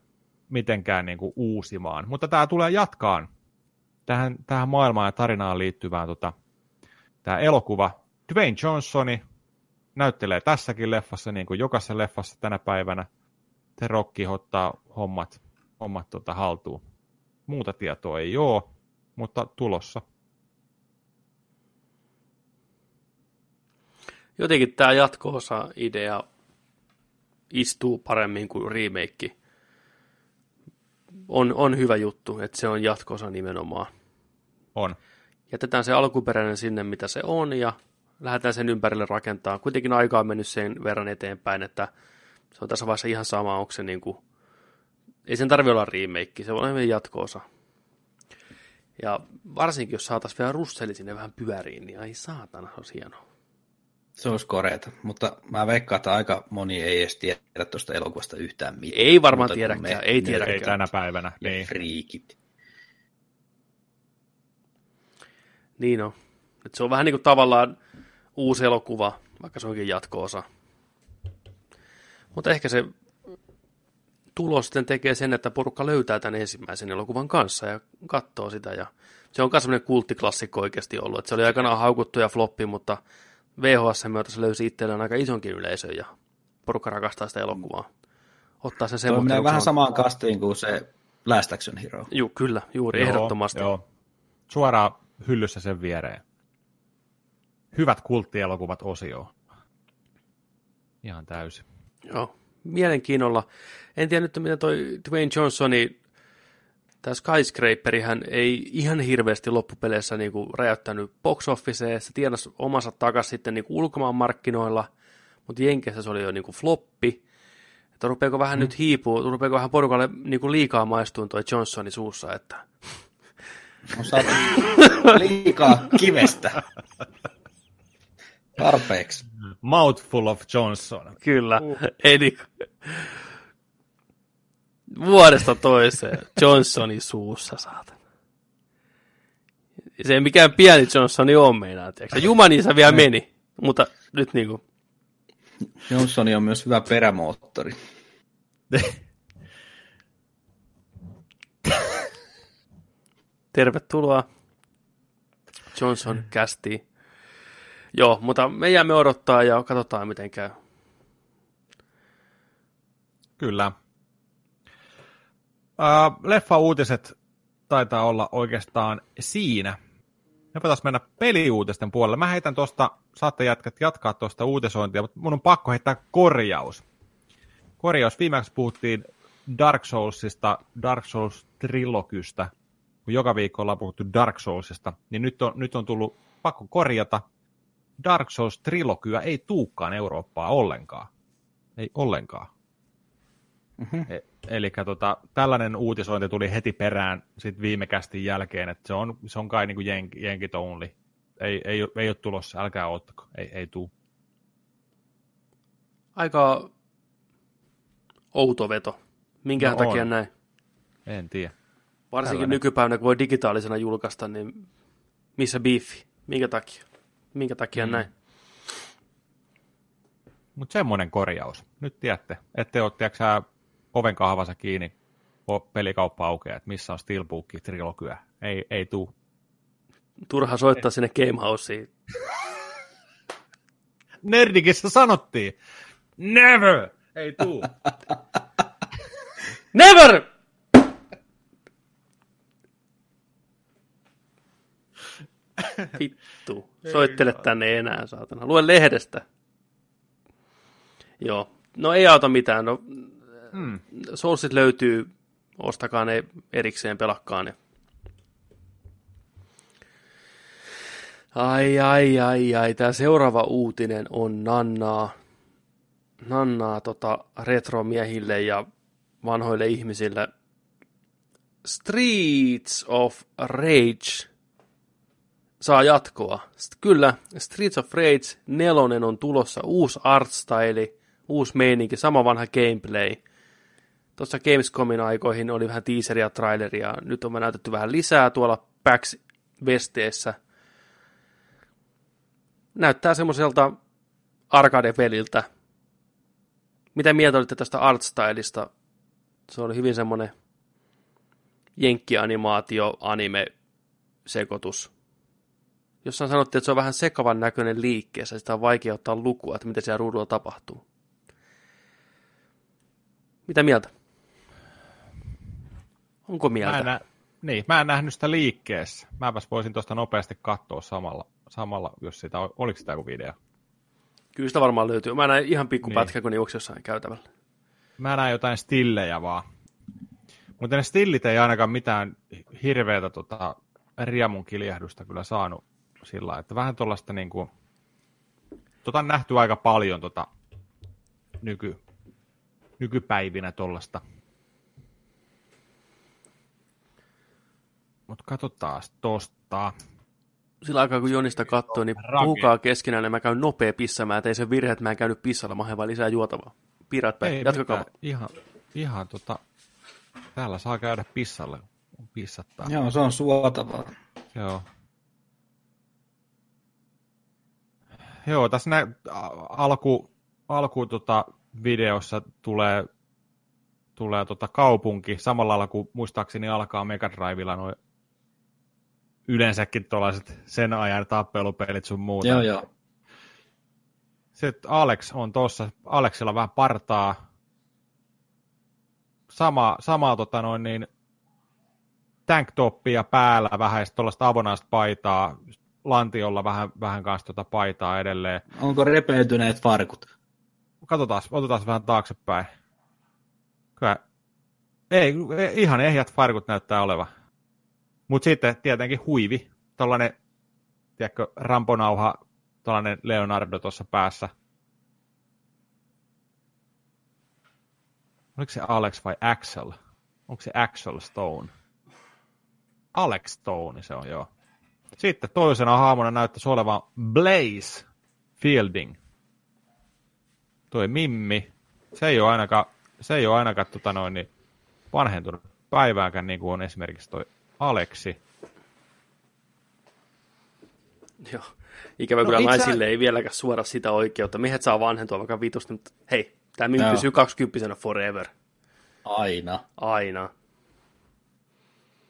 mitenkään niin kuin uusimaan. Mutta tämä tulee jatkaan tähän, tähän maailmaan ja tarinaan liittyvään tota, tämä elokuva. Dwayne Johnsoni näyttelee tässäkin leffassa, niin kuin jokaisessa leffassa tänä päivänä. The Rock ottaa hommat, hommat tota, haltuun. Muuta tietoa ei ole, mutta tulossa. Jotenkin tämä jatko-osa-idea istuu paremmin kuin remake. On, on hyvä juttu, että se on jatko-osa nimenomaan. On. Jätetään se alkuperäinen sinne, mitä se on, ja lähdetään sen ympärille rakentaa. Kuitenkin aika on mennyt sen verran eteenpäin, että se on tässä vaiheessa ihan sama, onko se niin kuin... Ei sen tarvitse olla remake, se voi olla hyvin jatko-osa. Ja varsinkin, jos saataisiin vielä Russeli sinne vähän pyöriin, niin ai saatana, se olisi hienoa. Se olisi koreeta, mutta mä veikkaan, että aika moni ei edes tiedä tuosta elokuvasta yhtään mitään. Ei varmaan tiedäkään, ei tiedäkään. Ei tänä päivänä. ja Niin. friikit. Niin on. Et se on vähän niin kuin tavallaan uusi elokuva, vaikka se onkin jatko-osa. Mutta ehkä se tulos sitten tekee sen, että porukka löytää tämän ensimmäisen elokuvan kanssa ja katsoo sitä. Ja se on myös sellainen kulttiklassikko oikeasti ollut. Et se oli aikanaan haukuttu ja floppi, mutta VHS myötä se löysi itselleen aika isonkin yleisön ja porukka rakastaa sitä elokuvaa. Ottaa sen semmoinen. menee vähän samaan kastiin kuin se Last Action Hero. Juu, kyllä, juuri, Joo, ehdottomasti. Joo. Suoraan hyllyssä sen viereen. Hyvät kulttielokuvat osio. Ihan täysin. Joo, mielenkiinnolla. En tiedä nyt, miten toi Dwayne Johnsoni, tämä Skyscraperihän ei ihan hirveästi loppupeleissä niin kuin räjäyttänyt box officeen. Se tienasi omansa takaisin sitten niin kuin ulkomaan markkinoilla, mutta Jenkeissä se oli jo niin kuin floppi. Että rupeako vähän mm. nyt hiipua, rupeako vähän porukalle niin kuin liikaa maistuun toi Johnsoni suussa, että On saatu liikaa kivestä. Tarpeeksi. Mouthful of Johnson. Kyllä, uh. niin Vuodesta toiseen Johnsonin suussa, saatan. Se ei mikään pieni Johnsoni on meinaa, tiedätkö? Jumanissa vielä meni, mutta nyt niinku, Johnsoni on myös hyvä perämoottori. *laughs* tervetuloa Johnson kästi. Joo, mutta me jäämme odottaa ja katsotaan miten käy. Kyllä. Leffa-uutiset taitaa olla oikeastaan siinä. Me taas mennä peliuutisten puolelle. Mä heitän tuosta, saatte jatkat, jatkaa tuosta uutisointia, mutta mun on pakko heittää korjaus. Korjaus. Viimeksi puhuttiin Dark Soulsista, Dark Souls trilogystä, kun joka viikko ollaan puhuttu Dark Soulsista, niin nyt on, nyt on tullut pakko korjata. Dark Souls trilogia ei tuukkaan Eurooppaa ollenkaan. Ei ollenkaan. Mm-hmm. E- eli tota, tällainen uutisointi tuli heti perään sit viime kästin jälkeen, että se on, se on kai niin kuin jenk, jenkit only. Ei, ei, ei ole tulossa, älkää ottako, ei, ei tuu. Aika outo veto. Minkä no takia on. näin? En tiedä. Varsinkin Tällainen. nykypäivänä, kun voi digitaalisena julkaista, niin missä biifi? Minkä takia? Minkä takia mm. näin? Mutta semmoinen korjaus. Nyt tiedätte, ette ole, tiedätkö oven kahvassa kiinni, pelikauppa aukeaa, että missä on Steelbook trilogia. Ei, ei tuu. Turha soittaa ei. sinne Gamehouseen. *laughs* Nerdikissä sanottiin. Never! Ei tuu. *laughs* Never! *laughs* Vittu. Soittele tänne enää, saatana. Lue lehdestä. Joo. No ei auta mitään. No, hmm. Sourceit löytyy. Ostakaa ne erikseen, pelakkaa ne. Ai, ai, ai, ai. Tämä seuraava uutinen on Nannaa, Nannaa tota, retromiehille ja vanhoille ihmisille. Streets of Rage jatkoa. Kyllä, Streets of Rage 4 on tulossa uusi artstyle, uusi meininki, sama vanha gameplay. Tuossa Gamescomin aikoihin oli vähän teaseria, traileria, nyt on näytetty vähän lisää tuolla PAX Vesteessä. Näyttää semmoiselta arcade-peliltä. Mitä mieltä olitte tästä artstylista? Se oli hyvin semmoinen jenkkianimaatio, anime, sekoitus jossain sanottiin, että se on vähän sekavan näköinen liikkeessä, sitä on vaikea ottaa lukua, että mitä siellä ruudulla tapahtuu. Mitä mieltä? Onko mieltä? Mä en, nä- niin, mä en nähnyt sitä liikkeessä. Mäpäs voisin tuosta nopeasti katsoa samalla, samalla jos sitä, oliko sitä joku video? Kyllä sitä varmaan löytyy. Mä näin ihan pikku niin. pätkä, kun juoksi jossain käytävällä. Mä näin jotain stillejä vaan. Mutta ne stillit ei ainakaan mitään hirveätä tota, riemun kiljahdusta kyllä saanut sillä että vähän tuollaista niin kuin, tota on nähty aika paljon tota nyky, nykypäivinä tuollaista. Mutta katsotaan tosta. Sillä aikaa kun Jonista katsoo, niin puhukaa keskenään, niin mä käyn nopea pissamaan, ettei se virhe, että mä en käynyt pissalla, mä vaan lisää juotavaa. Pirat päin, jatkakaa. Ihan, ihan tota, täällä saa käydä pissalle, pissattaa. Joo, se on suotavaa. Joo. Joo, tässä nä- alku, alku tota, videossa tulee, tulee tota kaupunki, samalla lailla kuin muistaakseni alkaa Mega Drivella noin yleensäkin tuollaiset sen ajan tappelupelit sun muuta. Joo, joo. Sitten Alex on tuossa, Alexilla vähän partaa, sama, samaa tota noin niin, tanktoppia päällä, vähän tuollaista avonaista paitaa, lantiolla vähän, vähän kanssa tuota paitaa edelleen. Onko repeytyneet farkut? Katsotaan, otetaan vähän taaksepäin. Kyllä, ei, ihan ehjät farkut näyttää olevan. Mutta sitten tietenkin huivi, tällainen, tiedätkö, ramponauha, tällainen Leonardo tuossa päässä. Oliko se Alex vai Axel? Onko se Axel Stone? Alex Stone se on, joo. Sitten toisena haamuna näyttäisi olevan Blaze Fielding. Tuo Mimmi, se ei ole ainakaan, se ei ole ainakaan tota noin, niin vanhentunut päivääkään, niin kuin on esimerkiksi toi Aleksi. Joo. Ikävä no, kyllä itse... naisille ei vieläkään suora sitä oikeutta. Miehet saa vanhentua vaikka vitusti, mutta hei, tämä Mimmi pysyy 20 forever. Aina. Aina.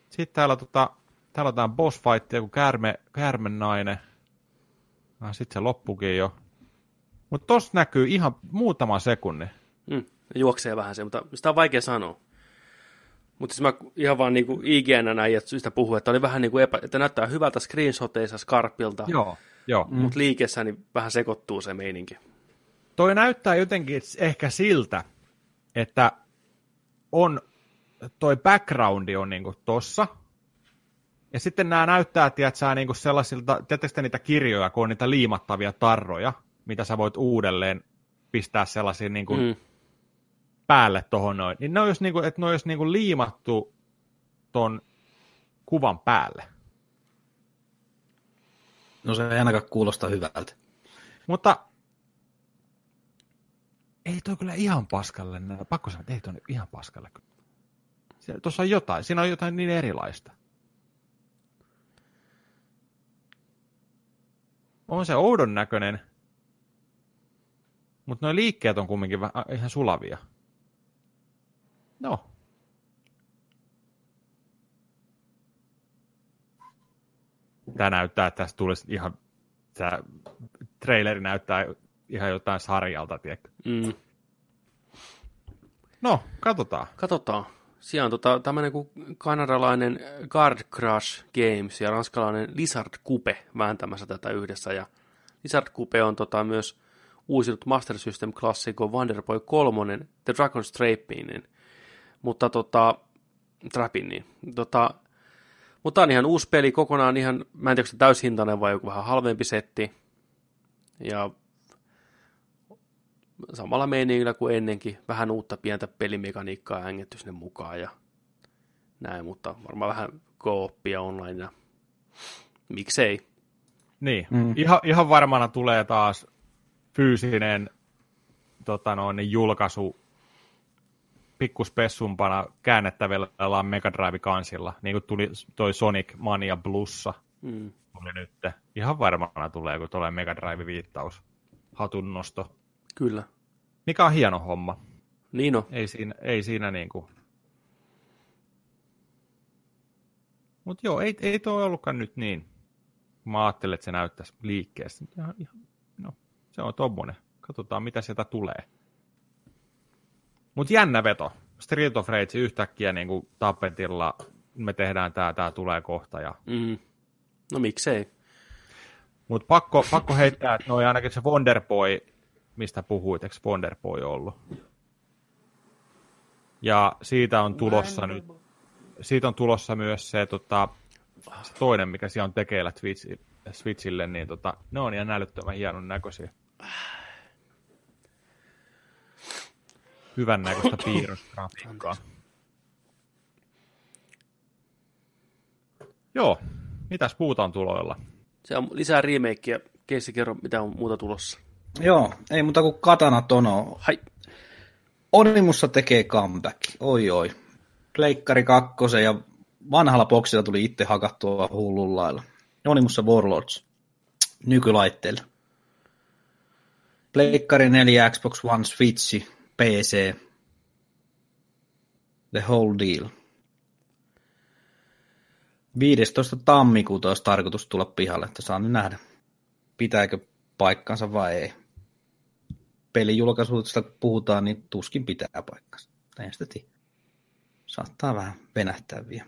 Sitten täällä tota, Täällä on jotain boss fightia, kun käärme, käärmen nainen. Ah, sitten se loppukin jo. Mutta tossa näkyy ihan muutama sekunni. Mm, juoksee vähän se, mutta sitä on vaikea sanoa. Mutta siis mä ihan vaan niinku IGN näin, että sitä puhuu, että oli vähän niin kuin epä, että näyttää hyvältä screenshoteissa Skarpilta, Joo, joo. mm. mutta liikessä niin vähän sekoittuu se meininki. Toi näyttää jotenkin ehkä siltä, että on toi backgroundi on niinku tossa, ja sitten nämä näyttää, tiedätkö, niinku sellaisilta, tiedätkö niitä kirjoja, kun on niitä liimattavia tarroja, mitä sä voit uudelleen pistää sellaisiin niinku mm. päälle tuohon noin, niin ne olisi, niinku, että ne olisi niinku liimattu ton kuvan päälle. No se ei ainakaan kuulosta hyvältä. Mutta ei toi kyllä ihan paskalle. Pakko sanoa, että ei toi ihan paskalle. Tuossa on jotain. Siinä on jotain niin erilaista. On se oudon näköinen, mutta nuo liikkeet on kumminkin vähän, ihan sulavia. No. Tämä näyttää, että tästä tulisi ihan, tämä traileri näyttää ihan jotain sarjalta, tiedätkö? Mm. No, katsotaan. Katsotaan. Siellä on tota, tämmöinen kuin kanadalainen Guard Crush Games ja ranskalainen Lizard Coupe vääntämässä tätä yhdessä. Ja Lizard Coupe on tota, myös uusinut Master System klassikko Wonderboy 3, The Dragon's Trapin, niin, mutta tota, Trapin, niin, tota, mutta on ihan uusi peli kokonaan ihan, mä en tiedä, onko se täyshintainen vai joku vähän halvempi setti. Ja samalla meiningillä kuin ennenkin, vähän uutta pientä pelimekaniikkaa hängetty sinne mukaan ja näin, mutta varmaan vähän kooppia online ja miksei. Niin, mm. ihan, ihan varmana tulee taas fyysinen tota noin, julkaisu pikkuspessumpana käännettävällä Mega Drive-kansilla, niin kuin tuli toi Sonic Mania Blussa. Mm. Tuli nyt. Ihan varmana tulee, kun tulee Mega Drive-viittaus. Hatunnosto. Kyllä. Mikä on hieno homma. Niin on. Ei siinä, ei siinä niin kuin... Mutta joo, ei, ei toi ollutkaan nyt niin. Mä ajattelin, että se näyttäisi liikkeessä. Ihan, ihan, no, se on tommonen. Katsotaan, mitä sieltä tulee. Mutta jännä veto. Street of Rage yhtäkkiä niin kuin tapetilla me tehdään tämä, tämä tulee kohta. Ja... Mm. No miksei. Mutta pakko, pakko heittää, että noi ainakin se Wonderboy mistä puhuit, eikö Wonderboy ollut? Ja siitä on tulossa nyt, siitä on tulossa myös se, tota, se toinen, mikä siellä on tekeillä Twitch, Switchille, niin tota, ne on ihan älyttömän hienon näköisiä. Hyvän näköistä piirrosgrafiikkaa. Joo, mitäs puhutaan tuloilla? Se on lisää remakeja. Keissi kerro, mitä on muuta tulossa. Joo, ei muuta kuin Katana Tono. Hai. Onimussa tekee comeback. Oi oi. Pleikkari kakkosen ja vanhalla boksilla tuli itse hakattua hullun lailla. Onimussa Warlords. Nykylaitteella. Pleikkari 4, Xbox One, Switch, PC. The whole deal. 15. tammikuuta olisi tarkoitus tulla pihalle, että saan nyt nähdä, pitääkö paikkansa vai ei pelijulkaisuudesta puhutaan, niin tuskin pitää paikkansa. En sitä tiedä. Saattaa vähän venähtää vielä.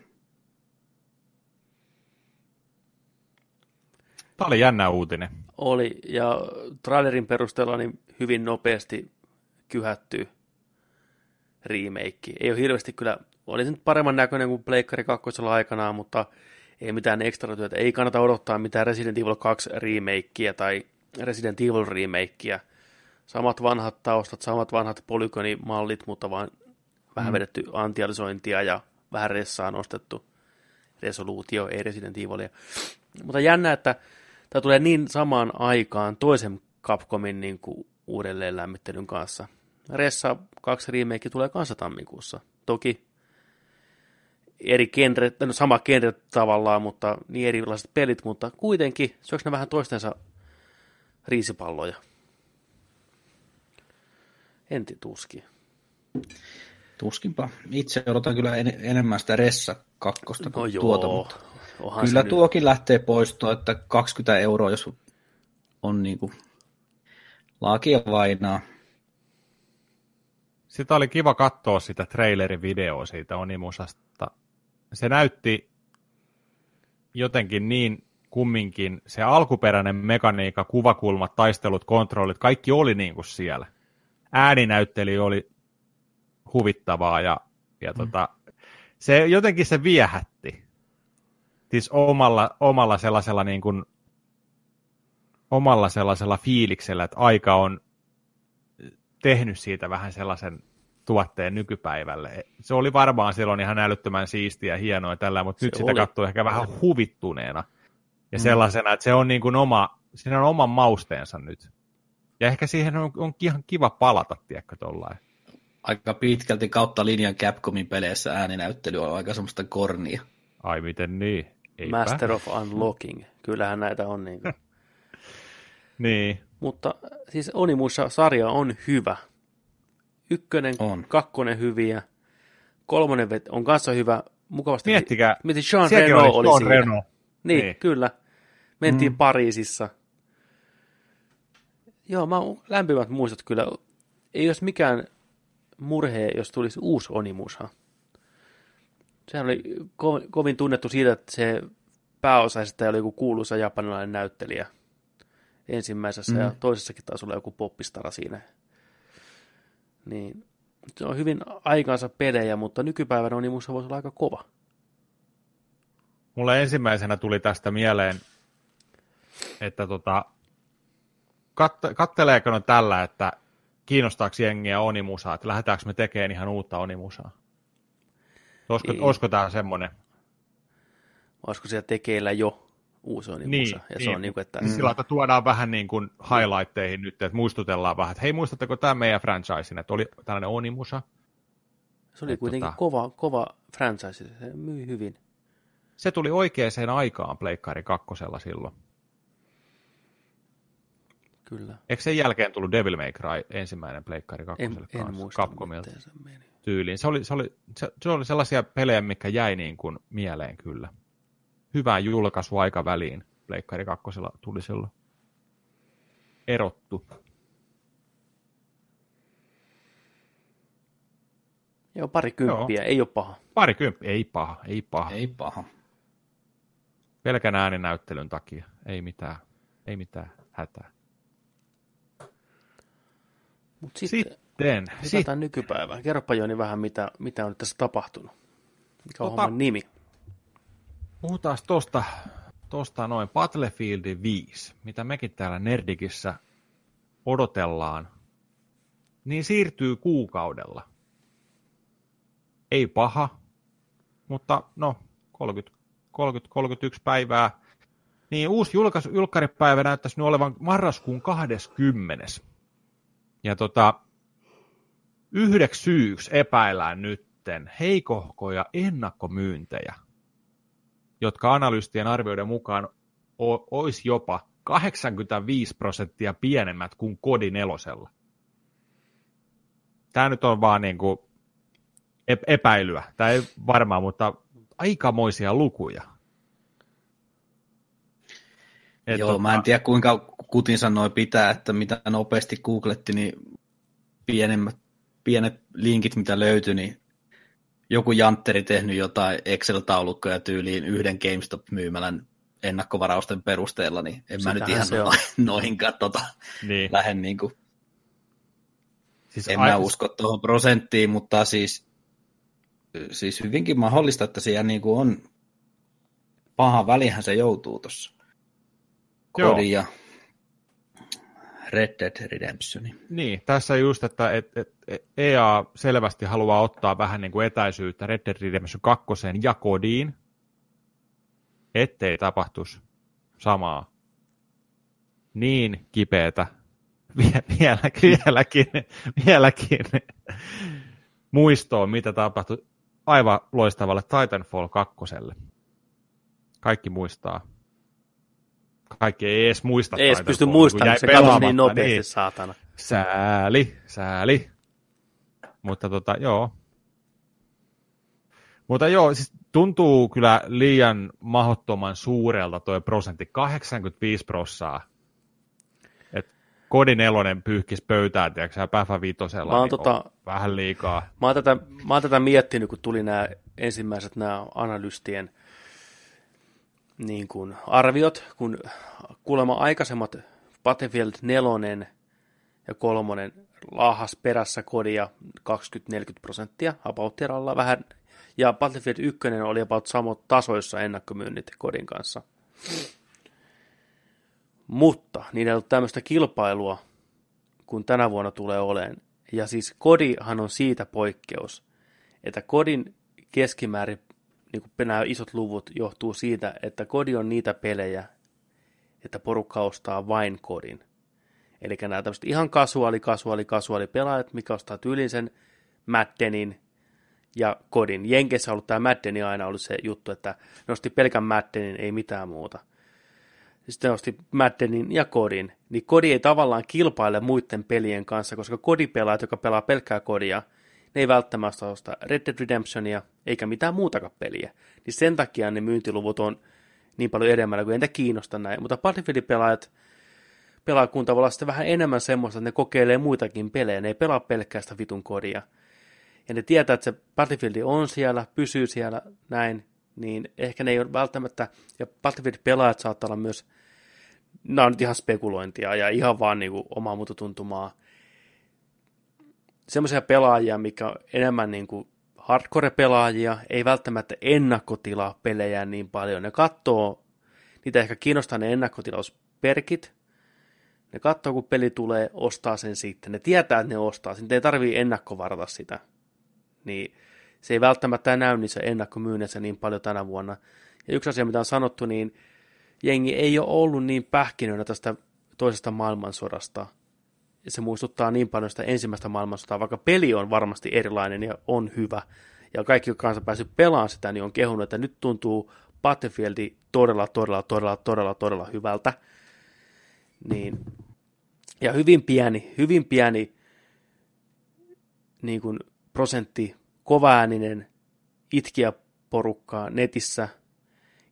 Tämä oli jännä uutinen. Oli, ja trailerin perusteella niin hyvin nopeasti kyhätty remake. Ei ole hirveästi kyllä, oli se nyt paremman näköinen kuin Pleikkari 2 aikanaan, mutta ei mitään ekstra työtä. Ei kannata odottaa mitään Resident Evil 2 remakeä tai Resident Evil remakeä samat vanhat taustat, samat vanhat polygonimallit, mutta vaan vähän mm. vedetty antialisointia ja vähän ressaa nostettu resoluutio, ei Resident Evilia. Mutta jännä, että tämä tulee niin samaan aikaan toisen Capcomin niin kuin uudelleen lämmittelyn kanssa. Ressa 2 remake tulee kanssa tammikuussa. Toki eri genre, no sama genre tavallaan, mutta niin erilaiset pelit, mutta kuitenkin syöks ne vähän toistensa riisipalloja? Enti tuski. Tuskinpa. Itse odotan kyllä en, enemmän sitä Ressa kakkosta no joo, tuota, mutta kyllä tuokin nyt. lähtee poistoon, että 20 euroa, jos on niin kuin laakia vainaa. sitä oli kiva katsoa sitä trailerivideoa siitä Onimusasta. Se näytti jotenkin niin kumminkin, se alkuperäinen mekaniikka, kuvakulmat, taistelut, kontrollit, kaikki oli niin kuin siellä. Ääninäyttely oli huvittavaa ja, ja mm. tota, se jotenkin se viehätti. Siis omalla, omalla sellaisella niin kuin, omalla sellaisella fiiliksellä, että aika on tehnyt siitä vähän sellaisen tuotteen nykypäivälle. Se oli varmaan silloin ihan älyttömän siistiä ja hienoa tällä, mutta se nyt sitä katsoo ehkä vähän huvittuneena. Ja mm. sellaisena, että se on niin kuin oma, siinä on oman mausteensa nyt. Ja ehkä siihen on, on ihan kiva palata, tiedätkö, tollain. Aika pitkälti kautta linjan Capcomin peleissä ääninäyttely on aika semmoista kornia. Ai miten niin? Eipä. Master of Unlocking. Kyllähän näitä on niin kuin. *laughs* niin. Mutta siis Onimussa sarja on hyvä. Ykkönen, on. kakkonen hyviä. Kolmonen on kanssa hyvä. Mukavasti. Miettikää. Mietin, Sean Reno oli, oli. Reno. Niin, niin, kyllä. Mentiin mm. Pariisissa. Joo, mä oon lämpimät muistot kyllä. Ei olisi mikään murhe, jos tulisi uusi Onimusa. Sehän oli ko- kovin tunnettu siitä, että se pääosaista oli joku kuuluisa japanilainen näyttelijä – ensimmäisessä mm. ja toisessakin taisi olla joku poppistara siinä. Niin se on hyvin aikaansa pelejä, mutta nykypäivänä on niin voisi olla aika kova. Mulle ensimmäisenä tuli tästä mieleen, että tota, kat- katteleeko ne tällä, että kiinnostaako jengiä Onimusaa, että lähdetäänkö me tekemään ihan uutta Onimusaa? Olisiko, niin. olisiko tämä semmoinen? Olisiko siellä tekeillä jo? uusi on niin. Ja niin. se on niin kuin, että... Mm. Sillä että tuodaan vähän niin kuin highlightteihin nyt, että muistutellaan vähän, että hei muistatteko tämä meidän franchise, että oli tällainen Onimusa. Se oli että kuitenkin tota... kova, kova franchise, se myi hyvin. Se tuli oikeaan aikaan Pleikkari kakkosella silloin. Kyllä. Eikö sen jälkeen tullut Devil May Cry ensimmäinen Pleikkari kakkoselle en, en muista, Capcomilta se tyyliin. Se oli, se, oli, se, se oli sellaisia pelejä, mikä jäi niin kuin mieleen kyllä hyvään julkaisuaikaväliin. Pleikkari kakkosella tuli silloin erottu. Joo, pari kymppiä, Joo. ei ole paha. Pari kymppiä, ei paha, ei paha. Ei paha. Pelkän ääninäyttelyn takia, ei mitään, ei mitään hätää. Mut sitten, sitten, sitten. nykypäivään. Kerropa Joni vähän, mitä, mitä on tässä tapahtunut. Mikä on tota, nimi? Puhutaan tuosta tosta noin Battlefield 5, mitä mekin täällä Nerdikissä odotellaan, niin siirtyy kuukaudella. Ei paha, mutta no 30, 30 31 päivää. Niin uusi julkais, julkkaripäivä näyttäisi nyt olevan marraskuun 20. Ja tota, yhdeksi syyksi epäillään nytten heikohkoja ennakkomyyntejä jotka analystien arvioiden mukaan olisi jopa 85 prosenttia pienemmät kuin kodi nelosella. Tämä nyt on vaan niin kuin epäilyä. Tämä ei varmaan, mutta aikamoisia lukuja. Et Joo, tota... mä en tiedä kuinka Kutin sanoi pitää, että mitä nopeasti googletti, niin pienemmät, pienet linkit, mitä löytyi, niin joku jantteri tehnyt jotain Excel-taulukkoja tyyliin yhden GameStop-myymälän ennakkovarausten perusteella, niin en Sitähän mä nyt ihan no, *laughs* noihinkaan tota, niin. lähden niin kuin, siis en ai... mä usko tuohon prosenttiin, mutta siis, siis hyvinkin mahdollista, että siellä niin kuin on paha välihän se joutuu tuossa kodin ja Red Dead Redemption. Niin, tässä just, että et, et, EA selvästi haluaa ottaa vähän niin kuin etäisyyttä Red Dead Redemption 2 ja kodiin, ettei tapahtuisi samaa niin kipeätä *laughs* vielä, vieläkin, vieläkin muistoon, mitä tapahtui aivan loistavalle Titanfall 2. Kaikki muistaa kaikki ei edes muista. Ei edes pysty muistamaan, se katosi niin nopeasti, niin. saatana. Sääli, sääli. Mutta tota, joo. Mutta joo, siis tuntuu kyllä liian mahottoman suurelta tuo prosentti, 85 prossaa. Et Kodi nelonen pyyhkis pöytää, tiedätkö Päfä viitosella, Mä oon niin tota- vähän liikaa. Mä oon tätä, mä oon tätä miettinyt, kun tuli nämä ensimmäiset nämä analystien niin kuin arviot, kun kuulemma aikaisemmat Battlefield 4 ja 3 laahas perässä kodia 20-40 prosenttia, about vähän, ja Battlefield 1 oli about samot tasoissa ennakkomyynnit kodin kanssa. Mutta niillä ei ollut tämmöistä kilpailua, kun tänä vuonna tulee oleen. Ja siis kodihan on siitä poikkeus, että kodin keskimäärin niin kuin nämä isot luvut johtuu siitä, että kodi on niitä pelejä, että porukka ostaa vain kodin. Eli nämä tämmöiset ihan kasuaali, kasuaali, kasuaali pelaajat, mikä ostaa tyylin sen Maddenin ja kodin. Jenkeissä on ollut tämä Maddeni aina ollut se juttu, että ne osti pelkän Maddenin, ei mitään muuta. Sitten ne osti Maddenin ja kodin. Niin kodi ei tavallaan kilpaile muiden pelien kanssa, koska kodipelaajat, jotka pelaa pelkkää kodia, ne ei välttämättä osta Red Dead Redemptionia eikä mitään muutakaan peliä. Niin sen takia ne myyntiluvut on niin paljon edemmällä, kuin entä kiinnosta näin. Mutta Battlefieldin pelaajat pelaa kun tavallaan sitten vähän enemmän semmoista, että ne kokeilee muitakin pelejä. Ne ei pelaa pelkkää sitä vitun kodia. Ja ne tietää, että se Battlefield on siellä, pysyy siellä näin, niin ehkä ne ei ole välttämättä, ja Battlefield-pelaajat saattaa olla myös, nämä on nyt ihan spekulointia ja ihan vaan niin kuin omaa muuta tuntumaa, semmoisia pelaajia, mikä on enemmän niin kuin hardcore-pelaajia, ei välttämättä ennakkotilaa pelejä niin paljon. Ne katsoo, niitä ehkä kiinnostaa ne ennakkotilausperkit, ne katsoo, kun peli tulee, ostaa sen sitten. Ne tietää, että ne ostaa sen, ei tarvii ennakkovarata sitä. Niin se ei välttämättä näy niissä ennakkomyynnissä niin paljon tänä vuonna. Ja yksi asia, mitä on sanottu, niin jengi ei ole ollut niin pähkinöinä tästä toisesta maailmansodasta. Se muistuttaa niin paljon sitä ensimmäistä maailmansotaa, vaikka peli on varmasti erilainen ja on hyvä. Ja kaikki, jotka kanssa päässyt pelaamaan sitä, niin on kehunut, että nyt tuntuu Battlefieldi todella, todella, todella, todella, todella hyvältä. Niin, ja hyvin pieni, hyvin pieni niin kuin prosentti kovaääninen itkiä porukkaa netissä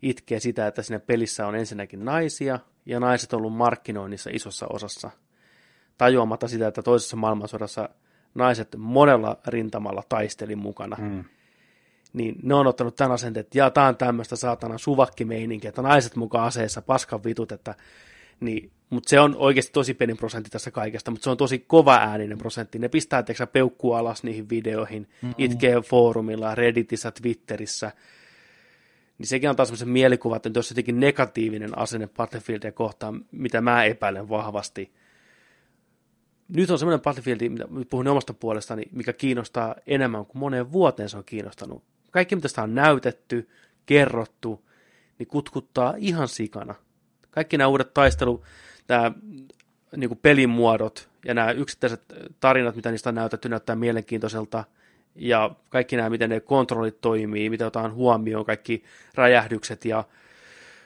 itkee sitä, että siinä pelissä on ensinnäkin naisia, ja naiset on ollut markkinoinnissa isossa osassa, tajuamatta sitä, että toisessa maailmansodassa naiset monella rintamalla taisteli mukana. Mm. Niin ne on ottanut tämän asenteen, että ja tämä on tämmöistä saatana suvakkimeininkiä, että naiset mukaan aseessa paskan vitut, että niin, mutta se on oikeasti tosi pieni prosentti tässä kaikesta, mutta se on tosi kova ääninen prosentti. Ne pistää teksä peukkuu alas niihin videoihin, mm-hmm. itkee foorumilla, Redditissä, Twitterissä. Niin sekin antaa semmoisen mielikuvan, että jos jotenkin negatiivinen asenne Battlefieldia kohtaan, mitä mä epäilen vahvasti. Nyt on semmoinen Battlefield, mitä puhun omasta puolestani, mikä kiinnostaa enemmän kuin moneen vuoteen se on kiinnostanut. Kaikki, mitä sitä on näytetty, kerrottu, niin kutkuttaa ihan sikana – kaikki nämä uudet taistelu, nämä niin kuin pelimuodot ja nämä yksittäiset tarinat, mitä niistä on näytetty, näyttää mielenkiintoiselta. Ja kaikki nämä, miten ne kontrollit toimii, mitä otetaan huomioon, kaikki räjähdykset ja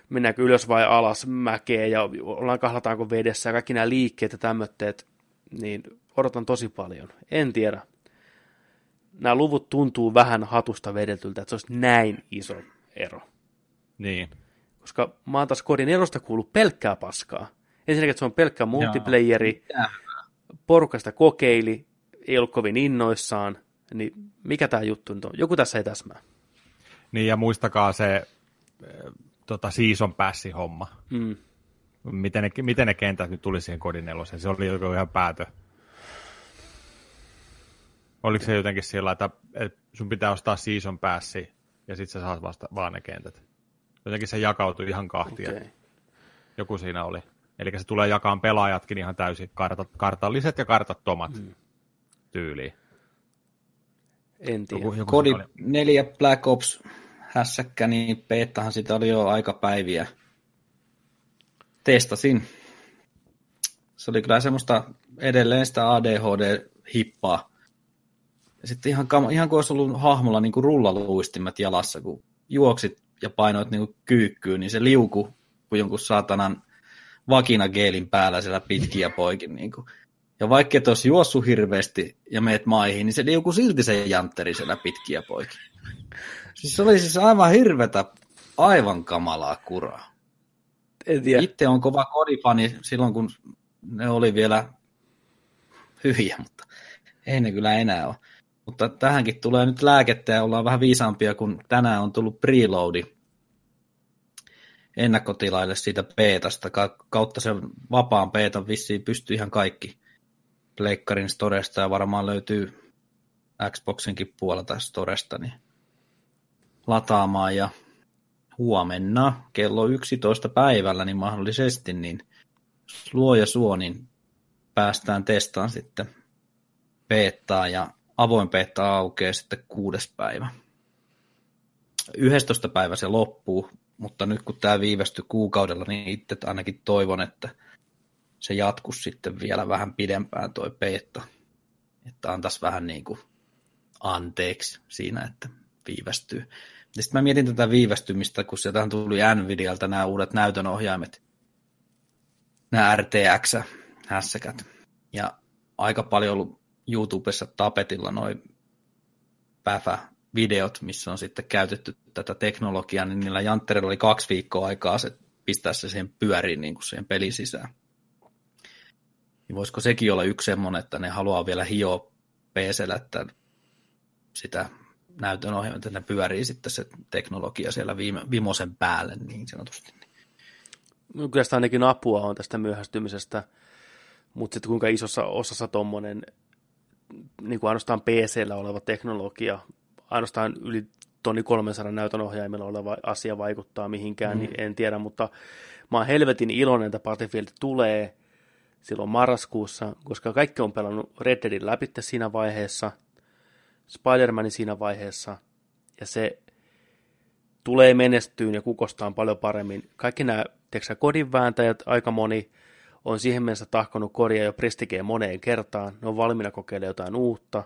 mennäänkö ylös vai alas mäkeä ja ollaan kahlataanko vedessä ja kaikki nämä liikkeet ja tämmöitteet, niin odotan tosi paljon. En tiedä. Nämä luvut tuntuu vähän hatusta vedeltyltä, että se olisi näin iso ero. Niin koska mä oon taas kodin erosta kuullut pelkkää paskaa. Ensinnäkin, että se on pelkkä multiplayeri, porukasta kokeili, ei ollut kovin innoissaan, niin mikä tämä juttu nyt on? Joku tässä ei täsmää. Niin, ja muistakaa se eh, tota, season passi homma. Mm. Miten, ne, miten ne kentät nyt tuli siihen kodin neloseen? Se oli joku ihan päätö. Oliko se jotenkin sillä, että, että sun pitää ostaa season passi ja sitten sä saat vasta vaan ne kentät? Jotenkin se jakautui ihan kahtia. Okay. Joku siinä oli. Eli se tulee jakaan pelaajatkin ihan täysin kartat, kartalliset ja kartattomat mm. tyyliin. En tiedä. Joku, joku Kodi 4 Black Ops hässäkkä, niin peettahan sitä oli jo aika päiviä. Testasin. Se oli kyllä semmoista edelleen sitä ADHD-hippaa. Ja sitten ihan, ihan kuin olisi ollut hahmolla niin kuin rullaluistimet jalassa, kun juoksit ja painoit niin kyykkyyn, niin se liuku kuin jonkun saatanan vakinageelin päällä siellä pitkiä poikin. Niin kuin. Ja vaikka et olisi juossut hirveästi ja meet maihin, niin se liuku silti se jantteri siellä pitkiä poikin. Siis se oli siis aivan hirvetä, aivan kamalaa kuraa. En tiedä. Itse on kova kodifani silloin, kun ne oli vielä hyviä, mutta ei ne kyllä enää ole. Mutta tähänkin tulee nyt lääkettä ja ollaan vähän viisaampia, kun tänään on tullut preloadi ennakkotilaille siitä beetasta. Kautta sen vapaan beetan vissiin pystyy ihan kaikki Pleikkarin storesta ja varmaan löytyy Xboxinkin puolelta storesta niin lataamaan ja huomenna kello 11 päivällä niin mahdollisesti niin luoja suo, niin päästään testaan sitten peettaa ja avoin peetta aukeaa sitten kuudes päivä. 11. päivä se loppuu, mutta nyt kun tämä viivästyi kuukaudella, niin itse ainakin toivon, että se jatkus sitten vielä vähän pidempään toi peetta. Että antaisi vähän niin kuin anteeksi siinä, että viivästyy. Ja sitten mä mietin tätä viivästymistä, kun sieltähän tuli Nvidialta nämä uudet näytönohjaimet, nämä RTX-hässäkät. Ja aika paljon ollut YouTubessa tapetilla noin päfä-videot, missä on sitten käytetty tätä teknologiaa, niin niillä janttereilla oli kaksi viikkoa aikaa se pistää se siihen pyöriin niin kuin siihen pelin sisään. Niin voisiko sekin olla yksi semmoinen, että ne haluaa vielä hioa että sitä näytön ohjelma, että ne pyörii sitten se teknologia siellä viime, vimosen päälle niin sanotusti. No, kyllä sitä ainakin apua on tästä myöhästymisestä, mutta sitten kuinka isossa osassa tuommoinen niin kuin ainoastaan PCllä oleva teknologia, ainoastaan yli tonni 300 näytön ohjaimella oleva asia vaikuttaa mihinkään, niin mm. niin en tiedä, mutta mä oon helvetin iloinen, että Battlefield tulee silloin marraskuussa, koska kaikki on pelannut Red Deadin läpi siinä vaiheessa, Spider-Manin siinä vaiheessa, ja se tulee menestyyn ja kukostaan paljon paremmin. Kaikki nämä, tiedätkö, kodin vääntäjät, aika moni, on siihen mennessä tahkonut kodia jo prestigeen moneen kertaan, ne on valmiina kokeilemaan jotain uutta.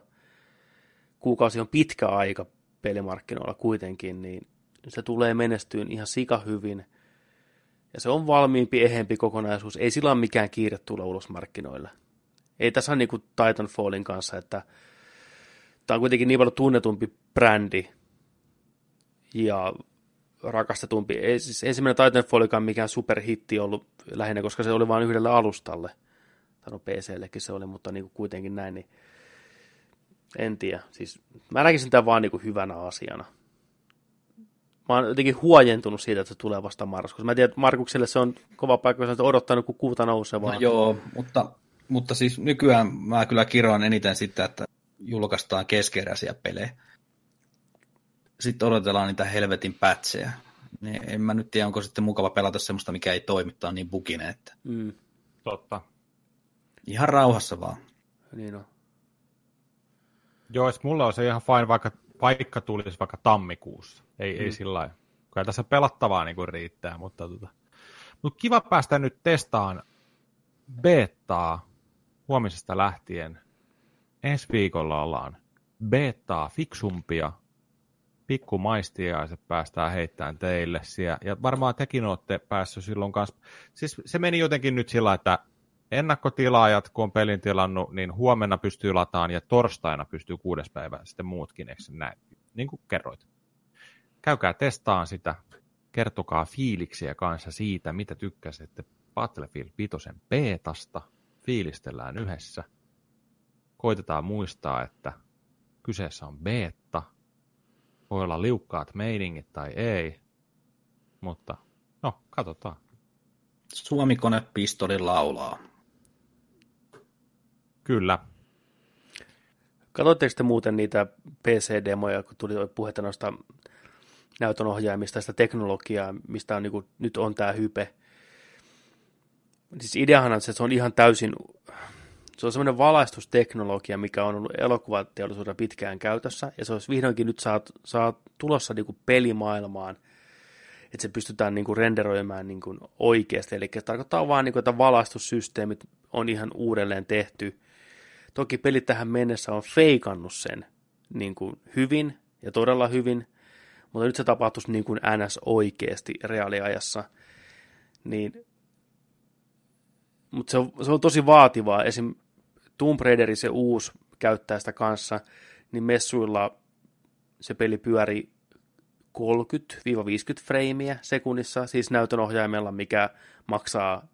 Kuukausi on pitkä aika pelimarkkinoilla kuitenkin, niin se tulee menestyyn ihan sika hyvin. Ja se on valmiimpi, ehempi kokonaisuus. Ei sillä ole mikään kiire tulla ulos markkinoille. Ei tässä ole niin kuin Titanfallin kanssa, että tämä on kuitenkin niin paljon tunnetumpi brändi ja rakastetumpi. Ei, siis ensimmäinen Titanfallikaan mikään superhitti ollut lähinnä, koska se oli vain yhdelle alustalle. Tai no PCllekin se oli, mutta niin kuin kuitenkin näin, niin en tiedä. Siis, mä näkisin tämän vaan niin kuin hyvänä asiana. Mä oon jotenkin huojentunut siitä, että se tulee vasta marraskuussa. Mä tiedän, että Markukselle se on kova paikka, se on odottanut, kun kuuta nousee vaan. No joo, mutta, mutta siis nykyään mä kyllä kiroan eniten sitä, että julkaistaan keskeräisiä pelejä sitten odotellaan niitä helvetin pätsejä. Niin en mä nyt tiedä, onko sitten mukava pelata semmoista, mikä ei toimittaa niin bugine. Että... Mm. Totta. Ihan rauhassa vaan. Niin on. Joo, mulla on se ihan fine, vaikka paikka tulisi vaikka tammikuussa. Ei, mm. ei sillä lailla. Kyllä tässä pelattavaa niin kuin riittää, mutta tota. Mut kiva päästä nyt testaan betaa huomisesta lähtien. Ensi viikolla ollaan betaa fiksumpia pikku maistiaiset päästään heittämään teille siellä. Ja varmaan tekin olette päässyt silloin kanssa. Siis se meni jotenkin nyt sillä, että ennakkotilaajat, kun on pelin tilannut, niin huomenna pystyy lataan ja torstaina pystyy kuudes päivä sitten muutkin, eikö näin? Niin kuin kerroit. Käykää testaan sitä, kertokaa fiiliksiä kanssa siitä, mitä tykkäsitte Battlefield 5 betasta, fiilistellään yhdessä. Koitetaan muistaa, että kyseessä on beta, voi olla liukkaat meiningit tai ei, mutta no, katsotaan. Suomikone pistoli laulaa. Kyllä. Katoitteko te muuten niitä PC-demoja, kun tuli puhetta noista näytönohjaimista, sitä teknologiaa, mistä on, niin kuin, nyt on tämä hype. Siis ideahan on, että se on ihan täysin se on semmoinen valaistusteknologia, mikä on ollut elokuvateollisuudella pitkään käytössä, ja se olisi vihdoinkin nyt saa, saa tulossa niin kuin pelimaailmaan, että se pystytään niin kuin renderoimaan niin kuin oikeasti. Eli se tarkoittaa vaan, niin kuin, että valaistussysteemit on ihan uudelleen tehty. Toki pelit tähän mennessä on feikannut sen niin kuin hyvin ja todella hyvin, mutta nyt se tapahtuisi niin kuin NS oikeasti reaaliajassa. Niin mutta se on, se on tosi vaativaa. Esim. Tomb Raider, se uusi, käyttää sitä kanssa, niin messuilla se peli pyöri 30-50 freimiä sekunnissa, siis näytön ohjaimella, mikä maksaa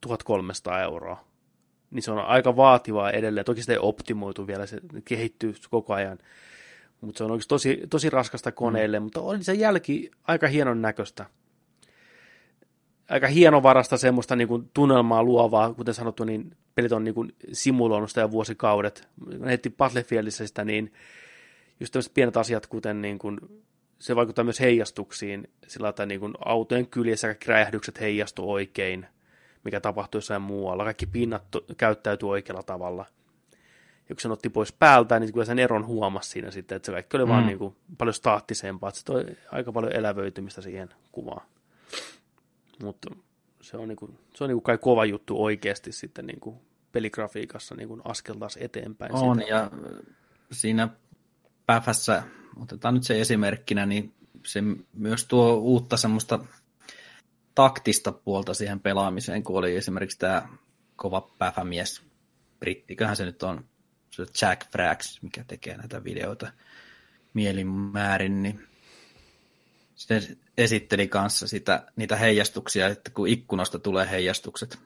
1300 euroa. Niin se on aika vaativaa edelleen. Toki sitä ei optimoitu vielä, se kehittyy koko ajan. Mutta se on oikeasti tosi, tosi raskasta koneelle, mm. mutta oli se jälki aika hienon näköistä. Aika hienovarasta semmoista niin kuin tunnelmaa luovaa, kuten sanottu, niin pelit on niin kuin simuloinut sitä jo vuosikaudet. Heti Battlefieldissä sitä, niin just tämmöiset pienet asiat, kuten niin kuin, se vaikuttaa myös heijastuksiin, sillä että niin kuin autojen kyljessä kaikki räjähdykset heijastu oikein, mikä tapahtuu jossain muualla. Kaikki pinnat käyttäytyy oikealla tavalla – ja kun sen otti pois päältä, niin kyllä sen eron huomasi siinä sitten, että se kaikki oli mm. vaan niin kuin paljon staattisempaa, että se toi aika paljon elävöitymistä siihen kuvaan. Mutta se on, niin kuin, se on niin kuin kai kova juttu oikeasti sitten niin kuin peligrafiikassa niin kuin askel taas eteenpäin. On, sitä. ja siinä päfässä, otetaan nyt se esimerkkinä, niin se myös tuo uutta semmoista taktista puolta siihen pelaamiseen, kun oli esimerkiksi tämä kova päfämies, brittiköhän se nyt on, se Jack Frax, mikä tekee näitä videoita mielinmäärin, niin se esitteli kanssa sitä, niitä heijastuksia, että kun ikkunasta tulee heijastukset,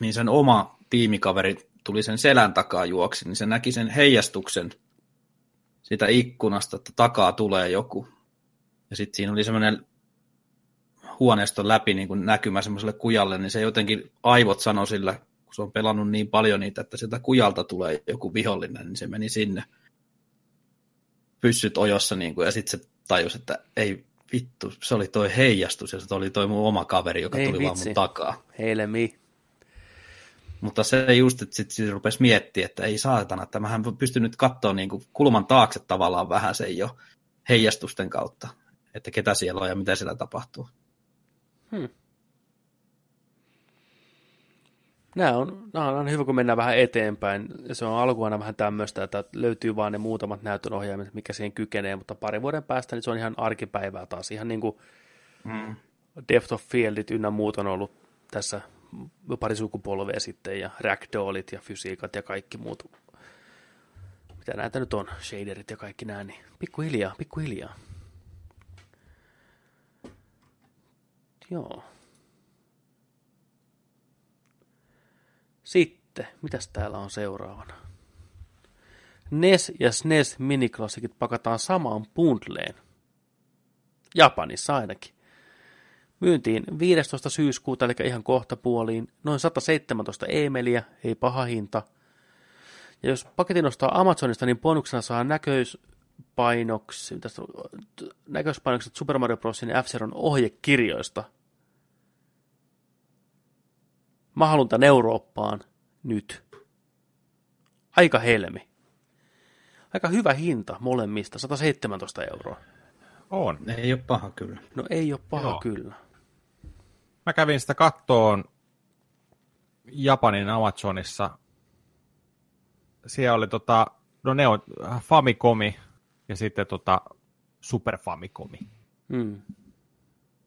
niin sen oma tiimikaveri tuli sen selän takaa juoksi, niin se näki sen heijastuksen sitä ikkunasta, että takaa tulee joku. Ja sitten siinä oli semmoinen huoneiston läpi niin kuin näkymä semmoiselle kujalle, niin se jotenkin aivot sanoi sillä kun se on pelannut niin paljon niitä, että sieltä kujalta tulee joku vihollinen, niin se meni sinne pyssyt ojossa, niin kuin, ja sitten se tajusi, että ei vittu, se oli toi heijastus, ja se oli toi mun oma kaveri, joka ei tuli vitsi. vaan mun takaa. mi. Mutta se just, että sitten sit rupesi miettimään, että ei saatana, että mähän pystyn nyt katsoa niin kuin kulman taakse tavallaan vähän sen jo heijastusten kautta, että ketä siellä on ja mitä siellä tapahtuu. Hmm. Nämä on, nämä on hyvä, kun mennään vähän eteenpäin. Se on alkuana vähän tämmöistä, että löytyy vain ne muutamat näytönohjaimet, mikä siihen kykenee, mutta pari vuoden päästä niin se on ihan arkipäivää taas. Ihan niin kuin mm. Depth of Fieldit ynnä muut on ollut tässä pari sukupolvea sitten, ja ragdollit ja fysiikat ja kaikki muut. Mitä näitä nyt on, shaderit ja kaikki nämä, niin pikkuhiljaa, pikkuhiljaa. Joo. Sitten, mitäs täällä on seuraavana? NES ja SNES miniklassikit pakataan samaan bundleen. Japanissa ainakin. Myyntiin 15. syyskuuta, eli ihan kohta puoliin, noin 117 emeliä, ei paha hinta. Ja jos paketin ostaa Amazonista, niin bonuksena saa näköispainoksi, näköispainokset Super Mario Brosin ja f ohjekirjoista – Mä haluan tämän Eurooppaan nyt. Aika helmi. Aika hyvä hinta molemmista, 117 euroa. On. Ei ole paha kyllä. No ei ole paha Joo. kyllä. Mä kävin sitä kattoon Japanin Amazonissa. Siellä oli tota, no ne on Famicomi ja sitten tota Super Famicomi. Hmm.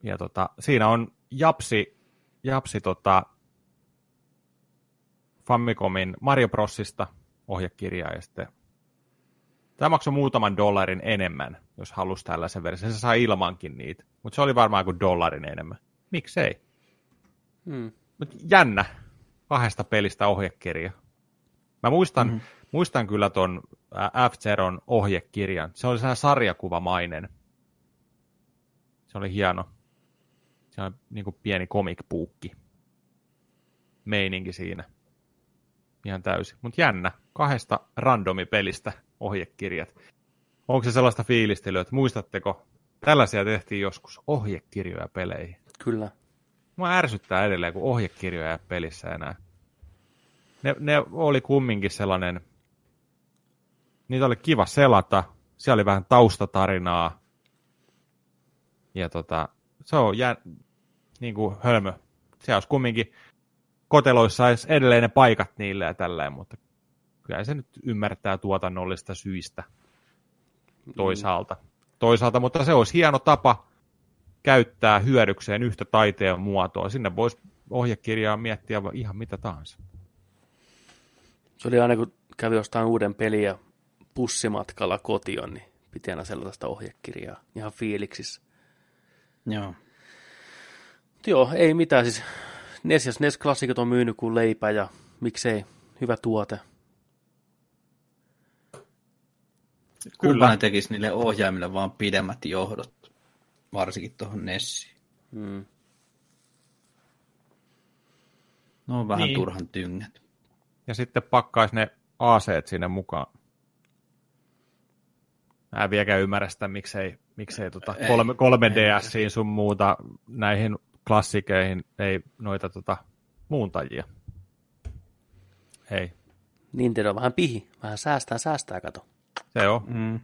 Ja tota, siinä on Japsi, Japsi tota, Famicomin Mario Brosista ohjekirjaa ja sitten Tämä maksoi muutaman dollarin enemmän, jos halusi tällaisen version. Se saa ilmankin niitä, mutta se oli varmaan kuin dollarin enemmän. Miksei? Hmm. Mut jännä kahdesta pelistä ohjekirja. Mä muistan, mm-hmm. muistan kyllä ton f ohjekirjan. Se oli sehän sarjakuvamainen. Se oli hieno. Se on niin kuin pieni comic bookki. Meininki siinä ihan täysin. Mutta jännä, kahdesta randomipelistä ohjekirjat. Onko se sellaista fiilistelyä, että muistatteko, tällaisia tehtiin joskus ohjekirjoja peleihin? Kyllä. Mua ärsyttää edelleen, kun ohjekirjoja pelissä enää. Ne, ne oli kumminkin sellainen, niitä oli kiva selata, siellä oli vähän taustatarinaa, ja tota, se on jä, niin kuin hölmö. Se olisi kumminkin koteloissa olisi edelleen ne paikat niille ja tälleen, mutta kyllä se nyt ymmärtää tuotannollista syistä toisaalta. Mm. Toisaalta, mutta se olisi hieno tapa käyttää hyödykseen yhtä taiteen muotoa. Sinne voisi ohjekirjaa miettiä ihan mitä tahansa. Se oli aina, kun kävi jostain uuden peliä pussimatkalla kotiin, niin piti aina sellaista ohjekirjaa ihan fiiliksissä. Joo. Joo, ei mitään. Siis NES ja SNES klassikot on myynyt kuin leipä ja miksei, hyvä tuote. Kumpa ne tekisi niille ohjaimille vaan pidemmät johdot, varsinkin tuohon Nessiin. Mm. No on vähän Niin. turhan tyngät. Ja sitten pakkaisi ne aseet sinne mukaan. Mä en vieläkään ymmärrä sitä, miksei, miksei tota Ei, 3, 3DSiin sun muuta näihin klassikeihin ei noita tota muuntajia. Ei, Nintendo on vähän pihi, vähän säästää, säästää, kato. Se on. Mm.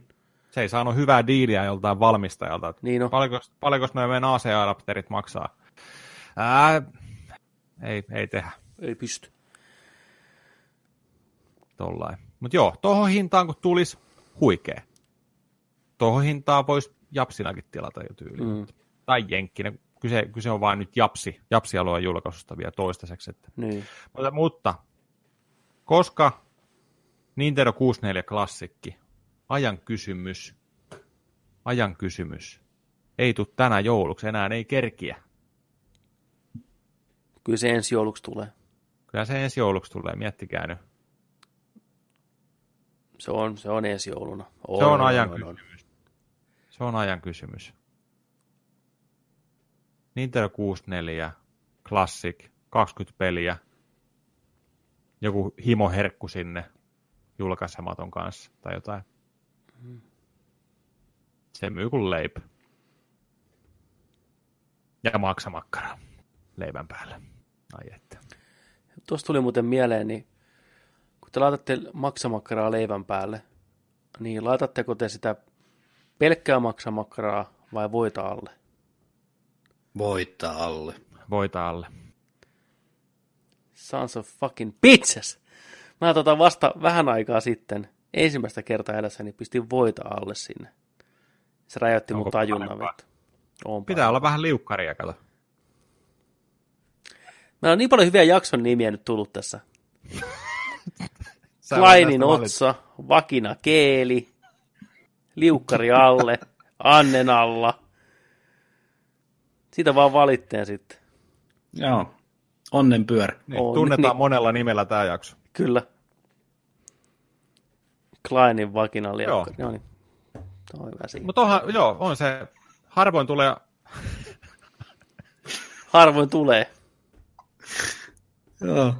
Se ei saanut hyvää diiliä joltain valmistajalta. Niin on. Paljonko, paljonko noin meidän AC-adapterit maksaa? Ää, ei, ei tehdä Ei pysty. tollain. Mutta joo, tuohon hintaan kun tulisi, huikee. Tuohon hintaan voisi japsinakin tilata jo tyyliin. Mm. Tai jenkkinä. Kyse, kyse on vain nyt japsi, japsialueen julkaisusta vielä toistaiseksi. Että. Niin. Mutta, mutta koska Nintendo 64 klassikki, ajan kysymys, ajan kysymys, ei tule tänä jouluksi, enää ei kerkiä. Kyllä se ensi jouluksi tulee. Kyllä se ensi jouluksi tulee, miettikää nyt. Se on, se on ensi jouluna. Se on ajan kysymys. Se on ajan kysymys. Nintendo 64, Classic, 20 peliä, joku himoherkku sinne julkaisematon kanssa tai jotain. Se myy kuin leipä. Ja maksamakkara leivän päälle. Ai että. Tuosta tuli muuten mieleen, niin kun te laitatte maksamakkaraa leivän päälle, niin laitatteko te sitä pelkkää maksamakkaraa vai voita alle? Voittaa alle. Voita alle. Sons of fucking bitches! Mä tota vasta vähän aikaa sitten ensimmäistä kertaa elässäni pistin voita alle sinne. Se räjäytti mun Onko tajunnan parempaa? vettä. On Pitää olla vähän liukkaria, kato. Meillä on niin paljon hyviä jakson nimiä nyt tullut tässä. *laughs* Valita. otsa, vakina keeli, liukkari alle, annen alla. Siitä vaan valitteen sitten. Joo. Onnen pyörä. Niin, On, tunnetaan niin. monella nimellä tämä jakso. Kyllä. Kleinin vakina liukkari. Joo. Joo. niin. Tuo on hyvä siinä. Mutta onhan, joo, on se, harvoin tulee, Harvoin tulee. Joo.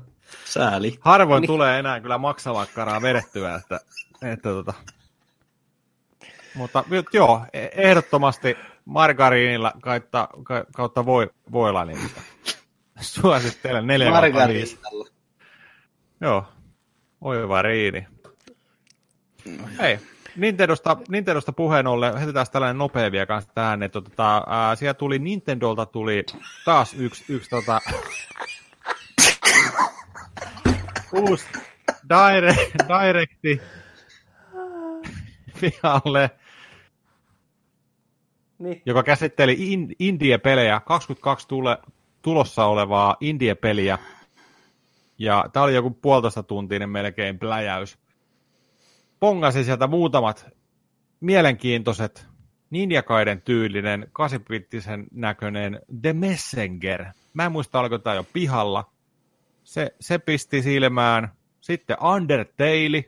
Sääli. harvoin Niin. tulee enää kyllä maksamakkaraa vedettyä, että, että tota. Mutta joo, e- ehdottomasti margariinilla kautta, ka- kautta voi, voilla, niin suosittelen 4 Margaritalla. Joo, oiva riini. Hei, Nintendosta, Nintendosta puheen ollen, heitetään tällainen nopea vielä kanssa tähän, että tota, ää, siellä tuli Nintendolta tuli taas yksi, yksi tota, uusi direct, directi pihalle, Niin. joka käsitteli in, indie-pelejä, 22 tule, tulossa olevaa indie-peliä, ja tämä oli joku puolitoista tuntinen melkein pläjäys. Pongasin sieltä muutamat mielenkiintoiset Ninjakaiden tyylinen, kasipittisen näköinen The Messenger. Mä en muista, oliko tämä jo pihalla. Se, se pisti silmään. Sitten Undertale,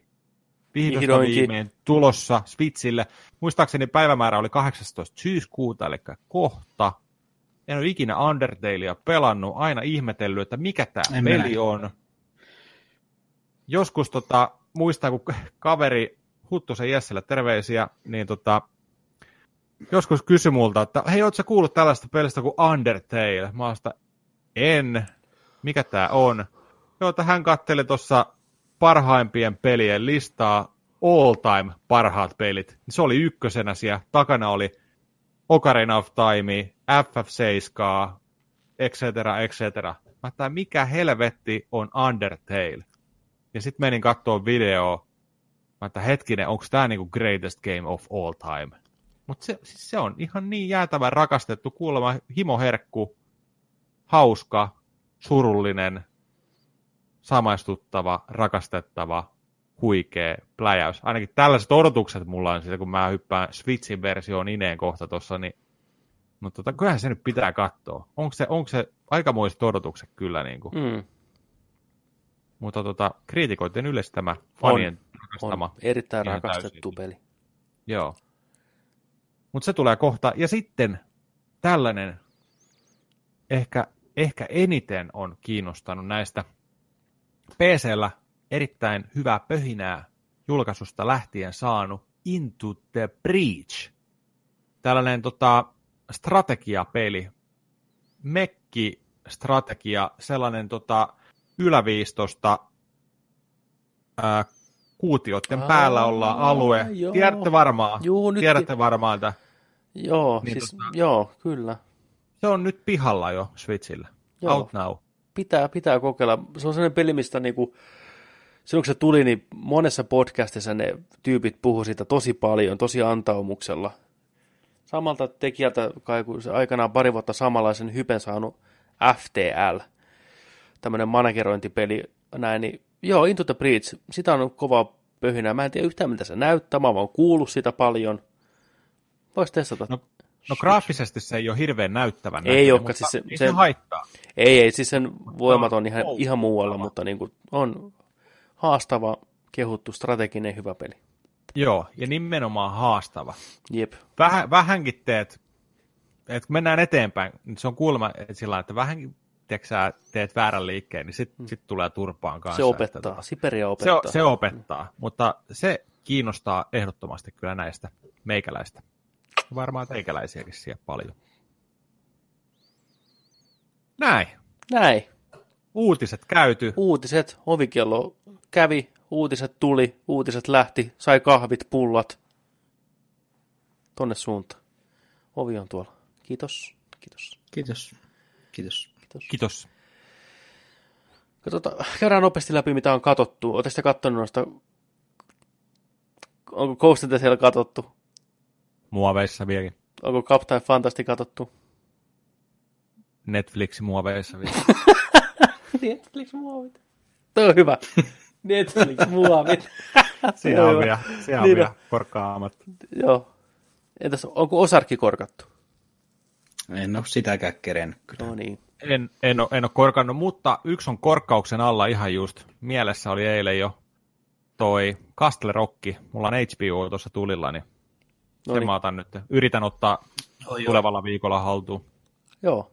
vihdoin Vihdoinkin. viimein tulossa Switchille. Muistaakseni päivämäärä oli 18. syyskuuta, eli kohta. En ole ikinä Undertalea pelannut, aina ihmetellyt, että mikä tämä peli minä. on. Joskus tota, muistan, kun kaveri Huttusen Jesselle terveisiä, niin tota, joskus kysyi multa, että hei, ootko kuullut tällaista pelistä kuin Undertale? Mä sitä, en. Mikä tää on? Joo, että hän katteli tuossa parhaimpien pelien listaa, all time parhaat pelit. Se oli ykkösenä siellä. Takana oli Ocarina of Time, FF7, et cetera, et cetera. Mä mikä helvetti on Undertale? Ja sitten menin katsoa videoa. Mä että hetkinen, onko tämä niinku greatest game of all time? Mutta se, siis se on ihan niin jäätävän rakastettu, kuulemma himoherkku, hauska, surullinen, samaistuttava, rakastettava, huikea pläjäys. Ainakin tällaiset odotukset mulla on siitä, kun mä hyppään Switchin versioon ineen kohta tuossa, niin Mutta tota, kyllähän se nyt pitää katsoa. Onko se, onko se aikamoiset odotukset kyllä. Niin kuin. Mm. Mutta tota, kriitikoiden yleistämä, fanien rakastama. On erittäin rakastettu täysin. peli. Joo. Mutta se tulee kohta. Ja sitten tällainen ehkä, ehkä eniten on kiinnostanut näistä PCllä erittäin hyvää pöhinää julkaisusta lähtien saanut Into the Breach. Tällainen tota, strategiapeli, mekki strategia, sellainen tota, yläviistosta ää, kuutioiden Aa, päällä ollaan alue. joo. Tiedätte varmaan, Juu, nyt tiedätte varmaan, että Joo, Niin siis, tota- joo, kyllä. se on nyt pihalla jo Switchillä. Joo. Out now. Pitää, pitää kokeilla. Se on sellainen peli, mistä niinku, silloin kun se tuli, niin monessa podcastissa ne tyypit puhu siitä tosi paljon, tosi antaumuksella. Samalta tekijältä, kai kun se aikanaan pari vuotta samanlaisen hypen saanut FTL, tämmöinen managerointipeli, näin, niin joo, Into the Breach, sitä on kova pöhinä. Mä en tiedä yhtään, mitä se näyttää, mä oon kuullut sitä paljon. Voisi testata. No, no graafisesti se ei ole hirveän näyttävän Ei näköinen, olekaan, siis se- ei se- se haittaa. Ei, ei, siis sen voimat on ihan, Oh, ihan muualla, mutta niin kuin on haastava, kehuttu, strateginen, hyvä peli. Joo, ja nimenomaan haastava. Jep. Vähän, vähänkin teet, että kun mennään eteenpäin, niin se on kuulemma että sillä että vähänkin tiedätkö, sä teet väärän liikkeen, niin sitten sit tulee turpaan kanssa. Se opettaa, Että, tota, Siperia se, opettaa. o- se opettaa, mutta se kiinnostaa ehdottomasti kyllä näistä meikäläistä. Varmaan teikäläisiäkin siellä paljon. Näin. Näin. Uutiset käyty. Uutiset, ovikello kävi, uutiset tuli, uutiset lähti, sai kahvit, pullat. Tonne suuntaan. Ovi on tuolla. Kiitos. Kiitos. Kiitos. Kiitos. Kiitos. Kiitos. Katsotaan, käydään nopeasti läpi, mitä on katottu. Oletteko te kattonut noista... Onko Ghost in Shell katottu? Muoveissa vieläkin. Onko Captain Fantasy katottu? Netflix muoveissa vielä. *laughs* Netflix-muovit. Tuo on hyvä. *laughs* Netflix-muovit. *laughs* Siinä Joo, on vielä, siellä on Niin vielä korkaamat. Joo. Entäs onko Osarkki korkattu? En ole sitäkään kerennyt kyllä. No niin. En, en, ole, en ole korkannut, mutta yksi on korkkauksen alla ihan just. Mielessä oli eilen jo toi Castle Rock. Mulla on HBO tuossa tulilla, niin No sen niin. mä otan nyt. Yritän ottaa tulevalla viikolla haltuun. Joo.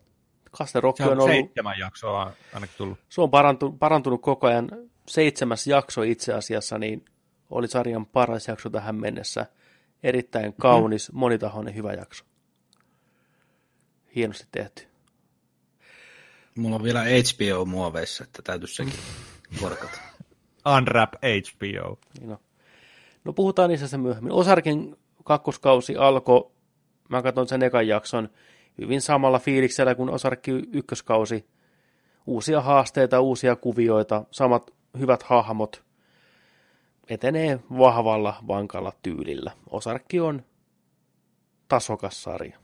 Castle Rock on on ollut, seitsemän jaksoa ainakin tullut. se on parantunut, parantunut koko ajan. Seitsemäs jakso itse asiassa, niin oli sarjan paras jakso tähän mennessä. Erittäin kaunis, mm. monitahoinen, hyvä jakso. Hienosti tehty. Mulla on vielä HBO-muoveissa, että täytyisi sekin korkata. *laughs* Unwrap HBO. Niin no. no puhutaan niistä sen myöhemmin. Osarkin kakkoskausi alkoi, mä katson sen ekan jakson, hyvin samalla fiiliksellä kuin Osarkki ykköskausi. Uusia haasteita, uusia kuvioita, samat hyvät hahmot. Etenee vahvalla, vankalla tyylillä. Osarkki on tasokas sarja.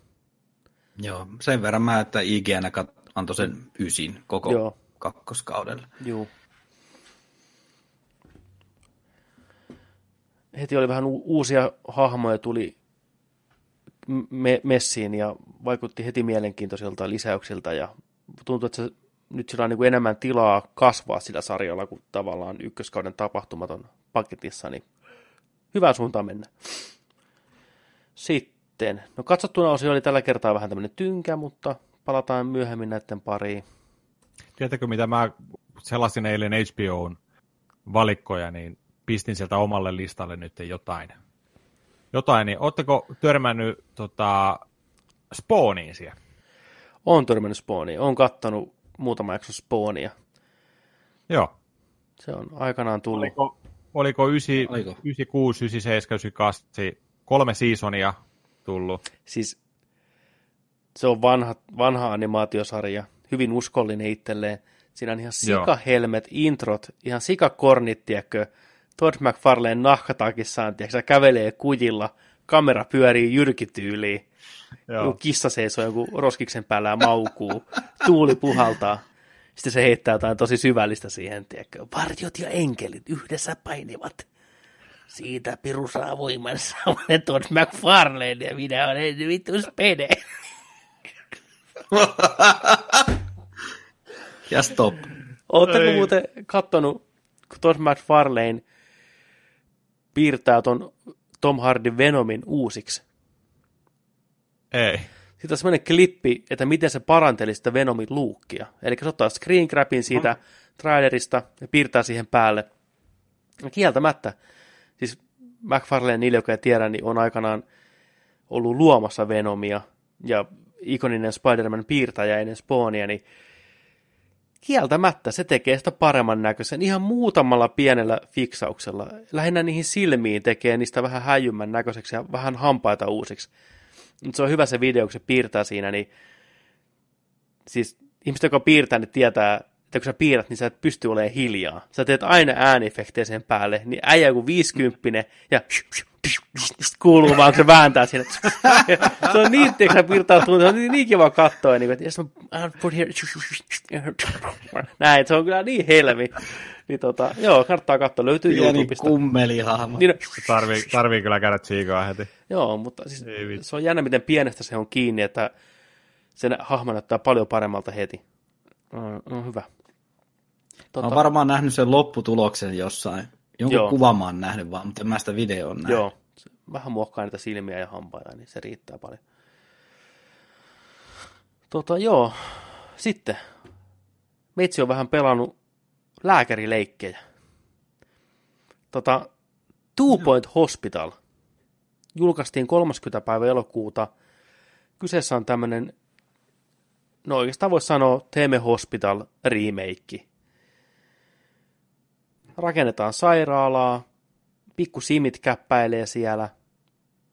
Joo, sen verran mä, että IGN kat- antoi sen ysin koko Joo. Joo. kakkoskaudella. Juu. Heti oli vähän u- uusia hahmoja tuli me- messiin ja vaikutti heti mielenkiintoisilta lisäyksiltä ja tuntuu, että se nyt sillä on niin enemmän tilaa kasvaa sillä sarjalla, kun tavallaan ykköskauden tapahtumat on paketissa, niin hyvään suuntaan mennä. Sitten, no katsottuna osio oli tällä kertaa vähän tämmöinen tynkä, mutta palataan myöhemmin näiden pariin. Tiedätkö, mitä mä selasin eilen HBOn valikkoja, niin pistin sieltä omalle listalle nyt jotain. Jotain, niin ootteko törmännyt tota, Spawniin siellä? Olen törmännyt Spawnia. Olen kattanut muutama jakso Spawnia. Joo. Se on aikanaan tullut. Oliko, oliko 9, Oliko? 96, 97, 98, kolme seasonia tullut? Siis se on vanha, vanha animaatiosarja, hyvin uskollinen itselleen. Siinä on ihan Joo. sikahelmet, introt, ihan sikakornit, tiedätkö. Todd McFarlane nahkatakissaan, tiedätkö, kävelee kujilla, kamera pyörii jyrkityyliin. Joku kissa seisoo joku roskiksen päällä ja maukuu, tuuli puhaltaa. Sitten se heittää jotain tosi syvällistä siihen, tiedätkö. Varjot ja enkelit yhdessä painivat. Siitä Piru saa voimansa. *laughs* Olen Todd McFarlane ja minä olen vittu spede. *laughs* ja stop. Oletteko muuten kattonut, kun Todd McFarlane piirtää ton Tom Hardin Venomin uusiksi? Ei. Sitten on semmoinen klippi, että miten se paranteli sitä Venomin luukkia. Eli se ottaa screen grabin siitä trailerista ja piirtää siihen päälle. Ja kieltämättä, McFarlane, niille, jotka ei tiedä, niin on aikanaan ollut luomassa Venomia ja ikoninen Spider-Man piirtäjä ennen Spawnia, niin kieltämättä se tekee sitä paremman näköisen ihan muutamalla pienellä fiksauksella. Lähinnä niihin silmiin tekee niistä vähän häijymmän näköiseksi ja vähän hampaita uusiksi. Mutta se on hyvä se video, kun se piirtää siinä, niin siis ihmiset, jotka piirtää, niin tietää, että kun sä piirrät, niin sä et pysty olemaan hiljaa. Sä teet aina äänefektejä sen päälle, niin äijä joku viisikymppinen ja kuuluu vaan, kun se vääntää siinä. se on niin, että sä piirtää tuntuu, se on niin, niin kiva katsoa, niin, että jos mä I'll put here, näin, se on kyllä niin helmi. Niin tota, joo, kannattaa katsoa, löytyy Pieni YouTubesta. kummelihahmo. Niin, Tarvii, tarvii kyllä käydä tsiikaa heti. Joo, mutta siis Ei se on jännä, miten pienestä se on kiinni, että sen hahmo näyttää paljon paremmalta heti. Mm, mm, hyvä. Mä oon varmaan nähnyt sen lopputuloksen jossain. Jonkun Joo. Kuvan mä oon nähnyt vaan, mutta en mä sitä videoa nähnyt. Joo, vähän muokkaa niitä silmiä ja hampaita, niin se riittää paljon. Tota, joo. Sitten. Meitsi on vähän pelannut lääkärileikkejä. Tota, Two Point Hospital julkaistiin 30. päivä elokuuta. Kyseessä on tämmönen, no oikeastaan voisi sanoa Teme Hospital remake. Rakennetaan sairaalaa, pikku simit käppäilee siellä.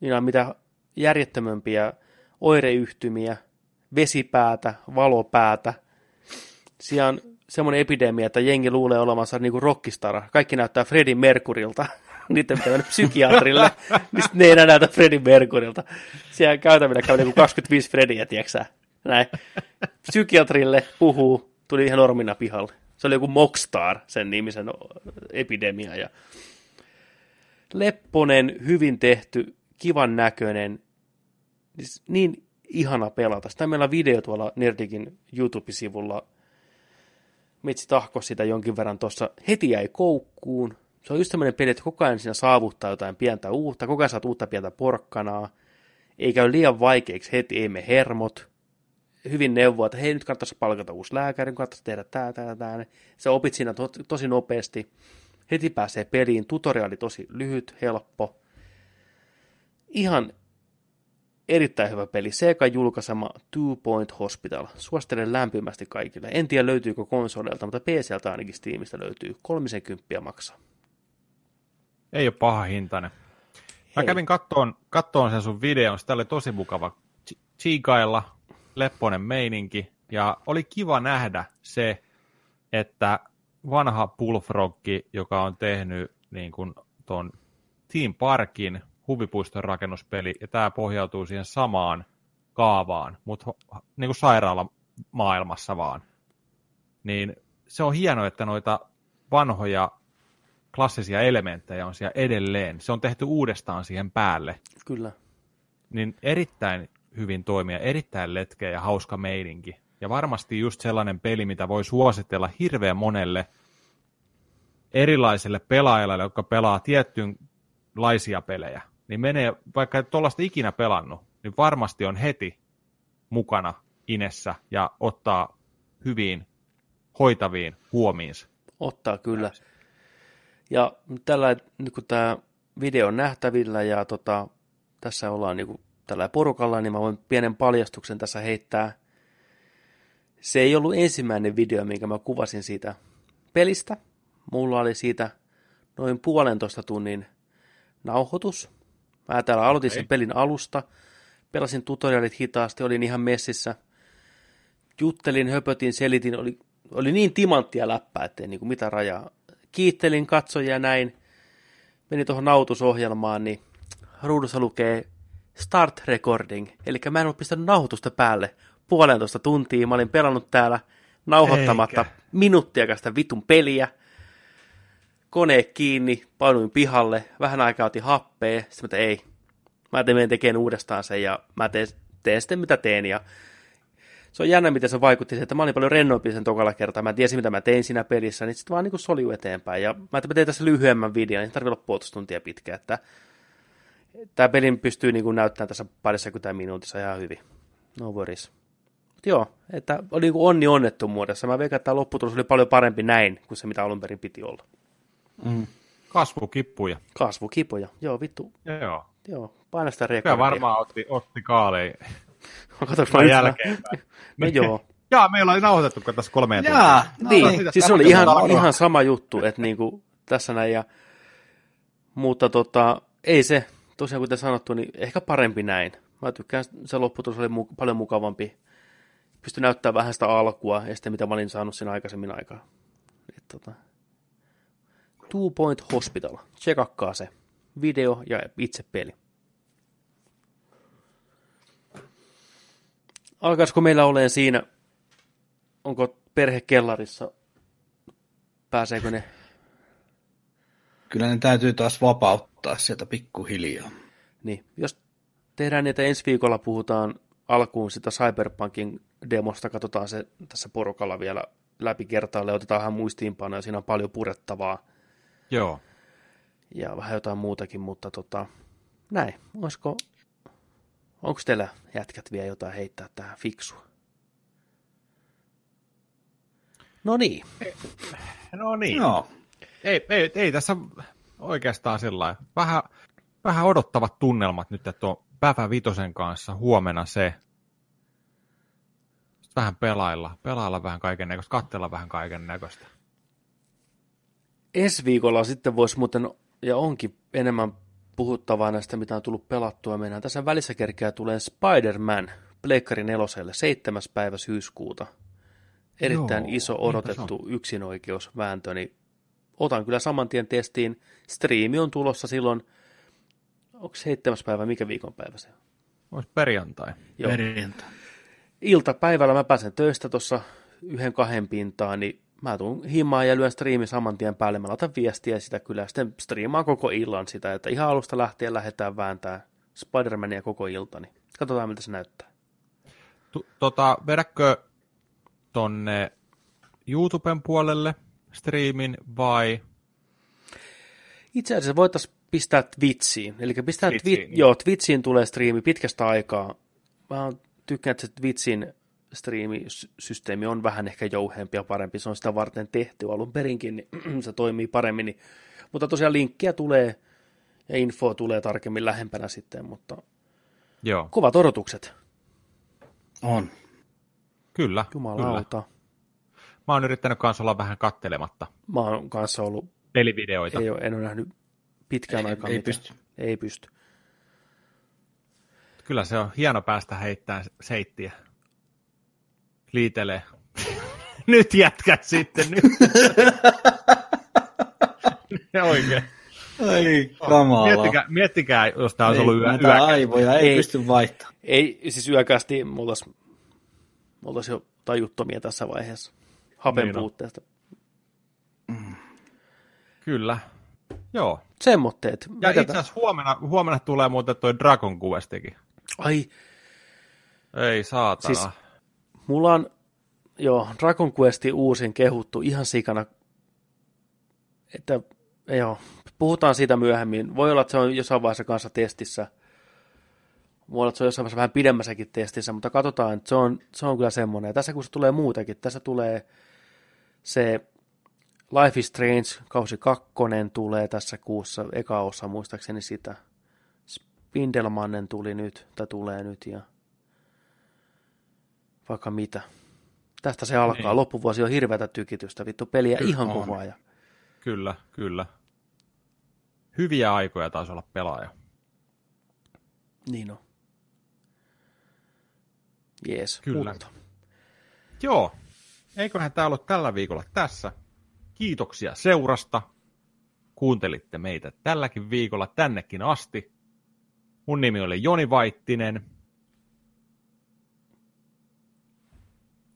Niillä on mitä järjettömempiä oireyhtymiä, vesipäätä, valopäätä. Siellä on semmoinen epidemia, että jengi luulee olevansa niinku rockistara. Kaikki näyttää Freddie Mercurylta. *laughs* Niiden pitää mennä psykiatrille, *laughs* niin ne ei enää näytä Freddie Mercurylta. Siellä käytävillä käy niinku 25 Freddyä, tiiäksä. Näin. Psykiatrille puhuu, tuli ihan normina pihalle. Se oli joku Mockstar, sen nimisen epidemia. Ja lepponen, hyvin tehty, kivan näköinen, siis niin ihana pelata. Sitä meillä on video tuolla Nerdikin YouTube-sivulla. Metsi tahko sitä jonkin verran tuossa. Heti jäi koukkuun. Se on just tämmöinen peli, että koko ajan siinä saavuttaa jotain pientä uutta. Koko ajan saat uutta pientä porkkanaa. Ei käy liian vaikeiksi heti, ei me hermot. Hyvin neuvoa, että hei nyt kannattaisi palkata uusi lääkäri, kannattaisi tehdä tää, tää, tää. Sä opit siinä to- tosi nopeasti heti pääsee peliin, tutoriaali tosi lyhyt, helppo. Ihan erittäin hyvä peli. Sega julkaisema Two Point Hospital. Suosittelen lämpimästi kaikille. En tiedä löytyykö konsoleilta, mutta PCltä ainakin Steamista löytyy. 30 maksaa. Ei ole paha hintainen. Mä Hei. kävin kattoon, kattoon sen sun videon, sitä oli tosi mukava chiikailla, lepponen meininki, ja oli kiva nähdä se, että vanha Bullfrogki, joka on tehnyt niin kuin ton Team Parkin huvipuiston rakennuspeli, ja tämä pohjautuu siihen samaan kaavaan, mutta niin kuin sairaalamaailmassa vaan. Niin se on hienoa, että noita vanhoja klassisia elementtejä on siellä edelleen. Se on tehty uudestaan siihen päälle. Kyllä. Niin erittäin hyvin toimia, erittäin letkeä ja hauska meininki. Ja varmasti just sellainen peli, mitä voi suositella hirveän monelle erilaiselle pelaajalle, jotka pelaa tiettyynlaisia pelejä. Niin menee, vaikka et tuollaista ikinä pelannut, niin varmasti on heti mukana inessä ja ottaa hyviin hoitaviin huomiinsa. Ottaa kyllä. Ja tällä, nyt kun tämä video on nähtävillä ja tota, tässä ollaan niin tällä porukalla, niin mä voin pienen paljastuksen tässä heittää. Se ei ollut ensimmäinen video, minkä mä kuvasin siitä pelistä. Mulla oli siitä noin puolentoista tunnin nauhoitus. Mä täällä aloitin sen pelin alusta, pelasin tutorialit hitaasti, olin ihan messissä. Juttelin, höpötin, selitin, oli, oli niin timanttia läppää, ettei niin kuin mitä rajaa. Kiittelin katsojia näin, meni tuohon nautusohjelmaan, niin ruudussa lukee Start Recording, eli mä en ollut pistänyt nauhoitusta päälle puolentoista tuntia, mä olin pelannut täällä nauhoittamatta Eikä. minuuttiakaan sitä vitun peliä, kone kiinni, painuin pihalle, vähän aikaa otin happea, sitten mä ei, mä teen tekemään uudestaan sen ja mä teen, teen sitten mitä teen ja se on jännä, miten se vaikutti että mä olin paljon rennompi sen tokalla kertaa. Mä tiesin, mitä mä tein siinä pelissä, niin sitten vaan niin solju eteenpäin. Ja mä, mä tein tässä lyhyemmän videon, niin tarvii olla puolitoista tuntia pitkä. Että tämä pelin pystyy niin kuin näyttämään tässä parissa minuutissa ihan hyvin. No worries. Mut joo, että oli niin kuin onni onnettomuudessa. Mä veikkaan, että tämä lopputulos oli paljon parempi näin kuin se, mitä alun perin piti olla. Mm. Kasvukippuja. Kasvukipuja, joo vittu. Joo. Joo, paina sitä rekordia. Kyllä varmaan otti, otti kaaleja. *laughs* Katsotaan vaan jälkeen. *laughs* no joo. Jaa, meillä oli nauhoitettu tässä kolmeen Jaa, no, niin, siis se oli ihan, ihan sama juttu, että niinku tässä näin ja mutta tota, ei se, tosiaan kuten sanottu, niin ehkä parempi näin. Mä tykkään, se lopputulos oli mu- paljon mukavampi. Pystyi näyttämään vähän sitä alkua ja sitten mitä mä olin saanut siinä aikaisemmin aikaa. Et, tota, Two Point Hospital. Tsekakkaa se. Video ja itse peli. Alkaisiko meillä olemaan siinä, onko perhe kellarissa, pääseekö ne? Kyllä ne täytyy taas vapauttaa sieltä pikkuhiljaa. Niin, jos tehdään niitä ensi viikolla, puhutaan alkuun sitä Cyberpunkin demosta, katsotaan se tässä porukalla vielä läpi kertaalle, otetaan vähän muistiinpanoja, siinä on paljon purettavaa. Joo. Ja vähän jotain muutakin, mutta tota, näin, olisiko, onko teillä jätkät vielä jotain heittää tähän fiksua? No niin. No niin. No. Ei, ei, ei tässä oikeastaan sillä Vähän, vähän odottavat tunnelmat nyt, että on Päfä Vitosen kanssa huomenna se. Sitten vähän pelailla, pelailla vähän kaiken näköistä, katsella vähän kaiken näköistä. Ensi viikolla sitten voisi muuten, ja onkin enemmän puhuttavaa näistä, mitä on tullut pelattua. Mennään tässä välissä kerkeä tulee Spider-Man Pleikkari neloselle 7. päivä syyskuuta. Erittäin Joo, iso odotettu yksinoikeusvääntö, niin otan kyllä saman tien testiin. Striimi on tulossa silloin, onko seitsemäs päivä, mikä viikonpäivä se on? Olisi perjantai. Joo. Perjantai. Iltapäivällä mä pääsen töistä tuossa yhden kahden pintaan, niin mä tuun himmaan ja lyön striimi saman tien päälle. Mä laitan viestiä sitä kyllä, sitten striimaan koko illan sitä, että ihan alusta lähtien lähdetään vääntää Spider-Mania koko ilta, niin katsotaan miltä se näyttää. Tota, vedäkö tonne YouTuben puolelle striimin vai? Itse asiassa voitaisiin pistää Twitchiin. Eli pistää Twitchiin, twi- niin. joo, Twitchiin tulee striimi pitkästä aikaa. Mä tykkään, että se Twitchin striimisysteemi on vähän ehkä jouheempi ja parempi. Se on sitä varten tehty alun perinkin, niin *clears throat* se toimii paremmin. Niin. Mutta tosiaan linkkiä tulee ja info tulee tarkemmin lähempänä sitten, mutta Joo. kovat odotukset. On. Kyllä. Jumalauta. Kyllä. Mä oon yrittänyt kanssa olla vähän kattelematta. Mä oon kanssa ollut... Pelivideoita. Ei ole, en ole nähnyt pitkään aikaan Ei pysty. Ei pysty. Kyllä se on hieno päästä heittämään seittiä. Liitelee. *laughs* nyt jätkät sitten. Nyt. *laughs* Oikein. Ai kamala. Miettikää, miettikää jos tämä olisi ollut yö, yö. aivoja, ei, ei pysty vaihtamaan. Ei, siis yökästi me oltaisiin oltais jo tajuttomia tässä vaiheessa. Hapen niin puutteesta. Mm. Kyllä. Joo. Semmoitteet. Ja itse asiassa huomenna, huomenna tulee muuten toi Dragon Questikin. Ai. Ei saatana. Siis, mulla on, joo, Dragon Questin uusin kehuttu ihan sikana, että joo, puhutaan siitä myöhemmin. Voi olla, että se on jossain vaiheessa kanssa testissä. Voi olla, että se on jossain vaiheessa vähän pidemmässäkin testissä, mutta katsotaan, että se on, se on kyllä semmoinen. Ja tässä kun se tulee muutenkin, tässä tulee se Life is Strange, kausi kakkonen tulee tässä kuussa, eka osa muistaakseni sitä. Spindelmannen tuli nyt, tai tulee nyt, ja vaikka mitä. Tästä se alkaa. Niin. Loppuvuosi on hirveätä tykitystä, vittu peliä kyllä ihan koko ajan. Kyllä, kyllä. Hyviä aikoja taisi olla pelaaja. Niin on. Jees, Kyllä. Mutta. Joo, eiköhän tämä ollut tällä viikolla tässä. Kiitoksia seurasta. Kuuntelitte meitä tälläkin viikolla tännekin asti. Mun nimi oli Joni Vaittinen.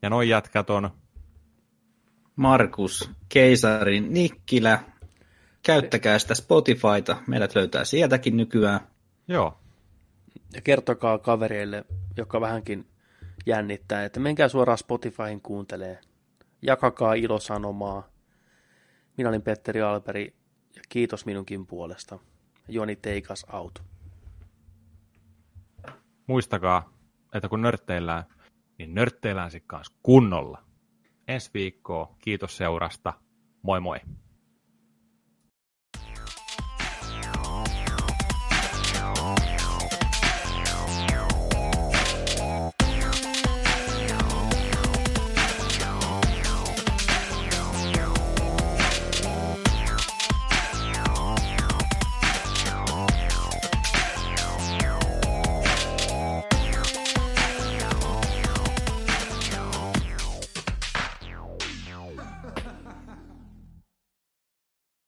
Ja noin jätkät on Markus Keisarin Nikkilä. Käyttäkää sitä Spotifyta. Meidät löytää sieltäkin nykyään. Joo. Ja kertokaa kavereille, jotka vähänkin jännittää, että menkää suoraan Spotifyhin kuuntelee. Jakakaa ilosanomaa. Minä olin Petteri Alberi ja kiitos minunkin puolesta. Joni Teikas out. Muistakaa, että kun nörtteillään, niin nörtteillään sitten kanssa kunnolla. Ensi viikkoa, kiitos seurasta. Moi moi.